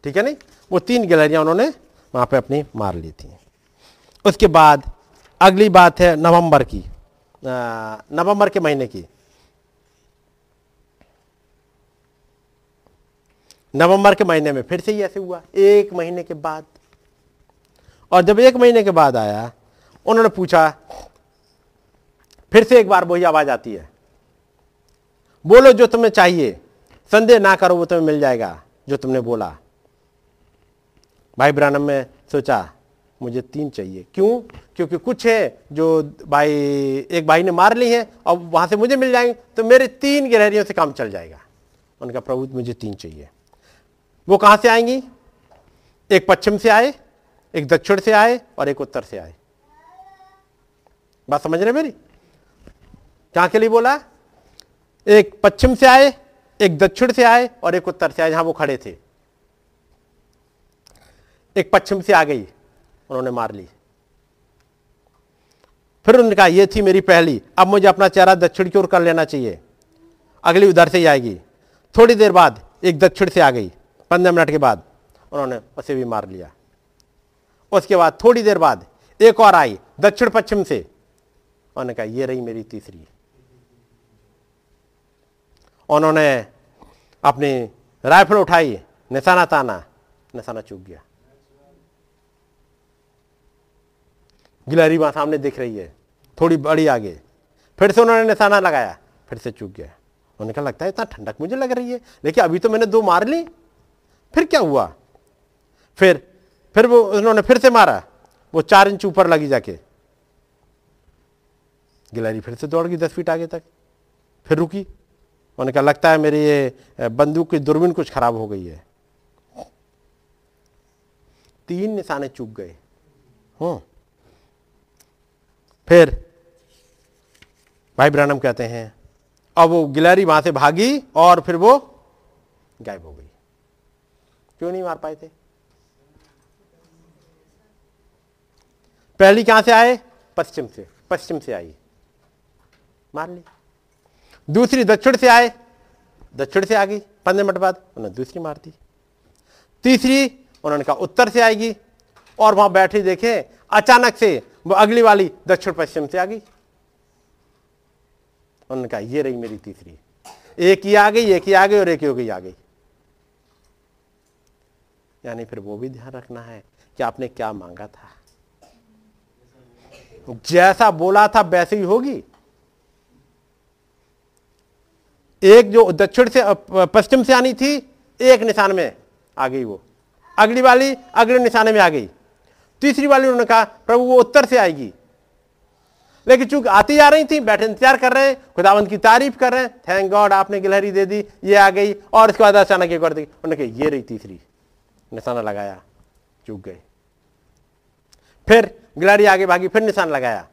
ठीक है नहीं? वो तीन गिलहरियाँ उन्होंने वहाँ पे अपनी मार ली थी। उसके बाद अगली बात है नवंबर की। नवंबर के महीने की। नवंबर के महीने में फिर से ही ऐसे हुआ, एक महीने के बाद। और जब एक महीने के बाद आया, उन्होंने पूछा, फिर से एक बार वही आवाज़ आती है। बोलो जो तुम्हें चाहिए। संदेह ना करो, वो तुम्हें मिल जाएगा, जो तुमने बोला। भाई ब्रानम, में सोचा, मुझे तीन चाहिए। क्यों? क्योंकि कुछ है जो भाई, एक भाई ने मार ली है और वहाँ से मुझे मिल जाएँगे तो मेरे तीन गहरियों से काम चल जाएगा। उनका प्रभु, मुझे तीन चाहिए। वो कहाँ से आएँगी? एक पश्चिम से आए, एक दक्षिण से आए और एक उत्तर से आए। बात समझ रहे मेरी? क्या के लिए बोला? एक पश्चिम से आए, एक दक्षिण से आए और एक उत्तर से आए, जहाँ वो खड़े थे। एक पश्चिम से आ गई, उन्होंने मार ली। फिर उन्होंने कहा यह थी मेरी पहली, अब मुझे अपना चेहरा दक्षिण की ओर कर लेना चाहिए। अगली उधर से ही आएगी। थोड़ी देर बाद एक दक्षिण से आ गई, पंद्रह मिनट के बाद उन्होंने उसे भी मार लिया। उसके बाद थोड़ी देर बाद एक और आई, दक्षिण पश्चिम से। उन्होंने कहा यह रही मेरी तीसरी। उन्होंने अपनी राइफल उठाई, निशाना ताना, निशाना चूक गया। गिलहरी वहाँ सामने दिख रही है, थोड़ी बड़ी आगे। फिर से उन्होंने निशाना लगाया, फिर से चूक गया। उन्होंने कहा, लगता है इतना ठंडक मुझे लग रही है। लेकिन अभी तो मैंने दो मार ली, फिर क्या हुआ? फिर फिर वो, उन्होंने फिर से मारा, वो चार इंच ऊपर लगी जाके। गिलहरी फिर से दौड़ गई दस फीट आगे तक, फिर रुकी। उन्होंने कहा, लगता है मेरी ये बंदूक की दूरबीन कुछ खराब हो गई है। तीन निशाने चूक गए। हूँ फिर भाई ब्रानम कहते हैं, अब वो गिलहरी वहाँ से भागी और फिर वो गायब हो गई। क्यों नहीं मार पाए थे? पहली कहाँ से आए? पश्चिम से पश्चिम से आई। मार ली। दूसरी दक्षिण से आए, दक्षिण से आ गई, पंद्रह मिनट बाद उन्होंने दूसरी मार दी। तीसरी, उन्होंने कहा उत्तर से आएगी, और वहाँ बैठे देखे, अचानक से वो अगली वाली दक्षिण पश्चिम से आ गई। उन्होंने कहा, ये रही मेरी तीसरी। एक ही आ गई, एक ही आ गई, और एक ही हो गई, आ गई। यानी फिर वो भी ध्यान रखना है कि आपने क्या मांगा था। जैसा बोला था, वैसे ही होगी। एक जो दक्षिण से पश्चिम से आनी थी, एक निशान में आ गई वो। अगली वाली अगले निशाने में आ गई। तीसरी वाली उन्होंने कहा, प्रभु, वो उत्तर से आएगी। लेकिन चूँकि आती जा रही थी, बैठे इंतज़ार कर रहे हैं, खुदावंत की तारीफ़ कर रहे हैं, थैंक गॉड, आपने गिलहरी दे दी, ये आ गई। और इसके बाद अचानक एक बार दी उन्होंने कहा, ये रही तीसरी। निशाना लगाया, चूक गए। फिर गिलहरी आगे भागी, फिर निशान लगाया।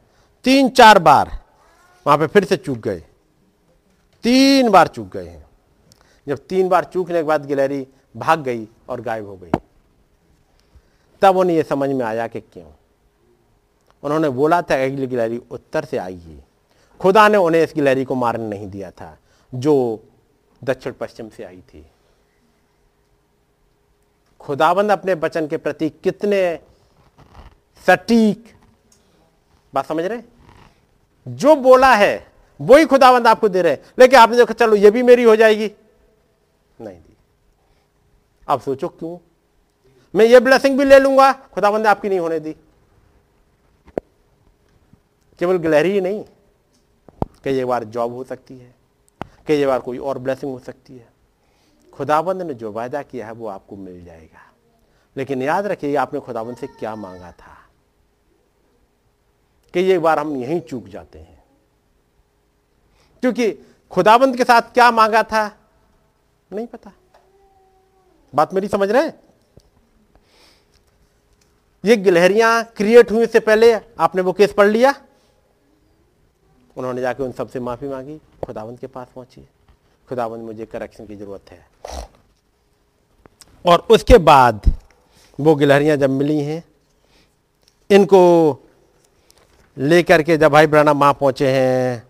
तीन चार बार, वहाँ पे फिर से चूक गए। तीन बार चूक गए हैं। जब तीन बार चूकने के बाद गिलहरी भाग गई और गायब हो गई। तब उन्हें यह समझ में आया कि क्यों? उन्होंने बोला था, अगली गिलहरी उत्तर से आई है खुदा ने उन्हें इस गिलहरी को मारने नहीं दिया था, जो दक्षिण पश्चिम से आई थी। खुदाबंद अपने बचन के प्रति कितने सटीक, बात समझ रहे जो बोला है वही खुदाबंद आपको दे रहे हैं। लेकिन आपने देखा, चलो, ये भी मेरी हो जाएगी। नहीं दी। आप सोचो क्यों? मैं ये ब्लेसिंग भी ले लूँगा खुदाबंद ने आपकी नहीं होने दी। केवल गिलहरी ही नहीं। कई बार जॉब हो सकती है। कई बार कोई और ब्लेसिंग हो सकती है। खुदाबंद ने जो वायदा किया है, वो आपको मिल जाएगा। लेकिन याद रखिए, आपने खुदाबंद से क्या मांगा था? कई एक बार हम यहीं चूक जाते हैं। क्योंकि खुदाबंद के साथ क्या मांगा था? नहीं पता। बात मेरी समझ रहे हैं? ये गिलहरियाँ क्रिएट हुई से पहले आपने वो केस पढ़ लिया? उन्होंने जाके उन सबसे माफ़ी मांगी। खुदावंत के पास पहुँची। खुदावंत मुझे करेक्शन की ज़रूरत है। और उसके बाद वो गिलहरियाँ जब मिली हैं, इनको लेकर के जब भाई ब्राना माँ पहुँचे हैं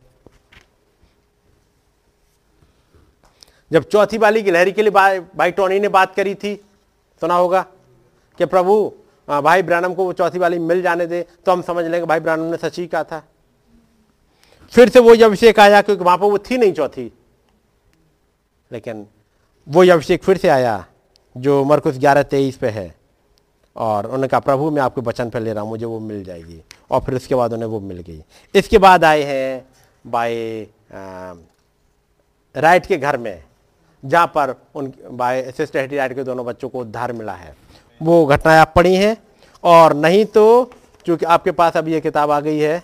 जब चौथी वाली गिलहरी के लिए भाई टोनी ने बात करी थी, सुना होगा कि प्रभु भाई ब्रानम को वो चौथी वाली मिल जाने दे तो हम समझ लेंगे भाई ब्रानम ने सच ही कहा था। फिर से वो अभिषेक आया, क्योंकि वहाँ पर वो थी नहीं चौथी। लेकिन वो अभिषेक फिर से आया, जो मरकुस ग्यारह तेईस पे है। और उन्होंने कहा, प्रभु, मैं आपके वचन पर ले रहा हूँ, मुझे वो मिल जाएगी। और फिर उसके बाद उन्हें वो मिल गई। इसके बाद आए हैं बाय राइट के घर में। जहाँ पर उन बाय सिस्टर हेटी राइट के दोनों बच्चों को उद्धार मिला है। वो घटनाएँ आप पढ़ी हैं और नहीं तो चूँकि आपके पास अभी ये किताब आ गई है,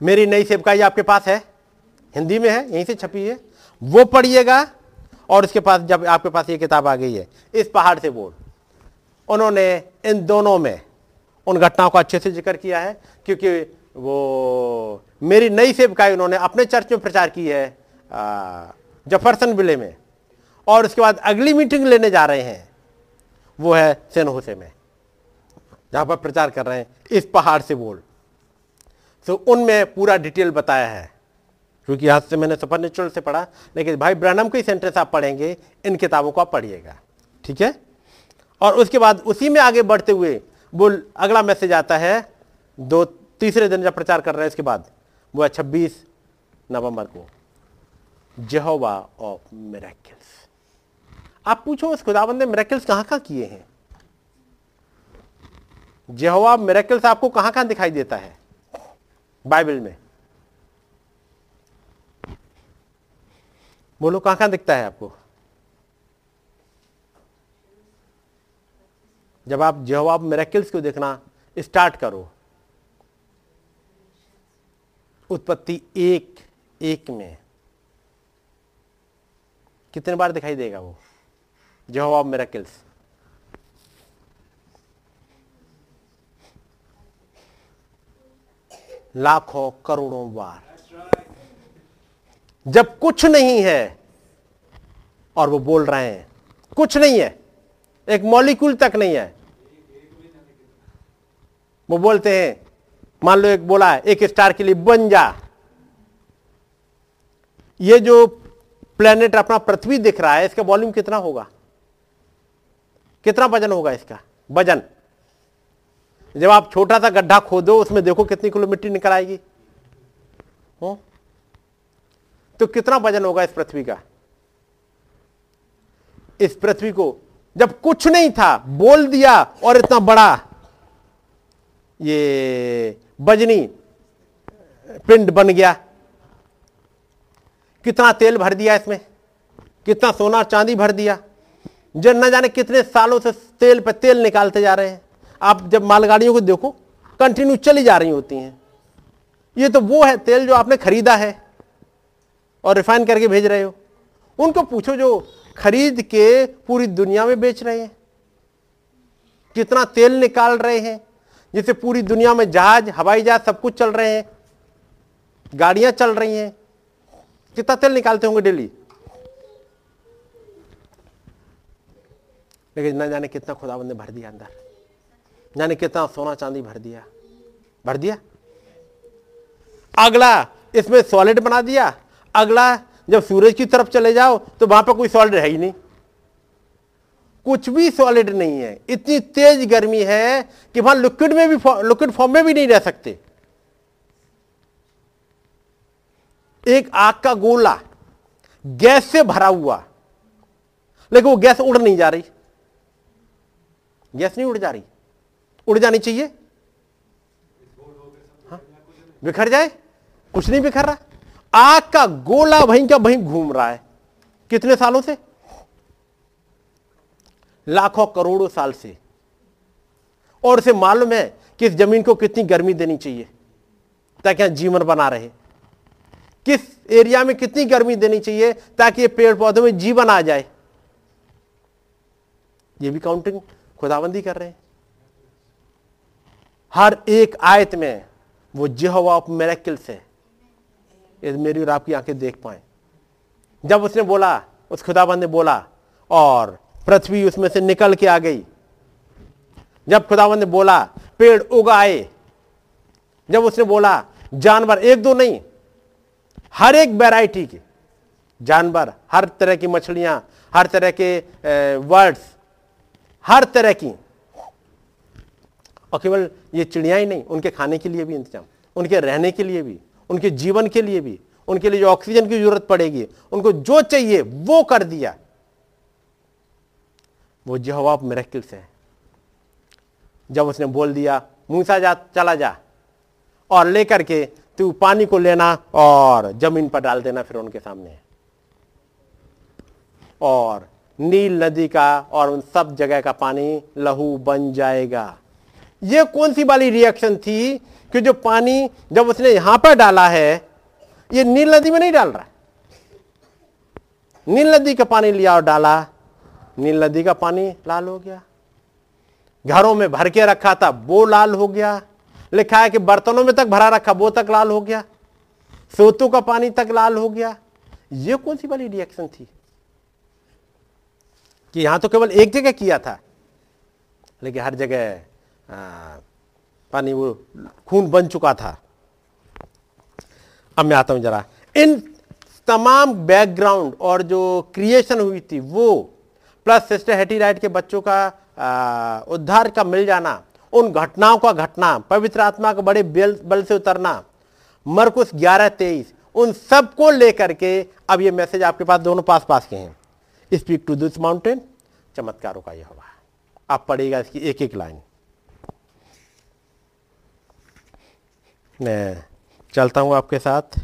मेरी नई सेवकाई आपके पास है, हिंदी में है, यहीं से छपी है, वो पढ़िएगा और उसके पास जब आपके पास ये किताब आ गई है, इस पहाड़ से बोल। उन्होंने इन दोनों में उन घटनाओं का अच्छे से ज़िक्र किया है, क्योंकि वो मेरी नई सेवकाई उन्होंने अपने चर्च में प्रचार की है जफरसन विले में। और उसके बाद अगली मीटिंग लेने जा रहे हैं, वो है सेन होसे में। जहाँ पर प्रचार कर रहे हैं, इस पहाड़ से बोल। तो उनमें पूरा डिटेल बताया है, क्योंकि यहाँ से मैंने सुपर नेचुरल से पढ़ा, लेकिन भाई ब्रहणम के सेंटेंस आप पढ़ेंगे, इन किताबों को आप पढ़िएगा, ठीक है? और उसके बाद उसी में आगे बढ़ते हुए वो अगला मैसेज आता है, दो तीसरे दिन जब प्रचार कर रहे हैं, इसके बाद, वो है छब्बीस नवंबर को। जहोवा ऑफ़ मेरेकल्स आप पूछो उस खुदाबंद ने मेरेकल्स कहाँ कहाँ किए हैं? जहोवा मेरेकल्स आपको कहाँ कहाँ दिखाई देता है? बाइबल में। बोलो कहाँ कहाँ दिखता है आपको? जब आप जवाब मेरेकल्स को देखना स्टार्ट करो। उत्पत्ति एक एक में। कितने बार दिखाई देगा वो? जवाब मेरेकल्स लाखों करोड़ों बार। जब कुछ नहीं है, और वो बोल रहे हैं, कुछ नहीं है, एक मॉलिक्यूल तक नहीं है, वो बोलते हैं, मान लो एक बोला है, एक स्टार के लिए बन जा। ये जो प्लेनेट अपना पृथ्वी दिख रहा है, इसका वॉल्यूम कितना होगा? कितना वज़न होगा इसका? वज़न। जब आप छोटा सा गड्ढा खोदो, उसमें देखो कितनी किलो मिट्टी निकल आएगी। हो? तो कितना वज़न होगा इस पृथ्वी का? इस पृथ्वी को जब कुछ नहीं था, बोल दिया और इतना बड़ा। ये बजनी पिंड बन गया। कितना तेल भर दिया इसमें? कितना सोना चांदी भर दिया? जब न जाने कितने सालों से तेल पर तेल निकालते जा रहे हैं। आप जब मालगाड़ियों को देखो कंटिन्यू चली जा रही होती हैं। ये तो वो है तेल जो आपने खरीदा है और रिफाइन करके भेज रहे हो। उनको पूछो जो खरीद के पूरी दुनिया में बेच रहे हैं। कितना तेल निकाल रहे हैं, जिससे पूरी दुनिया में जहाज़, हवाई जहाज़ सब कुछ चल रहे हैं। गाड़ियाँ चल रही हैं। कितना तेल निकालते होंगे डेली? लेकिन न जाने कितना खुदाबंद ने भर दिया अंदर। जाने कितना सोना चांदी भर दिया। भर दिया? अगला, इसमें सॉलिड बना दिया। अगला, जब सूरज की तरफ़ चले जाओ तो वहाँ पर कोई सॉलिड है ही नहीं। कुछ भी सॉलिड नहीं है। इतनी तेज गर्मी है कि वहाँ लिक्विड में भी लिक्विड फॉर्म में भी नहीं रह सकते। एक आग का गोला, गैस से भरा हुआ। लेकिन वो गैस उड़ नहीं जा रही। गैस नहीं उड़ जा रही। उड़ जानी चाहिए। हाँ? बिखर जाए, कुछ नहीं बिखर रहा। आग का गोला वहीं का वहीं घूम रहा है। कितने सालों से? लाखों करोड़ों साल से। और उसे मालूम है कि इस ज़मीन को कितनी गर्मी देनी चाहिए, ताकि जीवन बना रहे। किस एरिया में कितनी गर्मी देनी चाहिए ताकि ये पेड़ पौधों में जीवन आ जाए? ये भी काउंटिंग खुदाबंदी कर रहे हैं। हर एक आयत में वो जिहवा ऑफ़ मेरेकिल्स है। मेरी और आपकी आँखें देख पाए। जब उसने बोला, उस खुदाबंद ने बोला, और पृथ्वी उसमें से निकल के आ गई। जब खुदाबंद ने बोला, पेड़ उगाए जब उसने बोला, जानवर एक दो नहीं हर एक वैरायटी के जानवर, हर तरह की मछलियाँ, हर तरह के वर्ड्स हर तरह की। और केवल ये चिड़िया ही नहीं, उनके खाने के लिए भी इंतज़ाम, उनके रहने के लिए भी, उनके जीवन के लिए भी, उनके लिए जो ऑक्सीजन की ज़रूरत पड़ेगी, उनको जो चाहिए, वो कर दिया। वो जवाब मेरेकिल्स है। जब उसने बोल दिया, मूसा जा, चला जा, और लेकर के तू पानी को लेना और ज़मीन पर डाल देना फिर उनके सामने। और नील नदी का और उन सब जगह का पानी लहू बन जाएगा। यह कौन सी वाली रिएक्शन थी कि जो पानी जब उसने यहाँ पर डाला है, ये नील नदी में नहीं डाल रहा? नील नदी का पानी लिया और डाला, नील नदी का पानी लाल हो गया। घरों में भर के रखा था, वो लाल हो गया। लिखा है कि बर्तनों में तक भरा रखा, वो तक लाल हो गया, सोतों का पानी तक लाल हो गया। ये कौन सी वाली रिएक्शन थी? कि यहाँ तो केवल एक जगह किया था, लेकिन हर जगह पानी वो खून बन चुका था। अब मैं आता हूँ जरा, इन तमाम बैकग्राउंड और जो क्रिएशन हुई थी, वो प्लस सिस्टर हेटी राइट के बच्चों का उद्धार का मिल जाना उन घटनाओं का घटना पवित्र आत्मा का बड़े बल, से उतरना। मरकुश ग्यारह तेईस उन सबको लेकर के अब ये मैसेज आपके पास दोनों पास पास के हैं। स्पीक टू दिस माउंटेन चमत्कारों का यह हुआ आप पढ़ेगा इसकी एक एक लाइन। मैं चलता हूँ आपके साथ।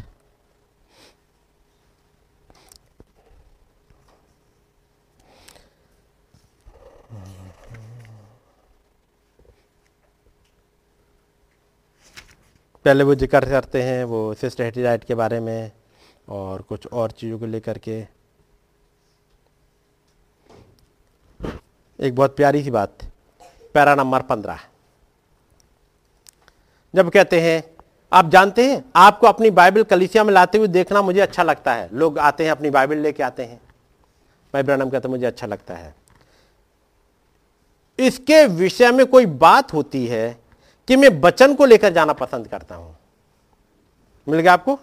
पहले वो ज़िक्र करते हैं वो सिस्टर हेटीराइट के बारे में और कुछ और चीज़ों को लेकर के। एक बहुत प्यारी सी बात, पैरा नंबर पंद्रह। जब कहते हैं, आप जानते हैं, आपको अपनी बाइबल कलिसिया में लाते हुए देखना मुझे अच्छा लगता है। लोग आते हैं, अपनी बाइबल लेके आते हैं। भाई ब्रनम कहते मुझे अच्छा लगता है। इसके विषय में कोई बात होती है कि मैं वचन को लेकर जाना पसंद करता हूँ। मिल गया आपको?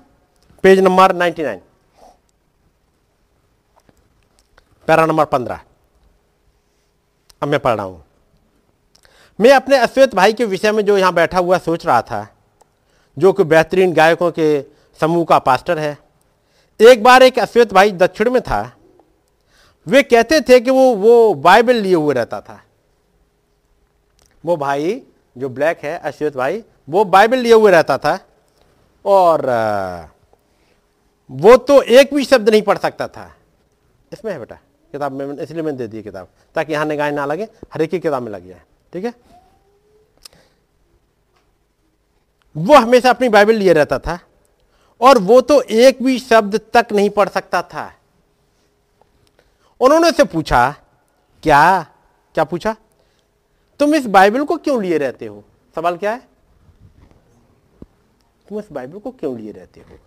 पेज नंबर 99 पैरा नंबर 15 अब मैं पढ़ रहा हूँ। मैं अपने अश्वेत भाई के विषय में जो यहाँ बैठा हुआ सोच रहा था, जो कि बेहतरीन गायकों के समूह का पास्टर है, एक बार एक अश्वेत भाई दक्षिण में था। वे कहते थे कि वो वो बाइबल लिए हुए रहता था। वो भाई जो ब्लैक है, अश्वेत भाई, वो बाइबल लिए हुए रहता था और वो तो एक भी शब्द नहीं पढ़ सकता था। इसमें है बेटा, किताब में, इसलिए मैंने दे दी किताब, ताकि यहाँ निगाह ना लगे, हर एक ही किताब में लग जाए ठीक है? वो हमेशा अपनी बाइबल लिए रहता था और वो तो एक भी शब्द तक नहीं पढ़ सकता था। उन्होंने से पूछा, क्या क्या पूछा? तुम इस बाइबल को क्यों लिए रहते हो? सवाल क्या है? तुम इस बाइबल को क्यों लिए रहते हो?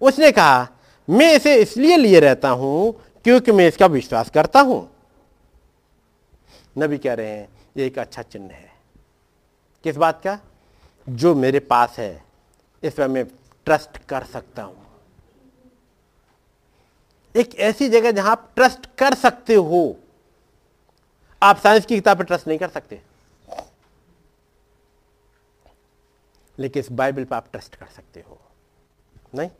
उसने कहा, मैं इसे इसलिए लिए रहता हूँ क्योंकि मैं इसका विश्वास करता हूँ। नबी कह रहे हैं, ये एक अच्छा चिन्ह है। किस बात का? जो मेरे पास है, इस पर मैं ट्रस्ट कर सकता हूँ। एक ऐसी जगह जहाँ आप ट्रस्ट कर सकते हो। आप साइंस की किताब पर ट्रस्ट नहीं कर सकते। लेकिन इस बाइबल पर आप ट्रस्ट कर सकते हो। नहीं?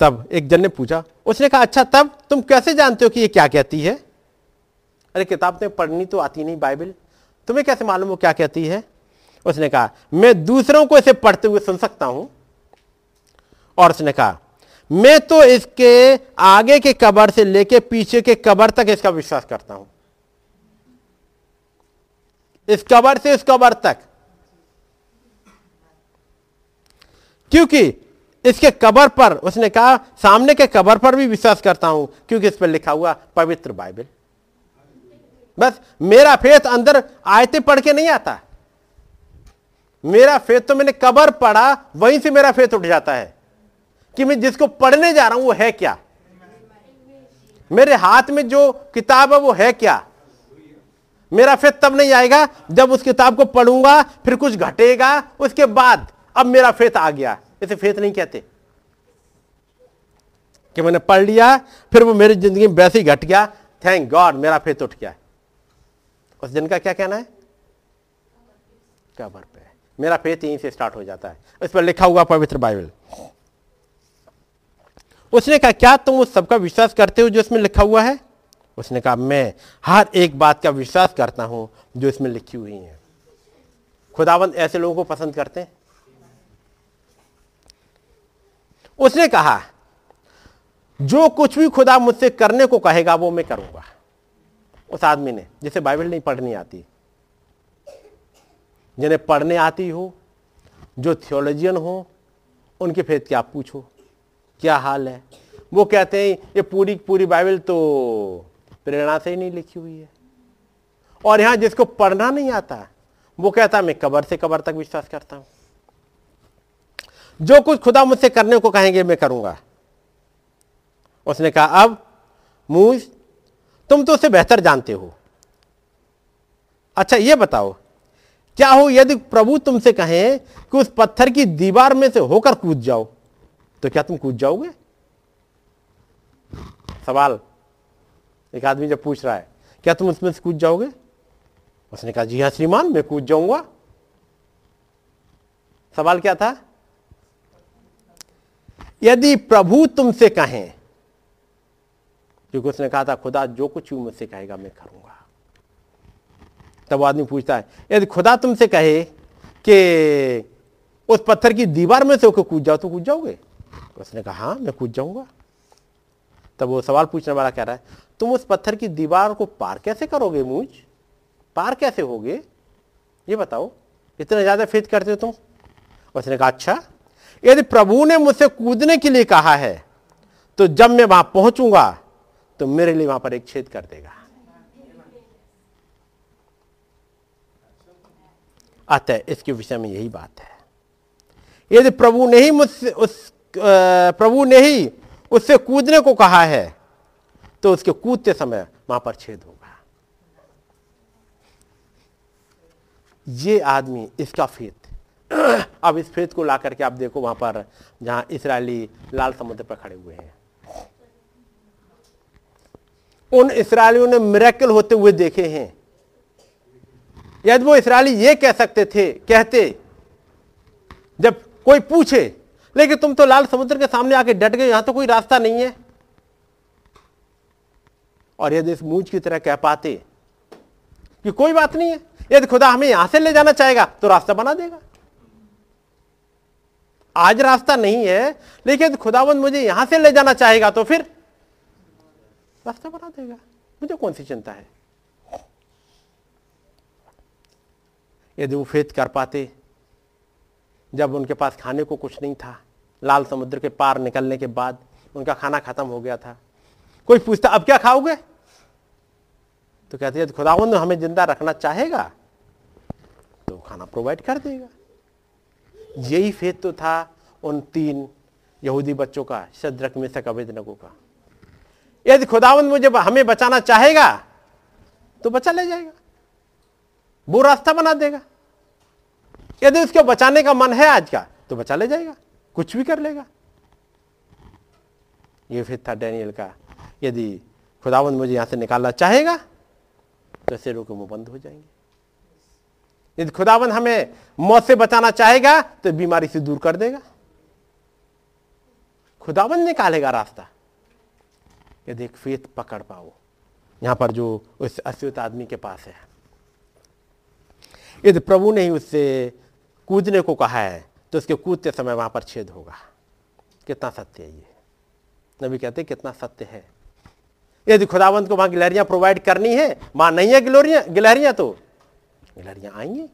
तब एक जन ने पूछा, उसने कहा अच्छा तब तुम कैसे जानते हो कि ये क्या कहती है? अरे, किताब तो पढ़नी तो आती नहीं, बाइबल। तुम्हें कैसे मालूम हो क्या कहती है? उसने कहा, मैं दूसरों को इसे पढ़ते हुए सुन सकता हूँ। और उसने कहा मैं तो इसके आगे के कबर से लेके पीछे के कबर तक इसका विश्वास करता हूँ। इस कबर से इस कबर तक। क्योंकि इसके कबर पर, उसने कहा, सामने के कबर पर भी विश्वास करता हूँ, क्योंकि इस पर लिखा हुआ पवित्र बाइबल। बस, मेरा फेथ अंदर आयते पढ़ के नहीं आता। मेरा फेथ तो मैंने कबर पढ़ा, वहीं से मेरा फेथ उठ जाता है। कि मैं जिसको पढ़ने जा रहा हूँ वो है क्या? मेरे हाथ में जो किताब है वो है क्या? मेरा फेथ तब नहीं आएगा जब उस किताब को पढ़ूँगा, फिर कुछ घटेगा, उसके बाद अब मेरा फेथ आ गया। इसे फेथ नहीं कहते। कि मैंने पढ़ लिया, फिर वो मेरी ज़िंदगी में वैसे ही घट गया। थैंक गॉड मेरा फेथ उठ गया। उस दिन का क्या कहना है? कबर पे। मेरा फेथ यहीं से स्टार्ट हो जाता है। इस पर लिखा हुआ पवित्र बाइबल। उसने कहा, क्या तुम उस सबका विश्वास करते हो जो इसमें लिखा हुआ है? उसने कहा, मैं हर एक बात का विश्वास करता हूँ जो इसमें लिखी हुई है। खुदावंत ऐसे लोगों को पसंद करते हैं? उसने कहा, जो कुछ भी खुदा मुझसे करने को कहेगा, वो मैं करूँगा। उस आदमी ने, जिसे बाइबल नहीं पढ़नी आती, जिन्हें पढ़ने आती हो, जो थियोलॉजियन हो, उनके फेत क्या पूछो? क्या हाल है? वो कहते हैं, ये पूरी पूरी बाइबल तो प्रेरणा से ही नहीं लिखी हुई है। और यहाँ जिसको पढ़ना नहीं आता, वो कहता, मैं कबर से कबर तक विश्वास करता हूँ। जो कुछ खुदा मुझसे करने को कहेंगे, मैं करूँगा। उसने कहा, अब मूज तुम तो उसे बेहतर जानते हो। अच्छा ये बताओ, क्या हो यदि प्रभु तुमसे कहें कि उस पत्थर की दीवार में से होकर कूद जाओ? तो क्या तुम कूद जाओगे? सवाल। एक आदमी जब पूछ रहा है, क्या तुम उसमें से कूद जाओगे? उसने कहा, जी हाँ श्रीमान, मैं कूद जाऊँगा। सवाल क्या था? यदि प्रभु तुमसे कहें, क्योंकि उसने कहा था, खुदा जो कुछ भी मुझसे कहेगा, मैं करूँगा। तब आदमी पूछता है, यदि खुदा तुमसे कहे कि उस पत्थर की दीवार में से होकर कूद जाओ तो कूद जाओगे? उसने कहा हाँ मैं कूद जाऊँगा। तब वो सवाल पूछने वाला कह रहा है, तुम उस पत्थर की दीवार को पार कैसे करोगे मुझ पार कैसे होगे? ये बताओ, इतना ज़्यादा फेथ करते हो तुम? उसने कहा अच्छा यदि प्रभु ने मुझसे कूदने के लिए कहा है तो जब मैं वहाँ पहुंचूँगा तो मेरे लिए वहाँ पर एक छेद कर देगा। अतः इसके विषय में यही बात है। यदि प्रभु ने ही मुझसे उस प्रभु ने ही उससे कूदने को कहा है तो उसके कूदते समय वहाँ पर छेद होगा। ये आदमी इसका फेत। अब इस फेत को ला करके आप देखो वहाँ पर, जहाँ इसराइली लाल समुद्र पर खड़े हुए हैं। उन इसराइलियों ने मिरेकल होते हुए देखे हैं। यदि वो इसराइली ये कह सकते थे, कहते, जब कोई पूछे लेकिन तुम तो लाल समुद्र के सामने आके डट गए, यहाँ तो कोई रास्ता नहीं है। और यदि इस मूझ की तरह कह पाते कि कोई बात नहीं है, यदि खुदा हमें यहाँ से ले जाना चाहेगा तो रास्ता बना देगा। आज रास्ता नहीं है, लेकिन खुदावंद मुझे यहाँ से ले जाना चाहेगा तो फिर रास्ता बना देगा। मुझे कौन सी चिंता है? यदि वो फेत कर पाते जब उनके पास खाने को कुछ नहीं था। लाल समुद्र के पार निकलने के बाद उनका खाना खत्म हो गया था। कोई पूछता, अब क्या खाओगे? तो कहते यदि खुदावंद हमें ज़िंदा रखना चाहेगा तो खाना प्रोवाइड कर देगा। यही फेत तो था उन तीन यहूदी बच्चों का, शद्रक में से अवेदनकों का। यदि खुदावंद मुझे हमें बचाना चाहेगा तो बचा ले जाएगा। वो रास्ता बना देगा। यदि उसको बचाने का मन है आज का तो बचा ले जाएगा, कुछ भी कर लेगा। ये फिर था डैनियल का, यदि खुदावंद मुझे यहाँ से निकालना चाहेगा तो शेरों के मुँह बंद हो जाएँगे। यदि खुदावंद हमें मौत से बचाना चाहेगा तो बीमारी से दूर कर देगा। खुदावंद निकालेगा रास्ता। यदि एक फेत पकड़ पाओ, यहाँ पर जो उस अश्वित आदमी के पास है। यदि प्रभु ने ही उससे कूदने को कहा है तो उसके कूदते समय वहाँ पर छेद होगा। कितना सत्य है ये? नबी कहते हैं, कितना सत्य है। यदि खुदावंत को वहाँ गिलहरियाँ प्रोवाइड करनी है, वहाँ नहीं है गिलोरियाँ, गिलहरियाँ तो? गिलहरियाँ आएँगी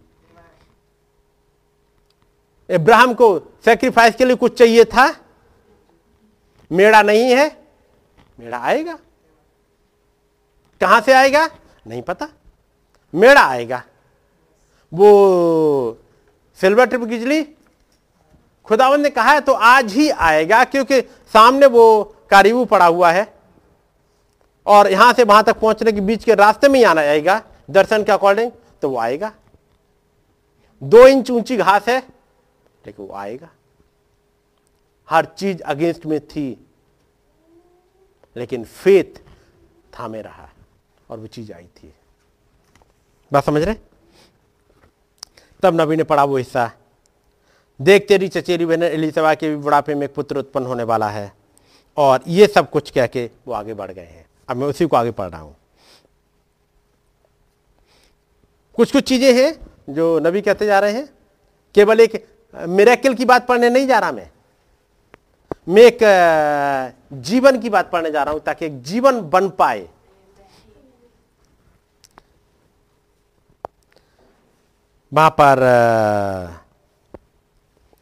इब्राहिम को सेक्रीफाइस के लिए कुछ चाहिए था? मेड़ा नहीं है। मेड़ा आएगा। कहाँ से आएगा? नहीं पता। मेड़ा आएगा। वो सिल्वर ट्रिप गिजली खुदावंद ने कहा है तो आज ही आएगा, क्योंकि सामने वो कारीबू पड़ा हुआ है और यहाँ से वहाँ तक पहुँचने के बीच के रास्ते में ही आना आएगा, दर्शन के अकॉर्डिंग तो वो आएगा। दो इंच ऊँची घास है, लेकिन वो आएगा। हर चीज़ अगेंस्ट में थी, लेकिन फेथ थामे रहा और वो चीज़ आई थी। बात समझ रहे तब नबी ने पढ़ा वो हिस्सा। देख तेरी चचेरी बहन एलिसबा के भी बुढ़ापे में एक पुत्र उत्पन्न होने वाला है और ये सब कुछ कह के वो आगे बढ़ गए हैं। अब मैं उसी को आगे पढ़ रहा हूँ। कुछ कुछ चीज़ें हैं जो नबी कहते जा रहे हैं। केवल एक मेरेकल की बात पढ़ने नहीं जा रहा मैं। मैं एक जीवन की बात पढ़ने जा रहा हूँ ताकि एक जीवन बन पाए। वहाँ पर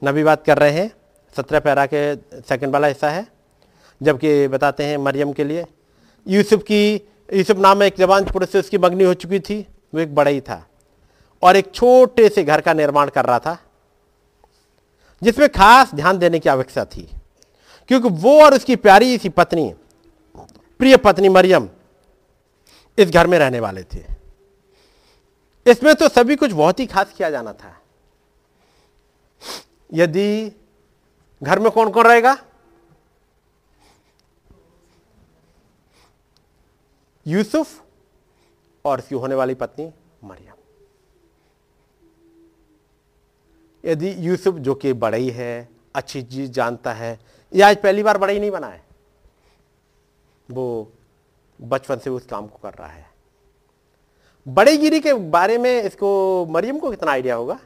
नबी बात कर रहे हैं। सत्रह पैरा के सेकंड वाला हिस्सा है। जबकि बताते हैं मरियम के लिए। यूसुफ की, यूसुफ नाम एक जवान पुरुष से उसकी मगनी हो चुकी थी। वो एक बड़ा ही था। और एक छोटे से घर का निर्माण कर रहा था। जिसमें खास ध्यान देने की आवश्यकता थी। क्योंकि वो और उसकी प्यारी सी पत्नी, प्रिय पत्नी मरियम इस घर में रहने वाले थे। इसमें तो सभी कुछ बहुत ही खास किया जाना था। यदि घर में कौन कौन रहेगा? यूसुफ और उसकी होने वाली पत्नी मरियम। यदि यूसुफ, जो कि बड़ा ही है, अच्छी चीज़ जानता है, ये आज पहली बार बड़ा ही नहीं बना है। वो बचपन से उस काम को कर रहा है। बड़े गिरी के बारे में इसको मरियम को कितना आइडिया होगा?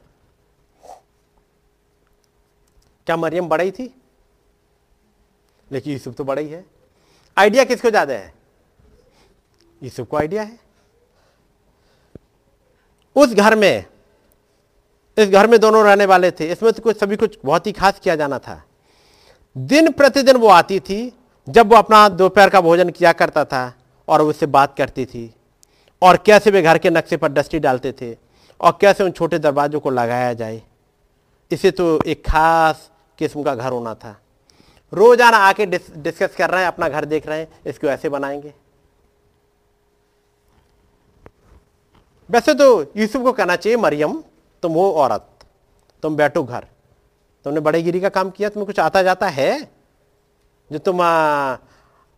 क्या मरियम बड़ी थी? लेकिन यूसुफ तो बड़ा ही है। आइडिया किसको ज़्यादा है? यूसुफ को आइडिया है। उस घर में, इस घर में दोनों रहने वाले थे। इसमें तो कुछ, सभी कुछ बहुत ही खास किया जाना था। दिन प्रतिदिन वो आती थी, जब वो अपना दोपहर का भोजन किया करता था और उससे बात करती थी। और कैसे वे घर के नक्शे पर डस्टी डालते थे और कैसे उन छोटे दरवाजों को लगाया जाए। इसे तो एक खास किस्म का घर होना था। रोज़ाना आके डिस, डिस्कस कर रहे हैं अपना घर देख रहे हैं इसको ऐसे बनाएँगे। वैसे तो यूसुफ को कहना चाहिए मरियम तुम हो औरत तुम बैठो घर। तुमने बड़े गिरी का काम किया तुम्हें कुछ आता जाता है? जो तुम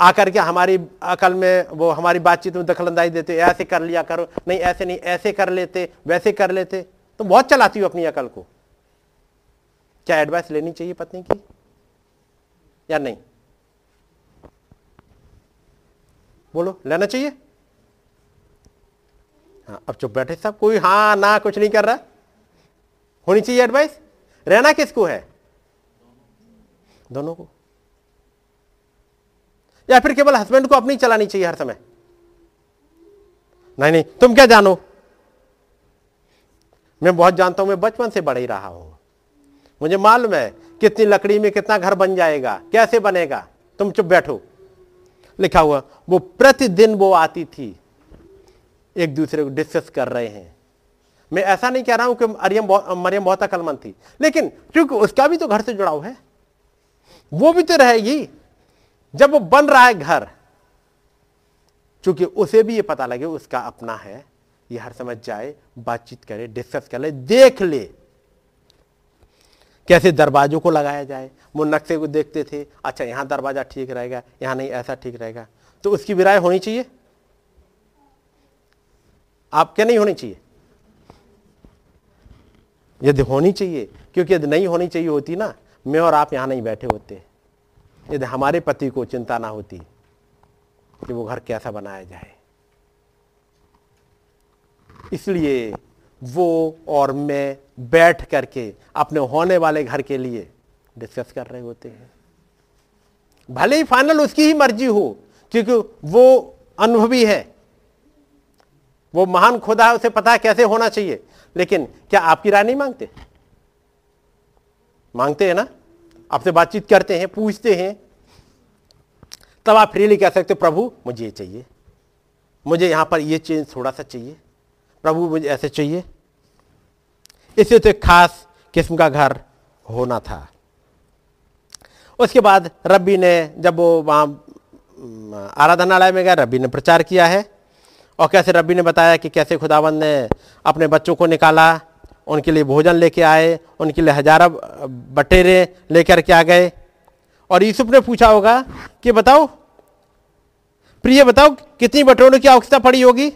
आकर के हमारी अकल में वो हमारी बातचीत में दखल अंदाजी देते, ऐसे कर लिया करो, नहीं, ऐसे नहीं, ऐसे कर लेते, वैसे कर लेते। तुम बहुत चलाती हो अपनी अकल को। क्या एडवाइस लेनी चाहिए पत्नी की? या नहीं? बोलो, लेना चाहिए? हाँ अब चुप बैठे सब कोई हाँ ना, कुछ नहीं कर रहा। होनी चाहिए एडवाइस रहना किसको है? दोनों को। या फिर केवल हस्बैंड को अपनी चलानी चाहिए हर समय? नहीं नहीं, तुम क्या जानो? मैं बहुत जानता हूँ, मैं बचपन से बड़ा ही रहा हूँ। मुझे मालूम है कितनी लकड़ी में कितना घर बन जाएगा, कैसे बनेगा। तुम चुप बैठो। लिखा हुआ, वो प्रतिदिन वो आती थी। एक दूसरे को डिस्कस कर रहे हैं। मैं ऐसा नहीं कह रहा हूँ कि मरियम मरियम बहुत अकलमंद थी। लेकिन, क्योंकि उसका भी तो घर से जुड़ाव है। वो भी तो रहेगी। जब वो बन रहा है घर, चूँकि उसे भी ये पता लगे, उसका अपना है, ये हर समझ जाए, बातचीत करे डिस्कस कर ले, देख ले। कैसे दरवाजों को लगाया जाए, वो नक्शे को देखते थे अच्छा यहाँ दरवाज़ा ठीक रहेगा, यहाँ नहीं, ऐसा ठीक रहेगा। तो उसकी विराय होनी चाहिए? आप क्या नहीं होनी चाहिए? यदि होनी चाहिए, क्योंकि यदि नहीं होनी चाहिए होती ना, मैं और आप यहाँ नहीं बैठे होते। यदि हमारे पति को चिंता ना होती कि वो घर कैसा बनाया जाए। इसलिए वो और मैं बैठ करके अपने होने वाले घर के लिए डिस्कस कर रहे होते हैं। भले ही फाइनल उसकी ही मर्ज़ी हो, क्योंकि वो अनुभवी है। वो महान खुदा है, उसे पता है कैसे होना चाहिए। लेकिन क्या आपकी राय नहीं मांगते? मांगते हैं ना? आपसे बातचीत करते हैं, पूछते हैं। तब आप फ्रीली कह सकते हो, प्रभु, मुझे ये चाहिए। मुझे यहाँ पर ये चेंज थोड़ा सा चाहिए। प्रभु, मुझे ऐसे चाहिए। इसे तो एक खास किस्म का घर होना था। उसके बाद रब्बी ने, जब वो वहाँ आराधनालय में गया रब्बी ने प्रचार किया है। और कैसे रब्बी ने बताया कि कैसे खुदावन ने अपने बच्चों को निकाला उनके लिए भोजन लेके आए, उनके लिए हजारा बटेरे लेकर के आ गए। और यूसुफ ने पूछा होगा कि बताओ, प्रिय बताओ, कितनी बटोरों की आवश्यकता पड़ी होगी?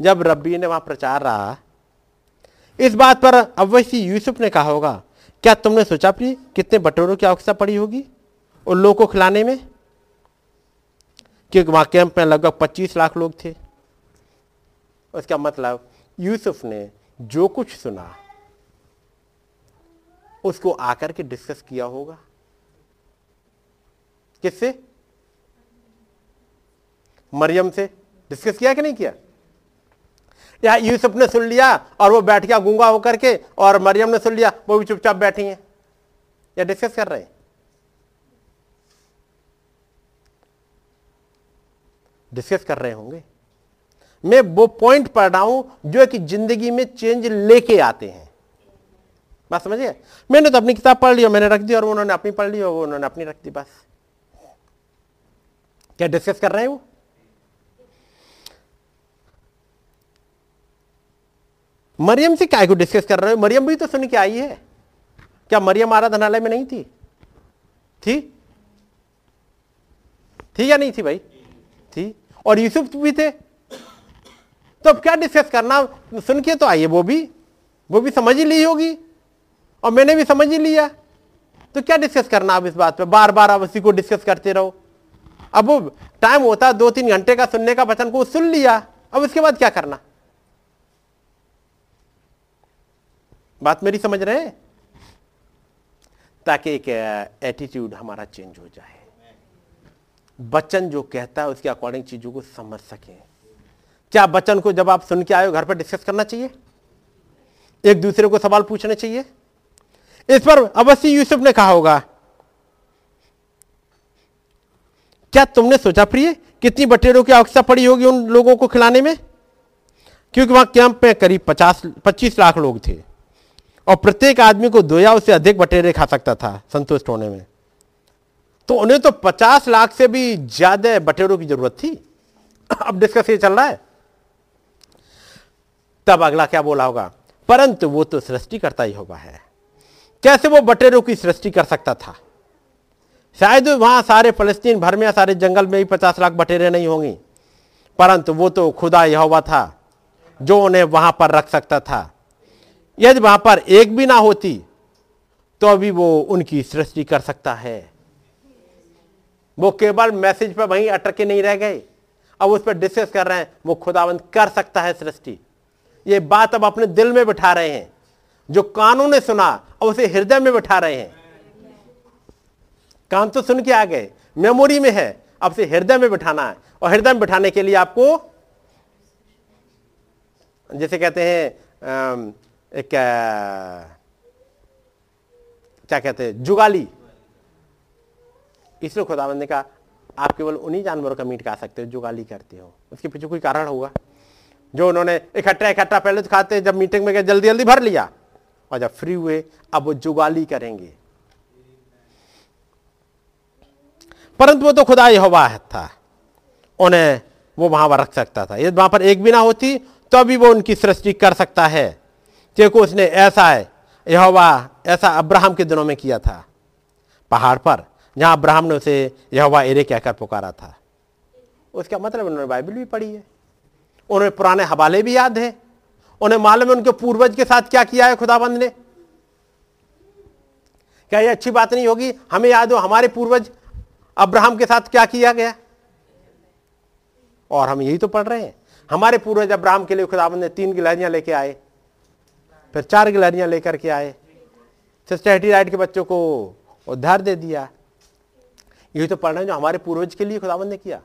जब रब्बी ने वहाँ प्रचार रहा, इस बात पर अवश्य यूसुफ ने कहा होगा, क्या तुमने सोचा प्रिय, कितने बटोरों की आवश्यकता पड़ी होगी उन लोगों को खिलाने में? क्योंकि वहाँ कैंप में लगभग 25 लाख लोग थे। उसका मतलब यूसुफ ने जो कुछ सुना, उसको आकर के डिस्कस किया होगा। किससे? मरियम से। डिस्कस किया कि नहीं किया? या यूसुफ ने सुन लिया और वो बैठ गया गूँगा होकर के, और मरियम ने सुन लिया, वो भी चुपचाप बैठी हैं? या डिस्कस कर रहे हैं? डिस्कस कर रहे होंगे। मैं वो पॉइंट पढ़ रहा हूँ जो कि ज़िंदगी में चेंज लेके आते हैं। बात समझिए मैंने तो अपनी किताब पढ़ ली और मैंने रख दी और उन्होंने अपनी पढ़ ली और उन्होंने अपनी रख दी बस। क्या डिस्कस कर रहे हैं वो? मरियम से क्या को डिस्कस कर रहे हो? मरियम भी तो सुन के आई है। क्या मरियम आराधनालय में नहीं थी? थी? थी या नहीं थी भाई? थी। और यूसुफ भी थे? तो अब क्या डिस्कस करना? सुन के तो आइए, वो भी वो भी समझ ही ली होगी। और मैंने भी समझ ही लिया। तो क्या डिस्कस करना अब इस बात पे? बार बार आप उसी को डिस्कस करते रहो। अब वो टाइम होता दो तीन घंटे का सुनने का वचन को सुन लिया। अब उसके बाद क्या करना? बात मेरी समझ रहे हैं? ताकि एक एटीट्यूड हमारा चेंज हो जाए। बच्चन जो कहता है, उसके अकॉर्डिंग चीज़ों को समझ सकें। क्या बच्चन को जब आप सुन के आए हो, घर पर डिस्कस करना चाहिए? एक दूसरे को सवाल पूछने चाहिए? इस पर अवश्य यूसुफ ने कहा होगा। क्या तुमने सोचा प्रिय, कितनी बटेरों की आवश्यकता पड़ी होगी उन लोगों को खिलाने में? क्योंकि वहाँ कैंप में करीब पचास, पच्चीस लाख लोग थे। और प्रत्येक आदमी को दो या उससे अधिक बटेरे खा सकता था, संतुष्ट होने में। तो उन्हें तो पचास लाख से भी ज़्यादा बटेरों की ज़रूरत थी। अब डिस्कस ये चल रहा है। तब अगला क्या बोला होगा? परंतु वो तो सृष्टि करता ही होगा है। कैसे वो बटेरों की सृष्टि कर सकता था? शायद वहाँ सारे फलस्तीन भर में सारे जंगल में ही पचास लाख बटेरे नहीं होंगी। परंतु वो तो खुदा यहोवा था, जो उन्हें वहाँ पर रख सकता था। यदि वहाँ पर एक भी ना होती तो अभी वो उनकी सृष्टि कर सकता है। वो केवल मैसेज पर वहीं अटके नहीं रह गए। अब उस पर डिस्कस कर रहे हैं, वो खुदावंत कर सकता है सृष्टि। ये बात अब अपने दिल में बिठा रहे हैं। जो कानों ने सुना, अब उसे हृदय में बिठा रहे हैं। कान तो सुन के आ गए, मेमोरी में है, अब से हृदय में बिठाना है। और हृदय में बिठाने के लिए आपको, जैसे कहते हैं एक क्या कहते हैं, जुगाली। इसलिए खुदाबंद ने कहा, आप केवल उन्हीं जानवरों का मीट खा सकते हो जुगाली करते हो। उसके पीछे कोई कारण होगा? जो उन्होंने इकट्ठा इकट्ठा पहले तो खाते जब मीटिंग में गए, जल्दी जल्दी भर लिया। और जब फ्री हुए, अब वो जुगाली करेंगे। परंतु वो तो खुदा यहोवा था। उन्हें वो वहाँ पर रख सकता था। यदि वहाँ पर एक भी ना होती तो अभी वो उनकी सृष्टि कर सकता है। क्योंकि उसने ऐसा है, यहोवा ऐसा अब्राहम के दिनों में किया था। पहाड़ पर, जहाँ अब्राहम ने उसे यहोवा एरे कहकर पुकारा था। उसका मतलब उन्होंने बाइबल भी पढ़ी है। उन्हें पुराने हवाले भी याद है। उन्हें मालूम है उनके पूर्वज के साथ क्या किया है खुदाबंद ने। क्या यह अच्छी बात नहीं होगी? हमें याद हो, हमारे पूर्वज अब्राहम के साथ क्या किया गया? और हम यही तो पढ़ रहे हैं। हमारे पूर्वज अब्राहम के लिए खुदाबंद ने तीन गिलहरियाँ लेके आए, फिर चार गिलहरियाँ लेकर के आए। सिस्टर राइट के बच्चों को उद्धार दे दिया। यही तो पढ़ रहे हैं जो हमारे पूर्वज के लिए खुदाबंद ने किया।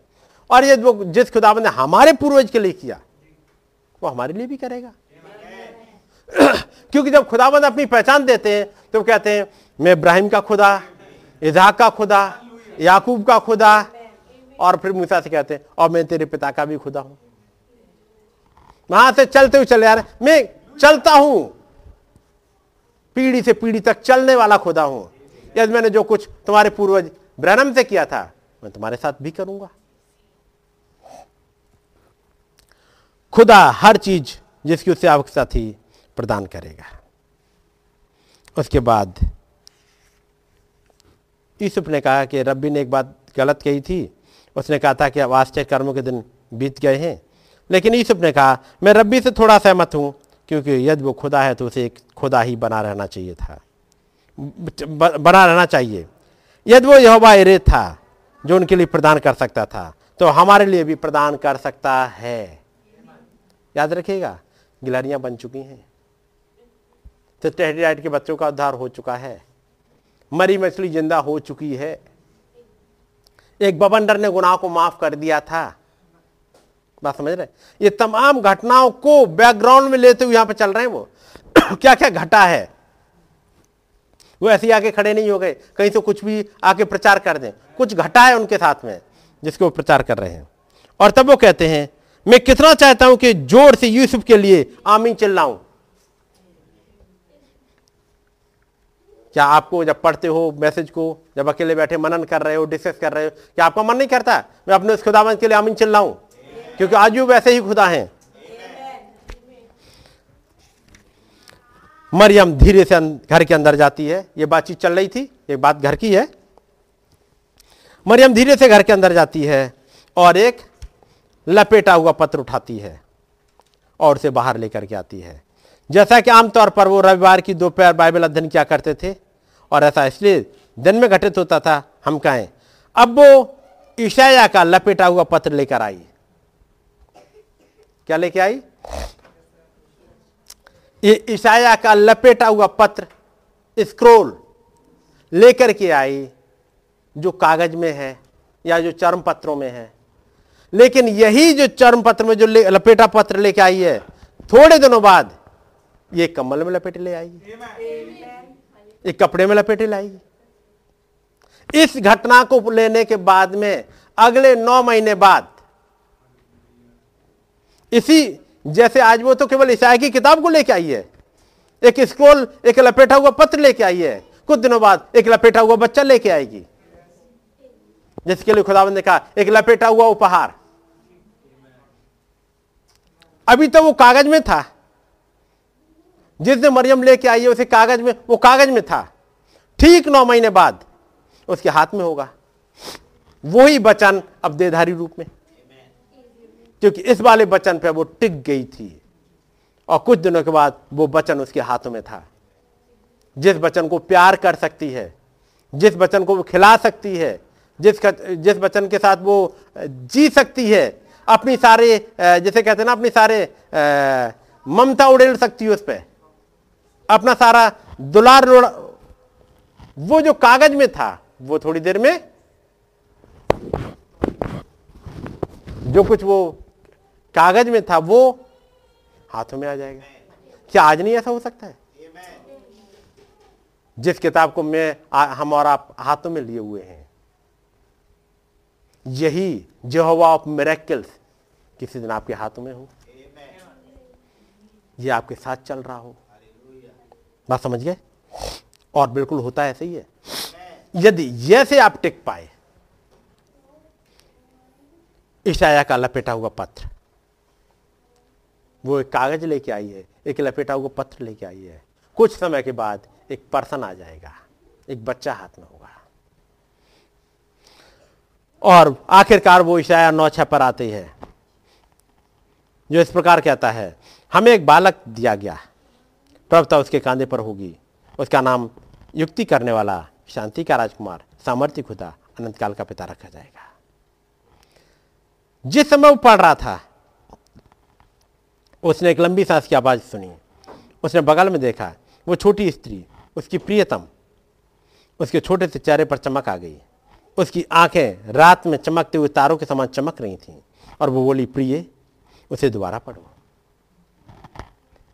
और ये वो जिस खुदावन ने हमारे पूर्वज के लिए किया, वो हमारे लिए भी करेगा। क्योंकि जब खुदाबंद अपनी पहचान देते हैं तो कहते हैं, मैं इब्राहिम का खुदा, इजहाक का खुदा, याकूब का खुदा। और फिर मूसा से कहते हैं, और मैं तेरे पिता का भी खुदा हूँ। वहाँ से चलते हुए चले आ रहे मैं चलता हूँ। पीढ़ी से पीढ़ी तक चलने वाला खुदा हूँ। यदि मैंने जो कुछ तुम्हारे पूर्वज ब्रनम से किया था, मैं तुम्हारे साथ भी करूँगा। खुदा हर चीज़ जिसकी उससे आवश्यकता थी प्रदान करेगा। उसके बाद यूसुफ ने कहा कि रब्बी ने एक बात गलत कही थी। उसने कहा था कि अब आश्चर्य कर्मों के दिन बीत गए हैं। लेकिन यूसुफ ने कहा, मैं रब्बी से थोड़ा सहमत हूँ, क्योंकि यदि वो खुदा है तो उसे एक खुदा ही बना रहना चाहिए था। बना रहना चाहिए। यदि वो यहोवा एरे था, जो उनके लिए प्रदान कर सकता था तो हमारे लिए भी प्रदान कर सकता है। याद रखिएगा गिलहरियाँ बन चुकी हैं। तो टेहरीराइट के बच्चों का उद्धार हो चुका है। मरी मछली ज़िंदा हो चुकी है। एक बबंडर ने गुनाह को माफ़ कर दिया था। बात समझ रहे ये तमाम घटनाओं को बैकग्राउंड में लेते हुए यहाँ पे चल रहे हैं वो। क्या क्या घटा है? वो ऐसे आके खड़े नहीं हो गए। कहीं तो कुछ भी आके प्रचार कर दें। कुछ घटा है उनके साथ में, जिसको वो प्रचार कर रहे हैं। और तब वो कहते हैं मैं कितना चाहता हूँ कि ज़ोर से यूसुफ के लिए आमीन चिल्लाऊं? क्या आपको जब पढ़ते हो मैसेज को, जब अकेले बैठे मनन कर रहे हो, डिस्कस कर रहे हो, क्या आपका मन नहीं करता? मैं अपने उस खुदावन के लिए आमीन चिल्लाऊं? क्योंकि आज भी वैसे ही खुदा हैं। मरियम धीरे से अं- घर के अंदर जाती है। ये बातचीत चल रही थी, एक बात घर की है। मरियम धीरे से घर के अंदर जाती है और एक लपेटा हुआ पत्र उठाती है और उसे बाहर लेकर के आती है। जैसा कि आमतौर पर वो रविवार की दोपहर बाइबल अध्ययन किया करते थे? और ऐसा इसलिए दिन में घटित होता था, हम कहें, अब वो ईशाया का लपेटा हुआ पत्र लेकर आई। क्या लेके आई? ये ईशाया का लपेटा हुआ पत्र, स्क्रोल लेकर के आई, जो कागज़ में है या जो चर्म पत्रों में है। लेकिन यही जो चर्म पत्र में जो लपेटा पत्र लेके आई है, थोड़े दिनों बाद ये कम्बल में लपेटे ले आई एक कपड़े में लपेटे लाई इस घटना को लेने के बाद में अगले नौ महीने बाद, इसी जैसे आज वो तो केवल ईसाई की किताब को लेके आई है, एक स्क्रोल, एक लपेटा हुआ पत्र लेके आई है, कुछ दिनों बाद एक लपेटा हुआ बच्चा लेके आएगी। जिसके लिए खुदावंद ने कहा, एक लपेटा हुआ उपहार। अभी तो वो कागज़ में था। जिस दिन मरियम लेके आई है, उसे कागज़ में, वो कागज़ में था। ठीक नौ महीने बाद उसके हाथ में होगा। वही बचन अब देधारी रूप में। क्योंकि इस वाले बचन पे वो टिक गई थी। और कुछ दिनों के बाद वो बचन उसके हाथों में था। जिस वचन को प्यार कर सकती है, जिस वचन को वो खिला सकती है जिस जिस वचन के साथ वो जी सकती है, अपनी सारे जैसे कहते हैं ना, अपनी सारे ममता उड़ेल सकती है उस पर अपना सारा दुलार वो जो कागज़ में था, वो थोड़ी देर में, जो कुछ वो कागज़ में था, वो हाथों में आ जाएगा। क्या आज नहीं ऐसा हो सकता है? जिस किताब को मैं हम और आप हाथों में लिए हुए हैं यही जेहोवा ऑफ़ मेरेकल्स। किसी दिन आपके हाथों में हो। ये आपके साथ चल रहा हो। बात समझ गए? और बिल्कुल होता ऐसे ही है। यदि जैसे आप टिक पाए ईशाया का लपेटा हुआ पत्र। वो एक कागज़ लेके आई है एक लपेटा हुआ पत्र लेके आई है। कुछ समय के बाद एक पर्सन आ जाएगा एक बच्चा हाथ में होगा। और आखिरकार वो ईशाया नौ छह पर आते हैं। जो इस प्रकार कहता है, हमें एक बालक दिया गया प्रभुता उसके कांधे पर होगी। उसका नाम युक्ति करने वाला शांति का राजकुमार, सामर्थ्य खुदा अनंत काल का पिता रखा जाएगा। जिस समय वो पढ़ रहा था, उसने एक लंबी सांस की आवाज़ सुनी। उसने बगल में देखा, वो छोटी स्त्री, उसकी प्रियतम, उसके छोटे से चेहरे पर चमक आ गई। उसकी आँखें रात में चमकते हुए तारों के समान चमक रही थीं और वो बोली, प्रिय, उसे दोबारा पढ़ो।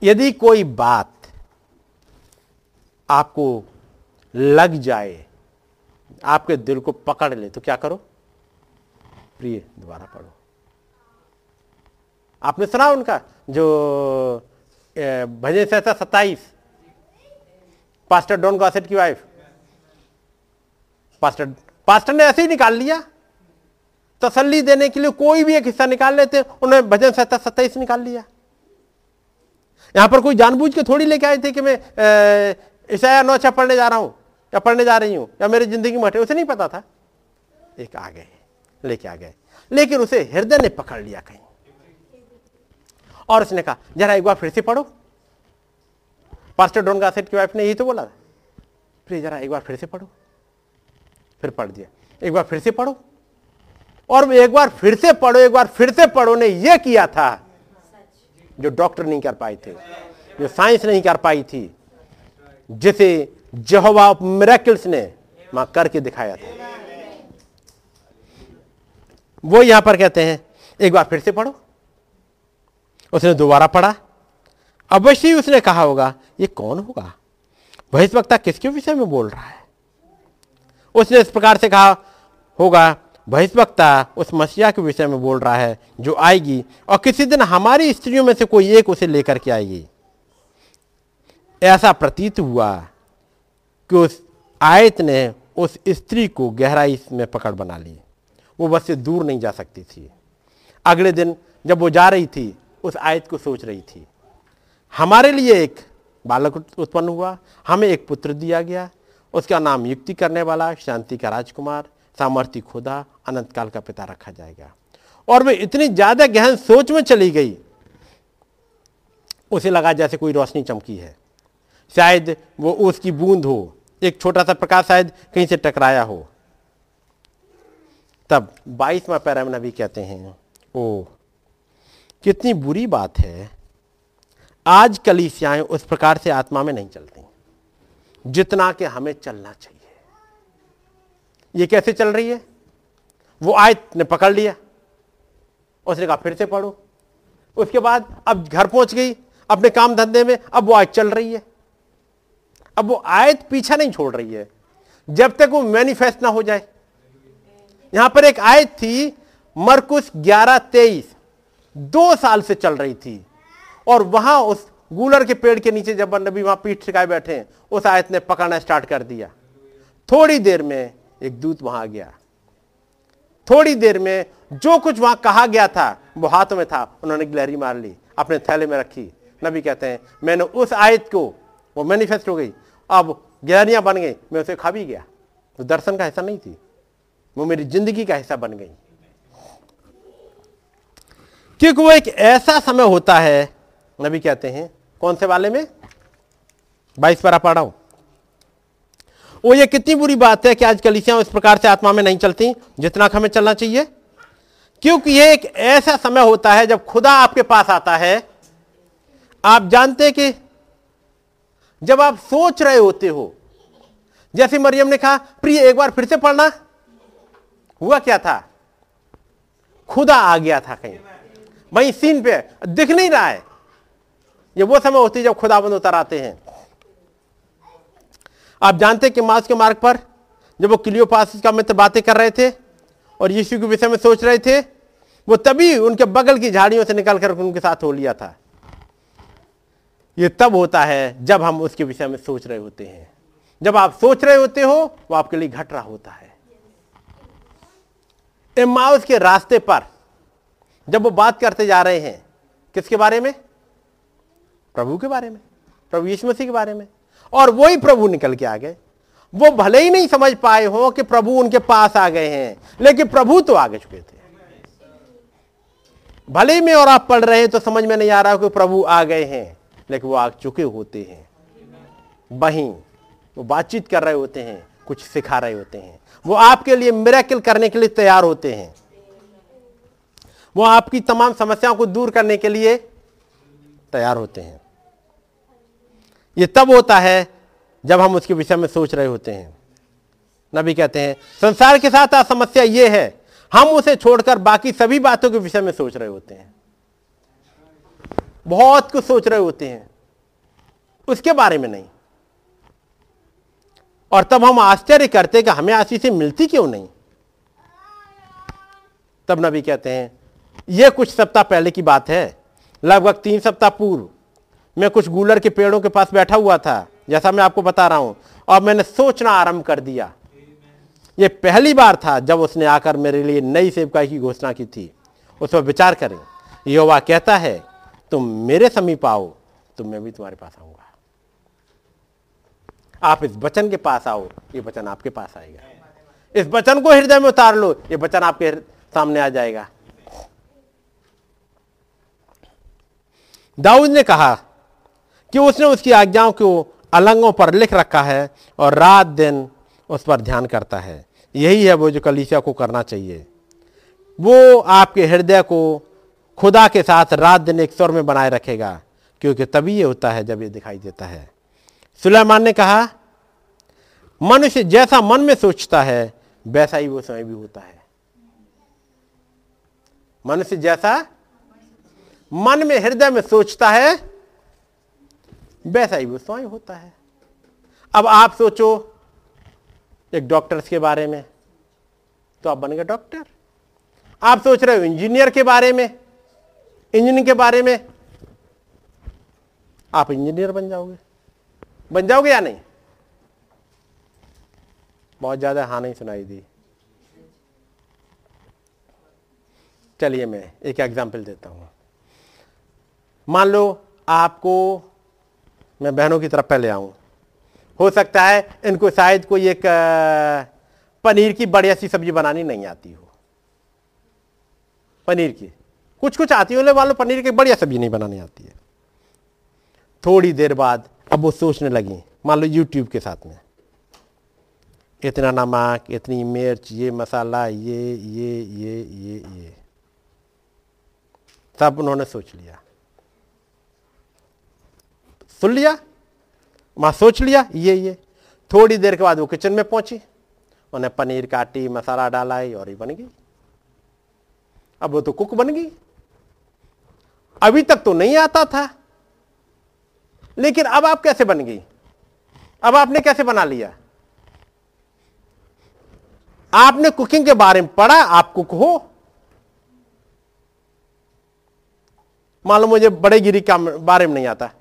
यदि कोई बात आपको लग जाए, आपके दिल को पकड़ ले तो क्या करो? प्रिय, दोबारा पढ़ो। आपने सुना उनका, जो भजन सहता सत्ताईस? पास्टर डॉन गॉसेट की वाइफ पास्टर पास्टर ने ऐसे ही निकाल लिया। तसल्ली देने के लिए कोई भी एक हिस्सा निकाल लेते उन्होंने भजन सहता सत्ताईस निकाल लिया। यहाँ पर कोई जानबूझ के थोड़ी लेके आए थे कि मैं ईसाया नौ छह पढ़ने जा रहा हूँ, या पढ़ने जा रही हूँ, या मेरी ज़िंदगी में उसे नहीं पता था। एक आ गए, लेके आ गए, लेकिन उसे हृदय ने पकड़ लिया कहीं। और उसने कहा, जरा एक बार फिर से पढ़ो। पास्टर डोन गासेट की वाइफ ने यही तो बोला फिर जरा एक बार फिर से पढ़ो। फिर पढ़ दिया। एक बार फिर से पढ़ो। और एक बार फिर से पढ़ो, एक बार फिर से पढ़ो ने यह किया था जो डॉक्टर नहीं कर पाए थे, जो साइंस नहीं कर पाई थी, जिसे जहोवा मेरेकल्स ने माँ करके दिखाया था। वो यहाँ पर कहते हैं, एक बार फिर से पढ़ो। उसने दोबारा पढ़ा। अवश्य ही उसने कहा होगा, ये कौन होगा? भविष्यवक्ता किसके विषय में बोल रहा है? उसने इस प्रकार से कहा, होगा भविष्यवक्ता उस मसीहा के विषय में बोल रहा है, जो आएगी, और किसी दिन हमारी स्त्रियों में से कोई एक उसे लेकर के आएगी। ऐसा प्रतीत हुआ कि उस आयत ने उस स्त्री को गहराई में पकड़ बना ली। वो बस से दूर नहीं जा सकती थी। अगले दिन जब वो जा रही थी, उस आयत को सोच रही थी। हमारे लिए एक बालक उत्पन्न हुआ, हमें एक पुत्र दिया गया उसका नाम युक्ति करने वाला, शांति का राजकुमार, सामर्थ्य खुदा अनंत काल का पिता रखा जाएगा। और वे इतनी ज़्यादा गहन सोच में चली गई, उसे लगा जैसे कोई रोशनी चमकी है। शायद वो उसकी बूंद हो, एक छोटा सा प्रकाश शायद कहीं से टकराया हो। तब बाईसवा पैरा में नबी कहते हैं ओ कितनी बुरी बात है। आज कलीसियाएँ उस प्रकार से आत्मा में नहीं चलती। जितना कि हमें चलना चाहिए। ये कैसे चल रही है? वो आयत ने पकड़ लिया। उसने कहा, फिर से पढ़ो। उसके बाद अब घर पहुँच गई, अपने काम धंधे में, अब वो आयत चल रही है। अब वो आयत पीछा नहीं छोड़ रही है। जब तक वो मैनिफेस्ट ना हो जाए। यहाँ पर एक आयत थी, मरकुस ग्यारह तेईस, दो साल से चल रही थी। और वहाँ उस गूलर के पेड़ के नीचे जब नबी वहाँ पीठ ठिकाए बैठे हैं, उस आयत ने पकड़ना स्टार्ट कर दिया। थोड़ी देर में एक दूत वहाँ आ गया। थोड़ी देर में जो कुछ वहाँ कहा गया था, वो हाथों में था, उन्होंने गिलहरी मार ली, अपने थैले में रखी। नबी कहते हैं, मैंने उस आयत को, वो मैनिफेस्ट हो गई। अब गिलहरियाँ बन गई, मैं उसे खा भी गया। तो दर्शन का हिस्सा नहीं थी, वो मेरी ज़िंदगी का हिस्सा बन गई। क्योंकि वो एक ऐसा समय होता है, नबी कहते हैं कौन से वाले में? बाईस पर पढ़ा हूँ। वो ये कितनी बुरी बात है कि आज कलिसियाँ इस प्रकार से आत्मा में नहीं चलती, जितना हमें चलना चाहिए। क्योंकि ये एक ऐसा समय होता है जब खुदा आपके पास आता है। आप जानते कि जब आप सोच रहे होते हो, जैसे मरियम ने कहा, प्रिय, एक बार फिर से पढ़ना। हुआ क्या था? खुदा आ गया था कहीं। वहीं सीन पे दिख नहीं रहा है। ये वो समय होती है जब खुदाबंद उतर आते हैं। आप जानते हैं कि मास के मार्ग पर जब वो क्लियोपास का मित्र बातें कर रहे थे और यीशु के विषय में सोच रहे थे, वो तभी उनके बगल की झाड़ियों से निकल कर उनके साथ हो लिया था। ये तब होता है जब हम उसके विषय में सोच रहे होते हैं। जब आप सोच रहे होते हो, वो आपके लिए घट रहा होता है। इमाउस के रास्ते पर जब वो बात करते जा रहे हैं, किसके बारे में? प्रभु के बारे में, प्रभु यीशु मसीह के बारे में। और वही प्रभु निकल के आ गए। वो भले ही नहीं समझ पाए हो कि प्रभु उनके पास आ गए हैं, लेकिन प्रभु तो आगे चुके थे। भले ही में और आप पढ़ रहे हैं तो समझ में नहीं आ रहा कि प्रभु आ गए हैं, लेकिन वो आ चुके होते हैं। वहीं वो बातचीत कर रहे होते हैं, कुछ सिखा रहे होते हैं। वो आपके लिए मेरेकिल करने के लिए तैयार होते हैं। वो आपकी तमाम समस्याओं को दूर करने के लिए तैयार होते हैं। ये तब होता है जब हम उसके विषय में सोच रहे होते हैं। नबी कहते हैं, संसार के साथ आ समस्या ये है, हम उसे छोड़कर बाकी सभी बातों के विषय में सोच रहे होते हैं। बहुत कुछ सोच रहे होते हैं, उसके बारे में नहीं। और तब हम आश्चर्य करते कि हमें आशीष मिलती क्यों नहीं? तब नबी कहते हैं यह कुछ सप्ताह पहले की बात है, लगभग तीन सप्ताह पूर्व। मैं कुछ गूलर के पेड़ों के पास बैठा हुआ था, जैसा मैं आपको बता रहा हूँ, और मैंने सोचना आरंभ कर दिया। यह पहली बार था जब उसने आकर मेरे लिए नई सेवकाई की घोषणा की थी। उस पर विचार करें। योवा कहता है, तुम मेरे समीप आओ तो मैं भी तुम्हारे पास आऊँगा। आप इस वचन के पास आओ, ये वचन आपके पास आएगा। इस वचन को हृदय में उतार लो, ये वचन आपके सामने आ जाएगा। दाऊद ने कहा कि उसने उसकी आज्ञाओं को अलंगों पर लिख रखा है और रात दिन उस पर ध्यान करता है। यही है वो जो कलीसिया को करना चाहिए। वो आपके हृदय को खुदा के साथ रात दिन एक स्वर में बनाए रखेगा, क्योंकि तभी ये होता है जब ये दिखाई देता है। सुलेमान ने कहा, मनुष्य जैसा मन में सोचता है, वैसा ही वो समय भी होता है। मनुष्य जैसा मन में हृदय में सोचता है वैसा ही वो स्वयं होता है। अब आप सोचो एक डॉक्टर्स के बारे में तो आप बन गए डॉक्टर आप सोच रहे हो इंजीनियर के बारे में इंजीनियर के बारे में, आप इंजीनियर बन जाओगे। बन जाओगे या नहीं? बहुत ज़्यादा हाँ नहीं सुनाई दी। चलिए मैं एक एग्ज़ाम्पल देता हूँ। मान लो आपको मैं बहनों की तरफ़ पहले आऊँ। हो सकता है इनको शायद कोई एक पनीर की बढ़िया सी सब्ज़ी बनानी नहीं आती हो। पनीर की। कुछ कुछ आती हो वालों पनीर की बढ़िया सब्ज़ी नहीं बनानी आती है। थोड़ी देर बाद अब वो सोचने लगी, मान लो यूट्यूब के साथ में। इतना नमक, इतनी मिर्च, ये मसाला, ये ये ये ये ये। सब उन्होंने सोच लिया। सुन लिया? वहाँ सोच लिया? ये ये। थोड़ी देर के बाद वो किचन में पहुँची। उन्हें पनीर काटी, मसाला डाला और ये बन गई। अब वो तो कुक बन गई। अभी तक तो नहीं आता था। लेकिन अब आप कैसे बन गई? अब आपने कैसे बना लिया? आपने कुकिंग के बारे में पढ़ा? आप कुक हो। मान लो मुझे बड़े गिरी का बारे में नहीं आता।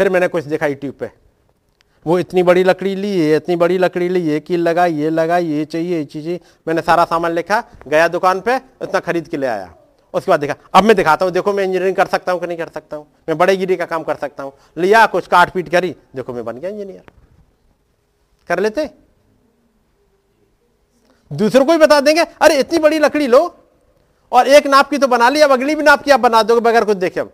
फिर मैंने कुछ देखा यूट्यूब पे। वो इतनी बड़ी लकड़ी ली, ये इतनी बड़ी लकड़ी ली, ये कील लगा ये लगा ये चाहिए, ये चीज़। मैंने सारा सामान लिखा, गया दुकान पे, इतना खरीद के ले आया। उसके बाद देखा, अब मैं दिखाता हूँ, देखो मैं इंजीनियरिंग कर सकता हूँ कि नहीं कर सकता हूँ? मैं बड़े गिरी का काम कर सकता हूँ। लिया, कुछ काट पीट करी, देखो मैं बन गया इंजीनियर कर लेते? दूसरों को भी बता देंगे, अरे, इतनी बड़ी लकड़ी लो। और एक नाप की तो बना ली, अब अगली भी नाप की आप बना दोगे, बगैर कुछ देखे अब।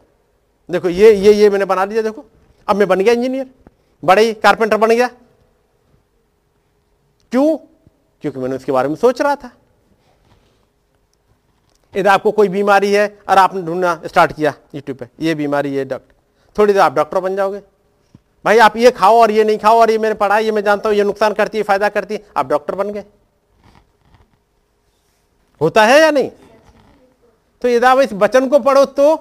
देखो, ये ये ये मैंने बना लिया, देखो। अब मैं बन गया इंजीनियर। बड़े ही कारपेंटर बन गया। क्यों? क्योंकि मैंने उसके बारे में सोच रहा था। यदि आपको कोई बीमारी है और आपने ढूंढना स्टार्ट किया यूट्यूब पे, ये बीमारी, ये डॉक्टर। थोड़ी देर आप डॉक्टर बन जाओगे। भाई आप ये खाओ और ये नहीं खाओ और ये मैंने पढ़ा, ये मैं जानता हूँ, ये नुकसान करती है, फ़ायदा करती है, आप डॉक्टर बन गए। होता है या नहीं? तो यदि आप इस वचन को पढ़ो तो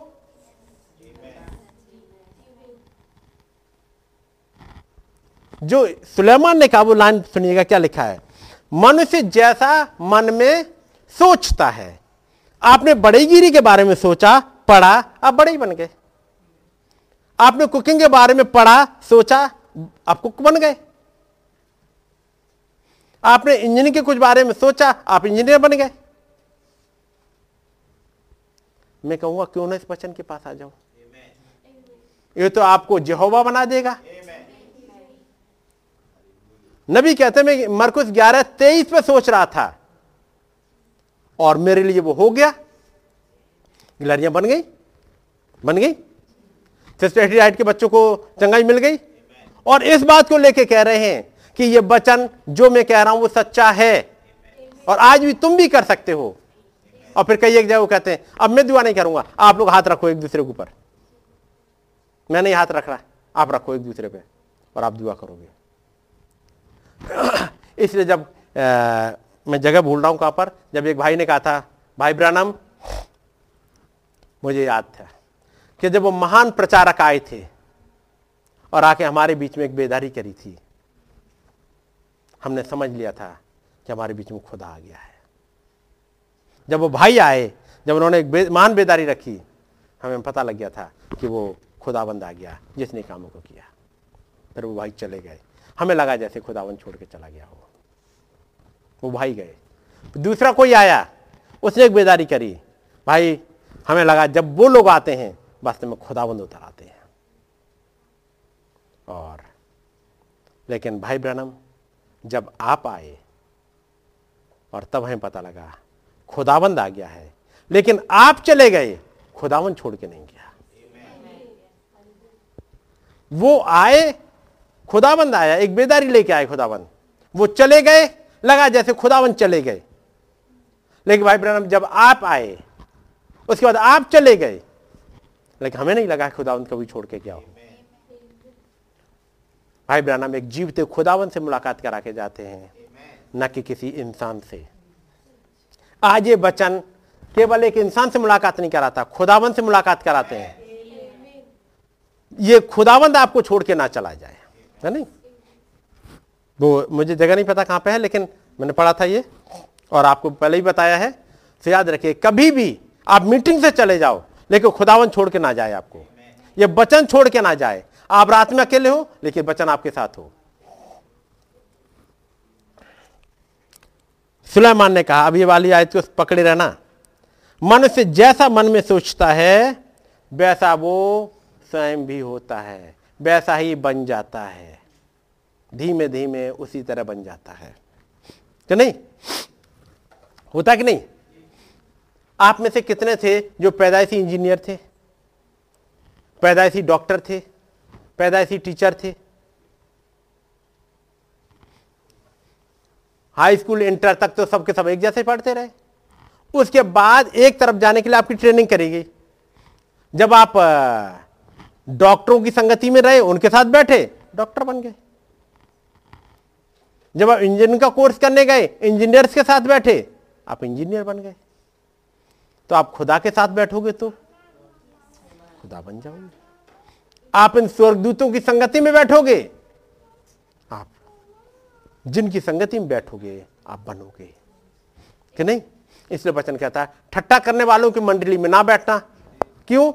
जो सुलेमान ने कहा वो लाइन सुनिएगा, क्या लिखा है? मनुष्य जैसा मन में सोचता है। आपने बड़ेगिरी के बारे में सोचा, पढ़ा, आप बड़े ही बन गए। आपने कुकिंग के बारे में पढ़ा, सोचा, आप कुक बन गए। आपने इंजीनियरिंग के कुछ बारे में सोचा, आप इंजीनियर बन गए। मैं कहूँगा, क्यों ना इस वचन के पास आ जाओ ये तो आपको जेहोवा बना देगा। नबी कहते मैं मरकुस ग्यारह तेईस पे सोच रहा था। और मेरे लिए वो हो गया। गिलहरियाँ बन गई। बन गई। सिस्टर के बच्चों को चंगाई मिल गई। और इस बात को लेके कह रहे हैं कि ये वचन जो मैं कह रहा हूँ, वो सच्चा है। और आज भी तुम भी कर सकते हो। और फिर कई एक जगह वो कहते हैं, अब मैं दुआ नहीं करूँगा। आप लोग हाथ रखो एक दूसरे के ऊपर। मैं नहीं हाथ रख रहा। आप रखो एक दूसरे पे और आप दुआ करोगे। इसलिए जब आ, मैं जगह भूल रहा हूँ कहाँ पर जब एक भाई ने कहा था भाई ब्रानम मुझे याद था कि जब वो महान प्रचारक आए थे और आके हमारे बीच में एक बेदारी करी थी हमने समझ लिया था कि हमारे बीच में खुदा आ गया है। जब वो भाई आए जब उन्होंने एक बे, महान बेदारी रखी हमें पता लग गया था कि वो खुदाबंद आ गया जिसने कामों को किया। फिर वो भाई चले गए। हमें लगा जैसे खुदावन छोड़ के चला गया हो वो भाई गए। दूसरा कोई आया, उसने एक बेदारी करी, भाई, हमें लगा जब वो लोग आते हैं वास्तव में खुदाबंद उतर आते हैं। और, लेकिन भाई ब्रनम, जब आप आए, और तब हमें पता लगा खुदाबंद आ गया है। लेकिन आप चले गए खुदाबंद छोड़ के नहीं गया। वो आए खुदाबंद आया एक बेदारी लेके आए खुदाबंद। वो चले गए लगा जैसे खुदाबंद चले गए। लेकिन भाई ब्रहण जब आप आए उसके बाद आप चले गए लेकिन हमें नहीं लगा खुदावंत कभी छोड़ के क्या हो। भाई ब्रहणम एक जीवते खुदावंत से मुलाकात करा के जाते हैं न कि किसी इंसान से। आज ये वचन केवल एक इंसान से मुलाकात नहीं कराता खुदावंत से मुलाकात कराते हैं। ये खुदावंत आपको छोड़ के ना चला जाए। है नहीं? वो मुझे जगह नहीं पता कहाँ पे है, लेकिन मैंने पढ़ा था ये, और आपको पहले ही बताया है। तो याद रखिए, कभी भी आप मीटिंग से चले जाओ, लेकिन खुदावन छोड़ के ना जाए आपको। ये बचन छोड़ के ना जाए। आप रात में अकेले हो, लेकिन बचन आपके साथ हो। सुलेमान ने कहा, अब ये वाली आयत को पकड़े रहना। मनुष्य जैसा मन में सोचता है, वैसा वो स्वयं भी होता है, वैसा ही बन जाता है। धीमे धीमे उसी तरह बन जाता है। तो नहीं? होता कि नहीं? आप में से कितने थे जो पैदाइशी इंजीनियर थे? पैदाइशी डॉक्टर थे? पैदाइशी टीचर थे? हाई स्कूल इंटर तक तो सबके सब एक जैसे पढ़ते रहे। उसके बाद एक तरफ़ जाने के लिए आपकी ट्रेनिंग करेगी जब आप डॉक्टरों की संगति में रहे, उनके साथ बैठे, डॉक्टर बन गए। जब आप इंजीनियरिंग का कोर्स करने गए, इंजीनियर्स के साथ बैठे, आप इंजीनियर बन गए। तो आप खुदा के साथ बैठोगे तो खुदा बन जाओगे। आप इन स्वर्गदूतों की संगति में बैठोगे, आप जिनकी संगति में बैठोगे, आप बनोगे। कि नहीं? इसलिए वचन कहता है ठट्टा करने वालों की मंडली में ना बैठना। क्यों?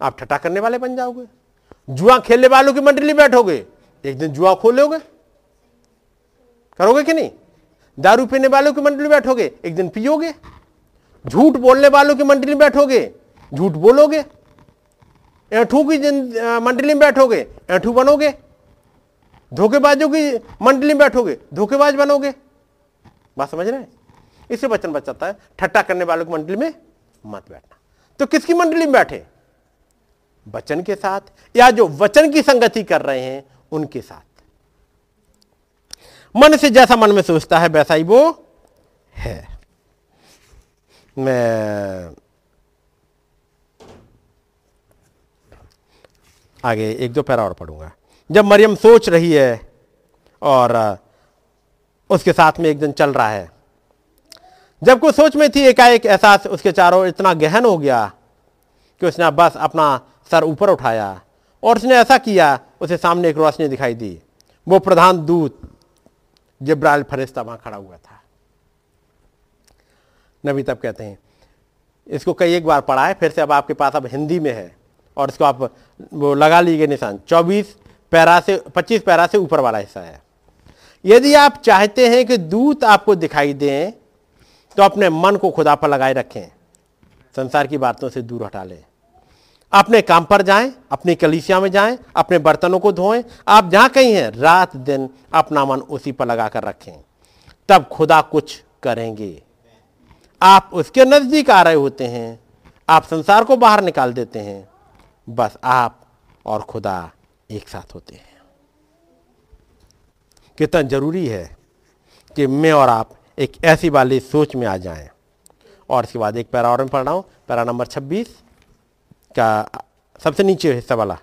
आप ठट्टा करने वाले बन जाओगे। जुआ खेलने वालों की मंडली में बैठोगे। एक दिन जुआ खोलोगे। करोगे कि नहीं? दारू पीने वालों की मंडली में बैठोगे, एक दिन पियोगे? झूठ बोलने वालों की मंडली में बैठोगे, झूठ बोलोगे? ऐठू की मंडली में बैठोगे, ऐठू बनोगे? धोखेबाजों की मंडली में बैठोगे, धोखेबाज बनोगे? बात समझ रहे हैं? इसे वचन बचाता है ठट्टा करने वालों की मंडली में मत बैठना। तो किसकी मंडली में बैठे? वचन के साथ, या जो वचन की संगति कर रहे हैं, उनके साथ। मन से जैसा मन में सोचता है, वैसा ही वो है। मैं आगे एक दो पैरा और पढ़ूँगा। जब मरियम सोच रही है और उसके साथ में एक दिन चल रहा है, जब कोई सोच में थी, एकाएक एहसास उसके चारों इतना गहन हो गया कि उसने बस अपना सर ऊपर उठाया और उसने ऐसा किया, उसे सामने एक रोशनी दिखाई दी। वो प्रधान दूत जब्राइल फरिश्ता वहाँ खड़ा हुआ था। नबी तब कहते हैं, इसको कई एक बार पढ़ा है, फिर से अब आपके पास अब हिंदी में है, और इसको आप वो लगा लीजिए निशान। 24 पैरा से 25 पैरा से ऊपर वाला हिस्सा है। यदि आप चाहते हैं कि दूत आपको दिखाई दें तो अपने मन को खुदा पर लगाए रखें। संसार की बातों से दूर हटा लें। अपने काम पर जाएँ, अपनी कलीसिया में जाएँ, अपने बर्तनों को धोएँ, आप जहाँ कहीं हैं, रात दिन अपना मन उसी पर लगाकर रखें। तब खुदा कुछ करेंगे। आप उसके नज़दीक आ रहे होते हैं, आप संसार को बाहर निकाल देते हैं, बस आप और खुदा एक साथ होते हैं। कितना ज़रूरी है कि मैं और आप एक ऐसी वाली सोच में आ जाएँ। और इसके बाद एक पैरा और में पढ़ रहा हूँ, पैरा नंबर 26 का सबसे नीचे हिस्सा वाला।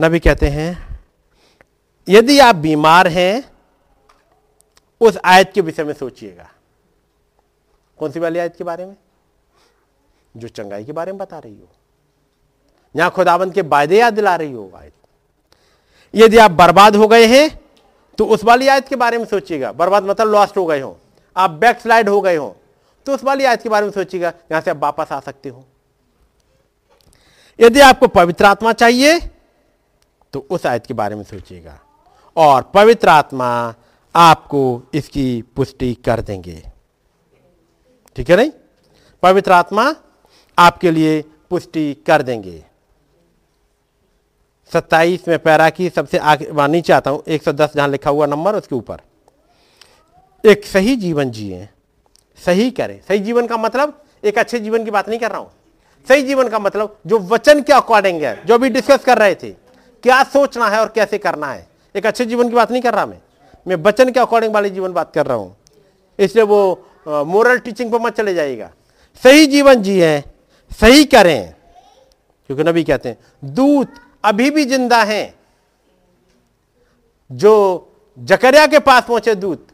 नबी कहते हैं, यदि आप बीमार हैं, उस आयत के विषय में सोचिएगा। कौन सी वाली आयत के बारे में? जो चंगाई के बारे में बता रही हो। यहाँ खुदाबंद के वायदे याद दिला रही हो आयत। यदि आप बर्बाद हो गए हैं तो उस वाली आयत के बारे में सोचिएगा। बर्बाद मतलब लॉस्ट हो गए हो। आप बैक स्लाइड हो गए हो तो उस वाली आयत के बारे में सोचिएगा यहाँ से आप वापस आ सकते हो। यदि आपको पवित्र आत्मा चाहिए तो उस आयत के बारे में सोचिएगा। और पवित्र आत्मा आपको इसकी पुष्टि कर देंगे। ठीक है नहीं? पवित्र आत्मा आपके लिए पुष्टि कर देंगे। सत्ताईस में पैरा की सबसे आगे नीचे आता हूँ, एक सौ दस जहाँ लिखा हुआ नंबर, उसके ऊपर। एक सही जीवन जिए, सही करें। सही जीवन का मतलब एक अच्छे जीवन की बात नहीं कर रहा हूँ। सही जीवन का मतलब जो वचन के अकॉर्डिंग है, जो भी डिस्कस कर रहे थे, क्या सोचना है और कैसे करना है। एक अच्छे जीवन की बात नहीं कर रहा मैं। मैं वचन के अकॉर्डिंग वाली जीवन बात कर रहा हूँ। इसलिए वो मोरल टीचिंग पर मत चले जाएगा सही जीवन जिए, सही करें। क्योंकि नबी कहते हैं, दूत अभी भी ज़िंदा हैं। जो जकरिया के पास पहुँचे दूत,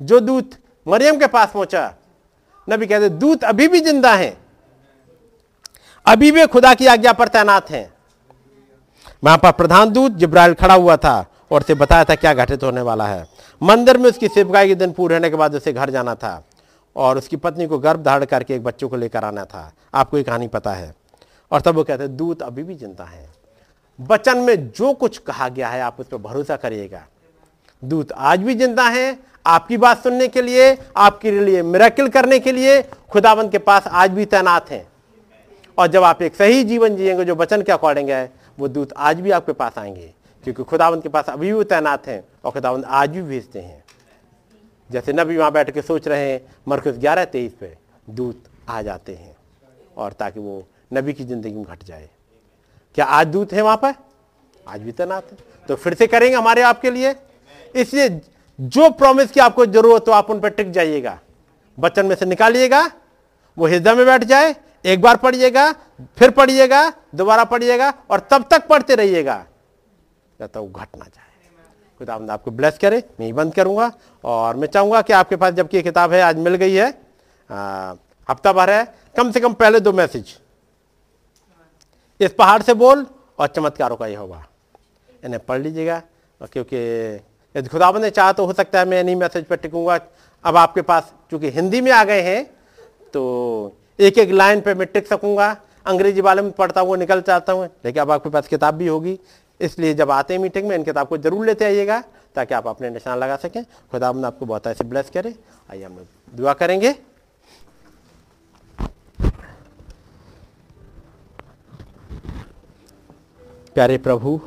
जो दूत मरियम के पास पहुँचा, नबी कहते दूत अभी भी ज़िंदा हैं। अभी भी खुदा की आज्ञा पर तैनात हैं। वहाँ पर प्रधान दूत जिब्राइल खड़ा हुआ था और उसे बताया था क्या घटित होने वाला है। मंदिर में उसकी सेवकाई के दिन पूरे होने के बाद उसे घर जाना था और उसकी पत्नी को गर्भ धारण करके एक बच्चों को लेकर आना था। आपको ये कहानी पता है। और तब वो कहते हैं दूत अभी भी ज़िंदा है। वचन में जो कुछ कहा गया है, आप उस पर भरोसा करिएगा। दूत आज भी ज़िंदा है आपकी बात सुनने के लिए, आपके लिए मिराकिल करने के लिए, खुदाबंद के पास आज भी तैनात हैं। और जब आप एक सही जीवन जिएँगे, जो वचन के अकॉर्डिंग है, वो दूत आज भी आपके पास आएँगे। क्योंकि खुदावंत के पास अभी भी तैनात हैं और खुदावंत आज भी भेजते हैं। जैसे नबी वहाँ बैठ के सोच रहे हैं मरकज ग्यारह तेईस पे दूत आ जाते हैं और ताकि वो नबी की ज़िंदगी में घट जाए। क्या आज दूत है वहाँ पर? आज भी तैनात है। तो फिर से करेंगे हमारे आपके लिए। इसलिए जो प्रॉमिस की आपको ज़रूरत हो, आप उन पर टिक जाइएगा। बचन में से निकालिएगा। वो हृदय में बैठ जाए। एक बार पढ़िएगा, फिर पढ़िएगा, दोबारा पढ़िएगा और तब तक पढ़ते रहिएगा। तक वो घट ना जाए। खुदा आपको ब्लेस करे, मैं ही बंद करूँगा और मैं चाहूँगा कि आपके पास जबकि ये किताब है, आज मिल गई है। हफ़्ता भर है, कम से कम पहले दो मैसेज इस पहाड़ से बोल और चमत्कारों का ये होगा इन्हें पढ़ लीजिएगा क्योंकि यदि खुदाबंद ने चाहा तो हो सकता है मैं इन्हीं मैसेज पर टिकूँगा। अब आपके पास, चूँकि हिंदी में आ गए हैं तो एक एक लाइन पे मैं टिक सकूँगा, अंग्रेज़ी वाले में पढ़ता हुआ निकल चाहता हूँ। लेकिन अब आपके पास किताब भी होगी। इसलिए जब आते हैं मीटिंग में, इन किताब को ज़रूर लेते आइएगा, ताकि आप अपने निशान लगा सकें। खुदा ने आपको बहुत ऐसे ब्लेस करे। आइए, हम लोग दुआ करेंगे। प्यारे प्रभु,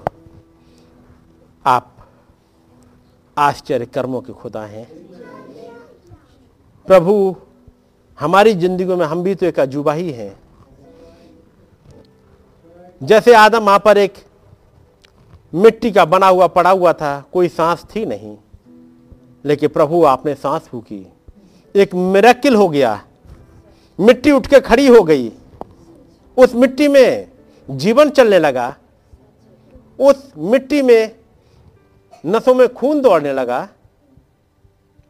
आप आश्चर्य कर्मों के खुदा हैं। प्रभु हमारी ज़िंदगी में हम भी तो एक अजूबा ही हैं। जैसे आदम वहाँ पर एक मिट्टी का बना हुआ, पड़ा हुआ था, कोई सांस थी नहीं, लेकिन प्रभु आपने सांस फूकी। एक मेरेकिल हो गया। मिट्टी उठ के खड़ी हो गई। उस मिट्टी में जीवन चलने लगा। उस मिट्टी में नसों में खून दौड़ने लगा।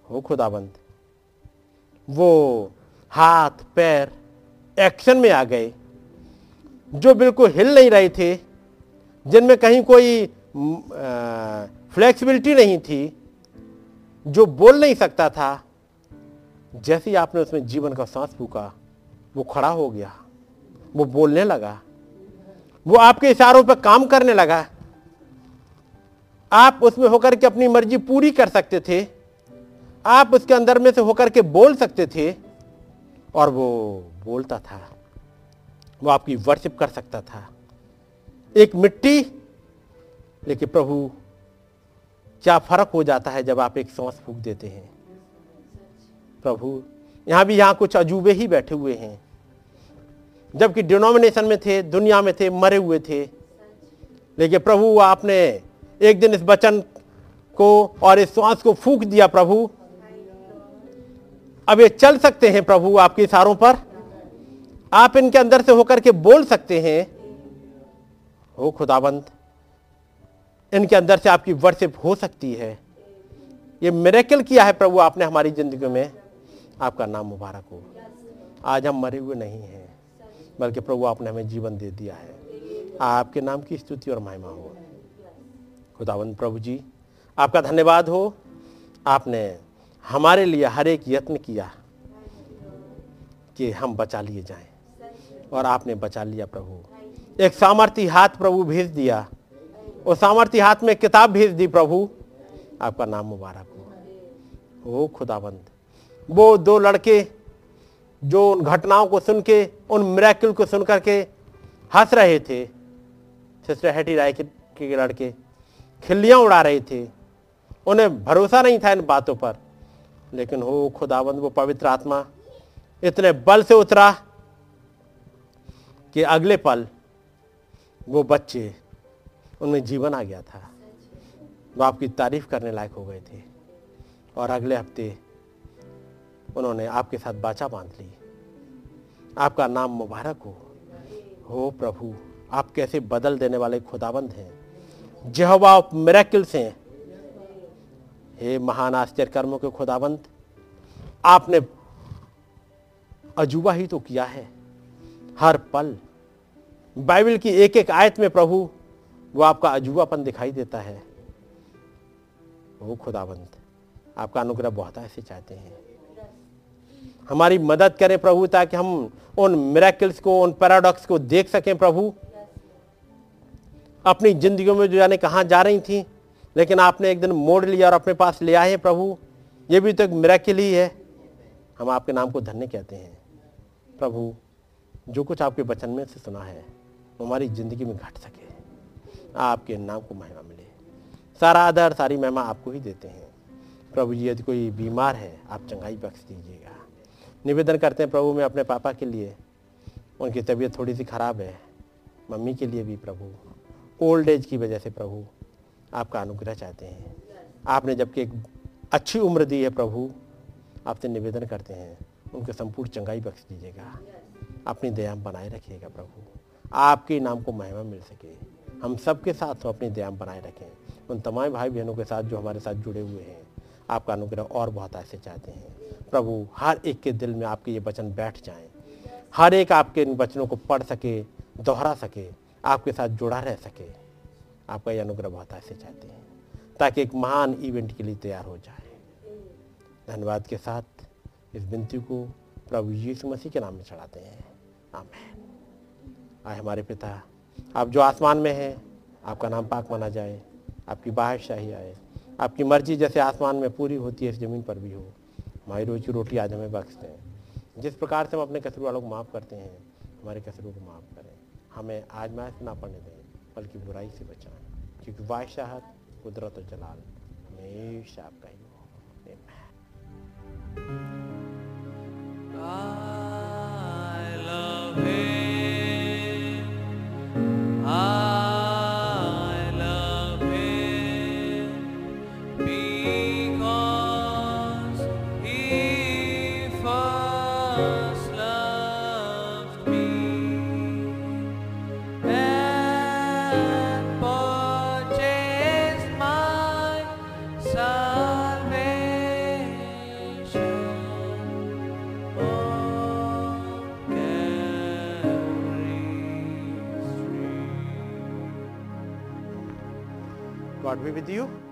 हो खुदाबंद, वो हाथ, पैर एक्शन में आ गए, जो बिल्कुल हिल नहीं रहे थे, जिनमें कहीं कोई फ्लेक्सिबिलिटी नहीं थी, जो बोल नहीं सकता था, जैसे ही आपने उसमें जीवन का सांस फूका, वो खड़ा हो गया, वो बोलने लगा, वो आपके इशारों पर काम करने लगा। आप उसमें होकर के अपनी मर्ज़ी पूरी कर सकते थे, आप उसके अंदर में से होकर के बोल सकते थे और वो बोलता था, वो आपकी वर्शिप कर सकता था। एक मिट्टी, लेकिन प्रभु, क्या फ़र्क हो जाता है जब आप एक सांस फूक देते हैं? प्रभु, यहाँ भी यहाँ कुछ अजूबे ही बैठे हुए हैं। जबकि डिनोमिनेशन में थे, दुनिया में थे, मरे हुए थे। लेकिन प्रभु, आपने एक दिन इस वचन को और इस श्वास को फूक दिया प्रभु। अब ये चल सकते हैं प्रभु आपके इशारों पर। आप इनके अंदर से होकर के बोल सकते हैं, हो खुदाबंद, इनके अंदर से आपकी वर्शिप हो सकती है। ये मेरेकल किया है प्रभु आपने हमारी ज़िंदगी में। आपका नाम मुबारक हो। आज हम मरे हुए नहीं हैं, बल्कि प्रभु आपने हमें जीवन दे दिया है। आपके नाम की स्तुति और महिमा हो। खुदावंद प्रभु जी, आपका धन्यवाद हो। आपने हमारे लिए हर एक यत्न किया कि हम बचा लिए जाएँ। और आपने बचा लिया प्रभु। एक सामर्थ्य हाथ प्रभु भेज दिया। और सामर्थ्य हाथ में किताब भेज दी प्रभु। आपका नाम मुबारक हो। ओ खुदाबंद। वो दो लड़के जो उन घटनाओं को सुन के, उन मेरेकिल को सुन करके हंस रहे थे। सिस्टर हेटी राय के लड़के खिल्लियाँ उड़ा रहे थे। उन्हें भरोसा नहीं था इन बातों पर। लेकिन हो खुदाबंद वो पवित्र आत्मा, इतने बल से उतरा कि अगले पल वो बच्चे, उनमें जीवन आ गया था। वो आपकी तारीफ़ करने लायक हो गए थे। और अगले हफ़्ते उन्होंने आपके साथ बाचा बाँध ली। आपका नाम मुबारक हो। हो प्रभु, आप कैसे बदल देने वाले खुदाबंद हैं। जेहवा मेरेकिल्स हैं। हे महान आश्चर्य कर्मों के खुदाबंद आपने अजूबा ही तो किया है। हर पल बाइबल की एक एक आयत में प्रभु वो आपका अजूबापन दिखाई देता है। वो खुदाबंद आपका अनुग्रह बहुत ऐसे चाहते हैं। हमारी मदद करें प्रभु, ताकि हम उन मेरेकल्स को, उन पैराडॉक्स को देख सकें प्रभु। अपनी ज़िंदगी में जो जाने कहाँ जा रही थी लेकिन आपने एक दिन मोड़ लिया और अपने पास ले आए प्रभु। ये भी तो एक मेरेकल ही है। हम आपके नाम को धन्य कहते हैं। प्रभु, जो कुछ आपके वचन में से सुना है, वो हमारी ज़िंदगी में घट सके। आपके नाम को महिमा मिले। सारा आदर, सारी महिमा आपको ही देते हैं। प्रभु जी, यदि कोई बीमार है, आप चंगाई बख्श दीजिएगा। निवेदन करते हैं प्रभु, मैं अपने पापा के लिए। उनकी तबीयत थोड़ी सी खराब है। मम्मी के लिए भी प्रभु। ओल्ड एज की वजह से प्रभु। आपका अनुग्रह चाहते हैं। आपने जबकि एक अच्छी उम्र दी है प्रभु आपसे निवेदन करते हैं, उनके संपूर्ण चंगाई बख्श दीजिएगा। अपनी दया बनाए रखिएगा प्रभु। आपके नाम को महिमा मिल सके। हम सबके साथ तो अपनी दया बनाए रखें। उन तमाम भाई बहनों के साथ जो हमारे साथ जुड़े हुए हैं, आपका अनुग्रह और बहुत ऐसे चाहते हैं। प्रभु, हर एक के दिल में आपके ये वचन बैठ जाएँ। हर एक आपके इन वचनों को पढ़ सके, दोहरा सके, आपके साथ जुड़ा रह सके। आपका ये अनुग्रह बहुत ऐसे चाहते हैं, ताकि एक महान इवेंट के लिए तैयार हो जाए। धन्यवाद के साथ इस विनती को प्रभु यीशु मसीह के नाम में चढ़ाते हैं। आमेन। आए हमारे पिता, आप जो आसमान में हैं, आपका नाम पाक माना जाए, आपकी बादशाही आए, आपकी मर्ज़ी जैसे आसमान में पूरी होती है, इस ज़मीन पर भी हो, हमारी रोजी रोटी आज हमें बख्श दें। जिस प्रकार से हम अपने कसरू वालों को माफ़ करते हैं, हमारे कसरों को माफ़ करें। हमें आज मैच ना पड़ने दें। बल्कि बुराई से बचाएँ क्योंकि बादशाहत कुदरत और जलाल हमेशा आपका ही I love him. I be with you.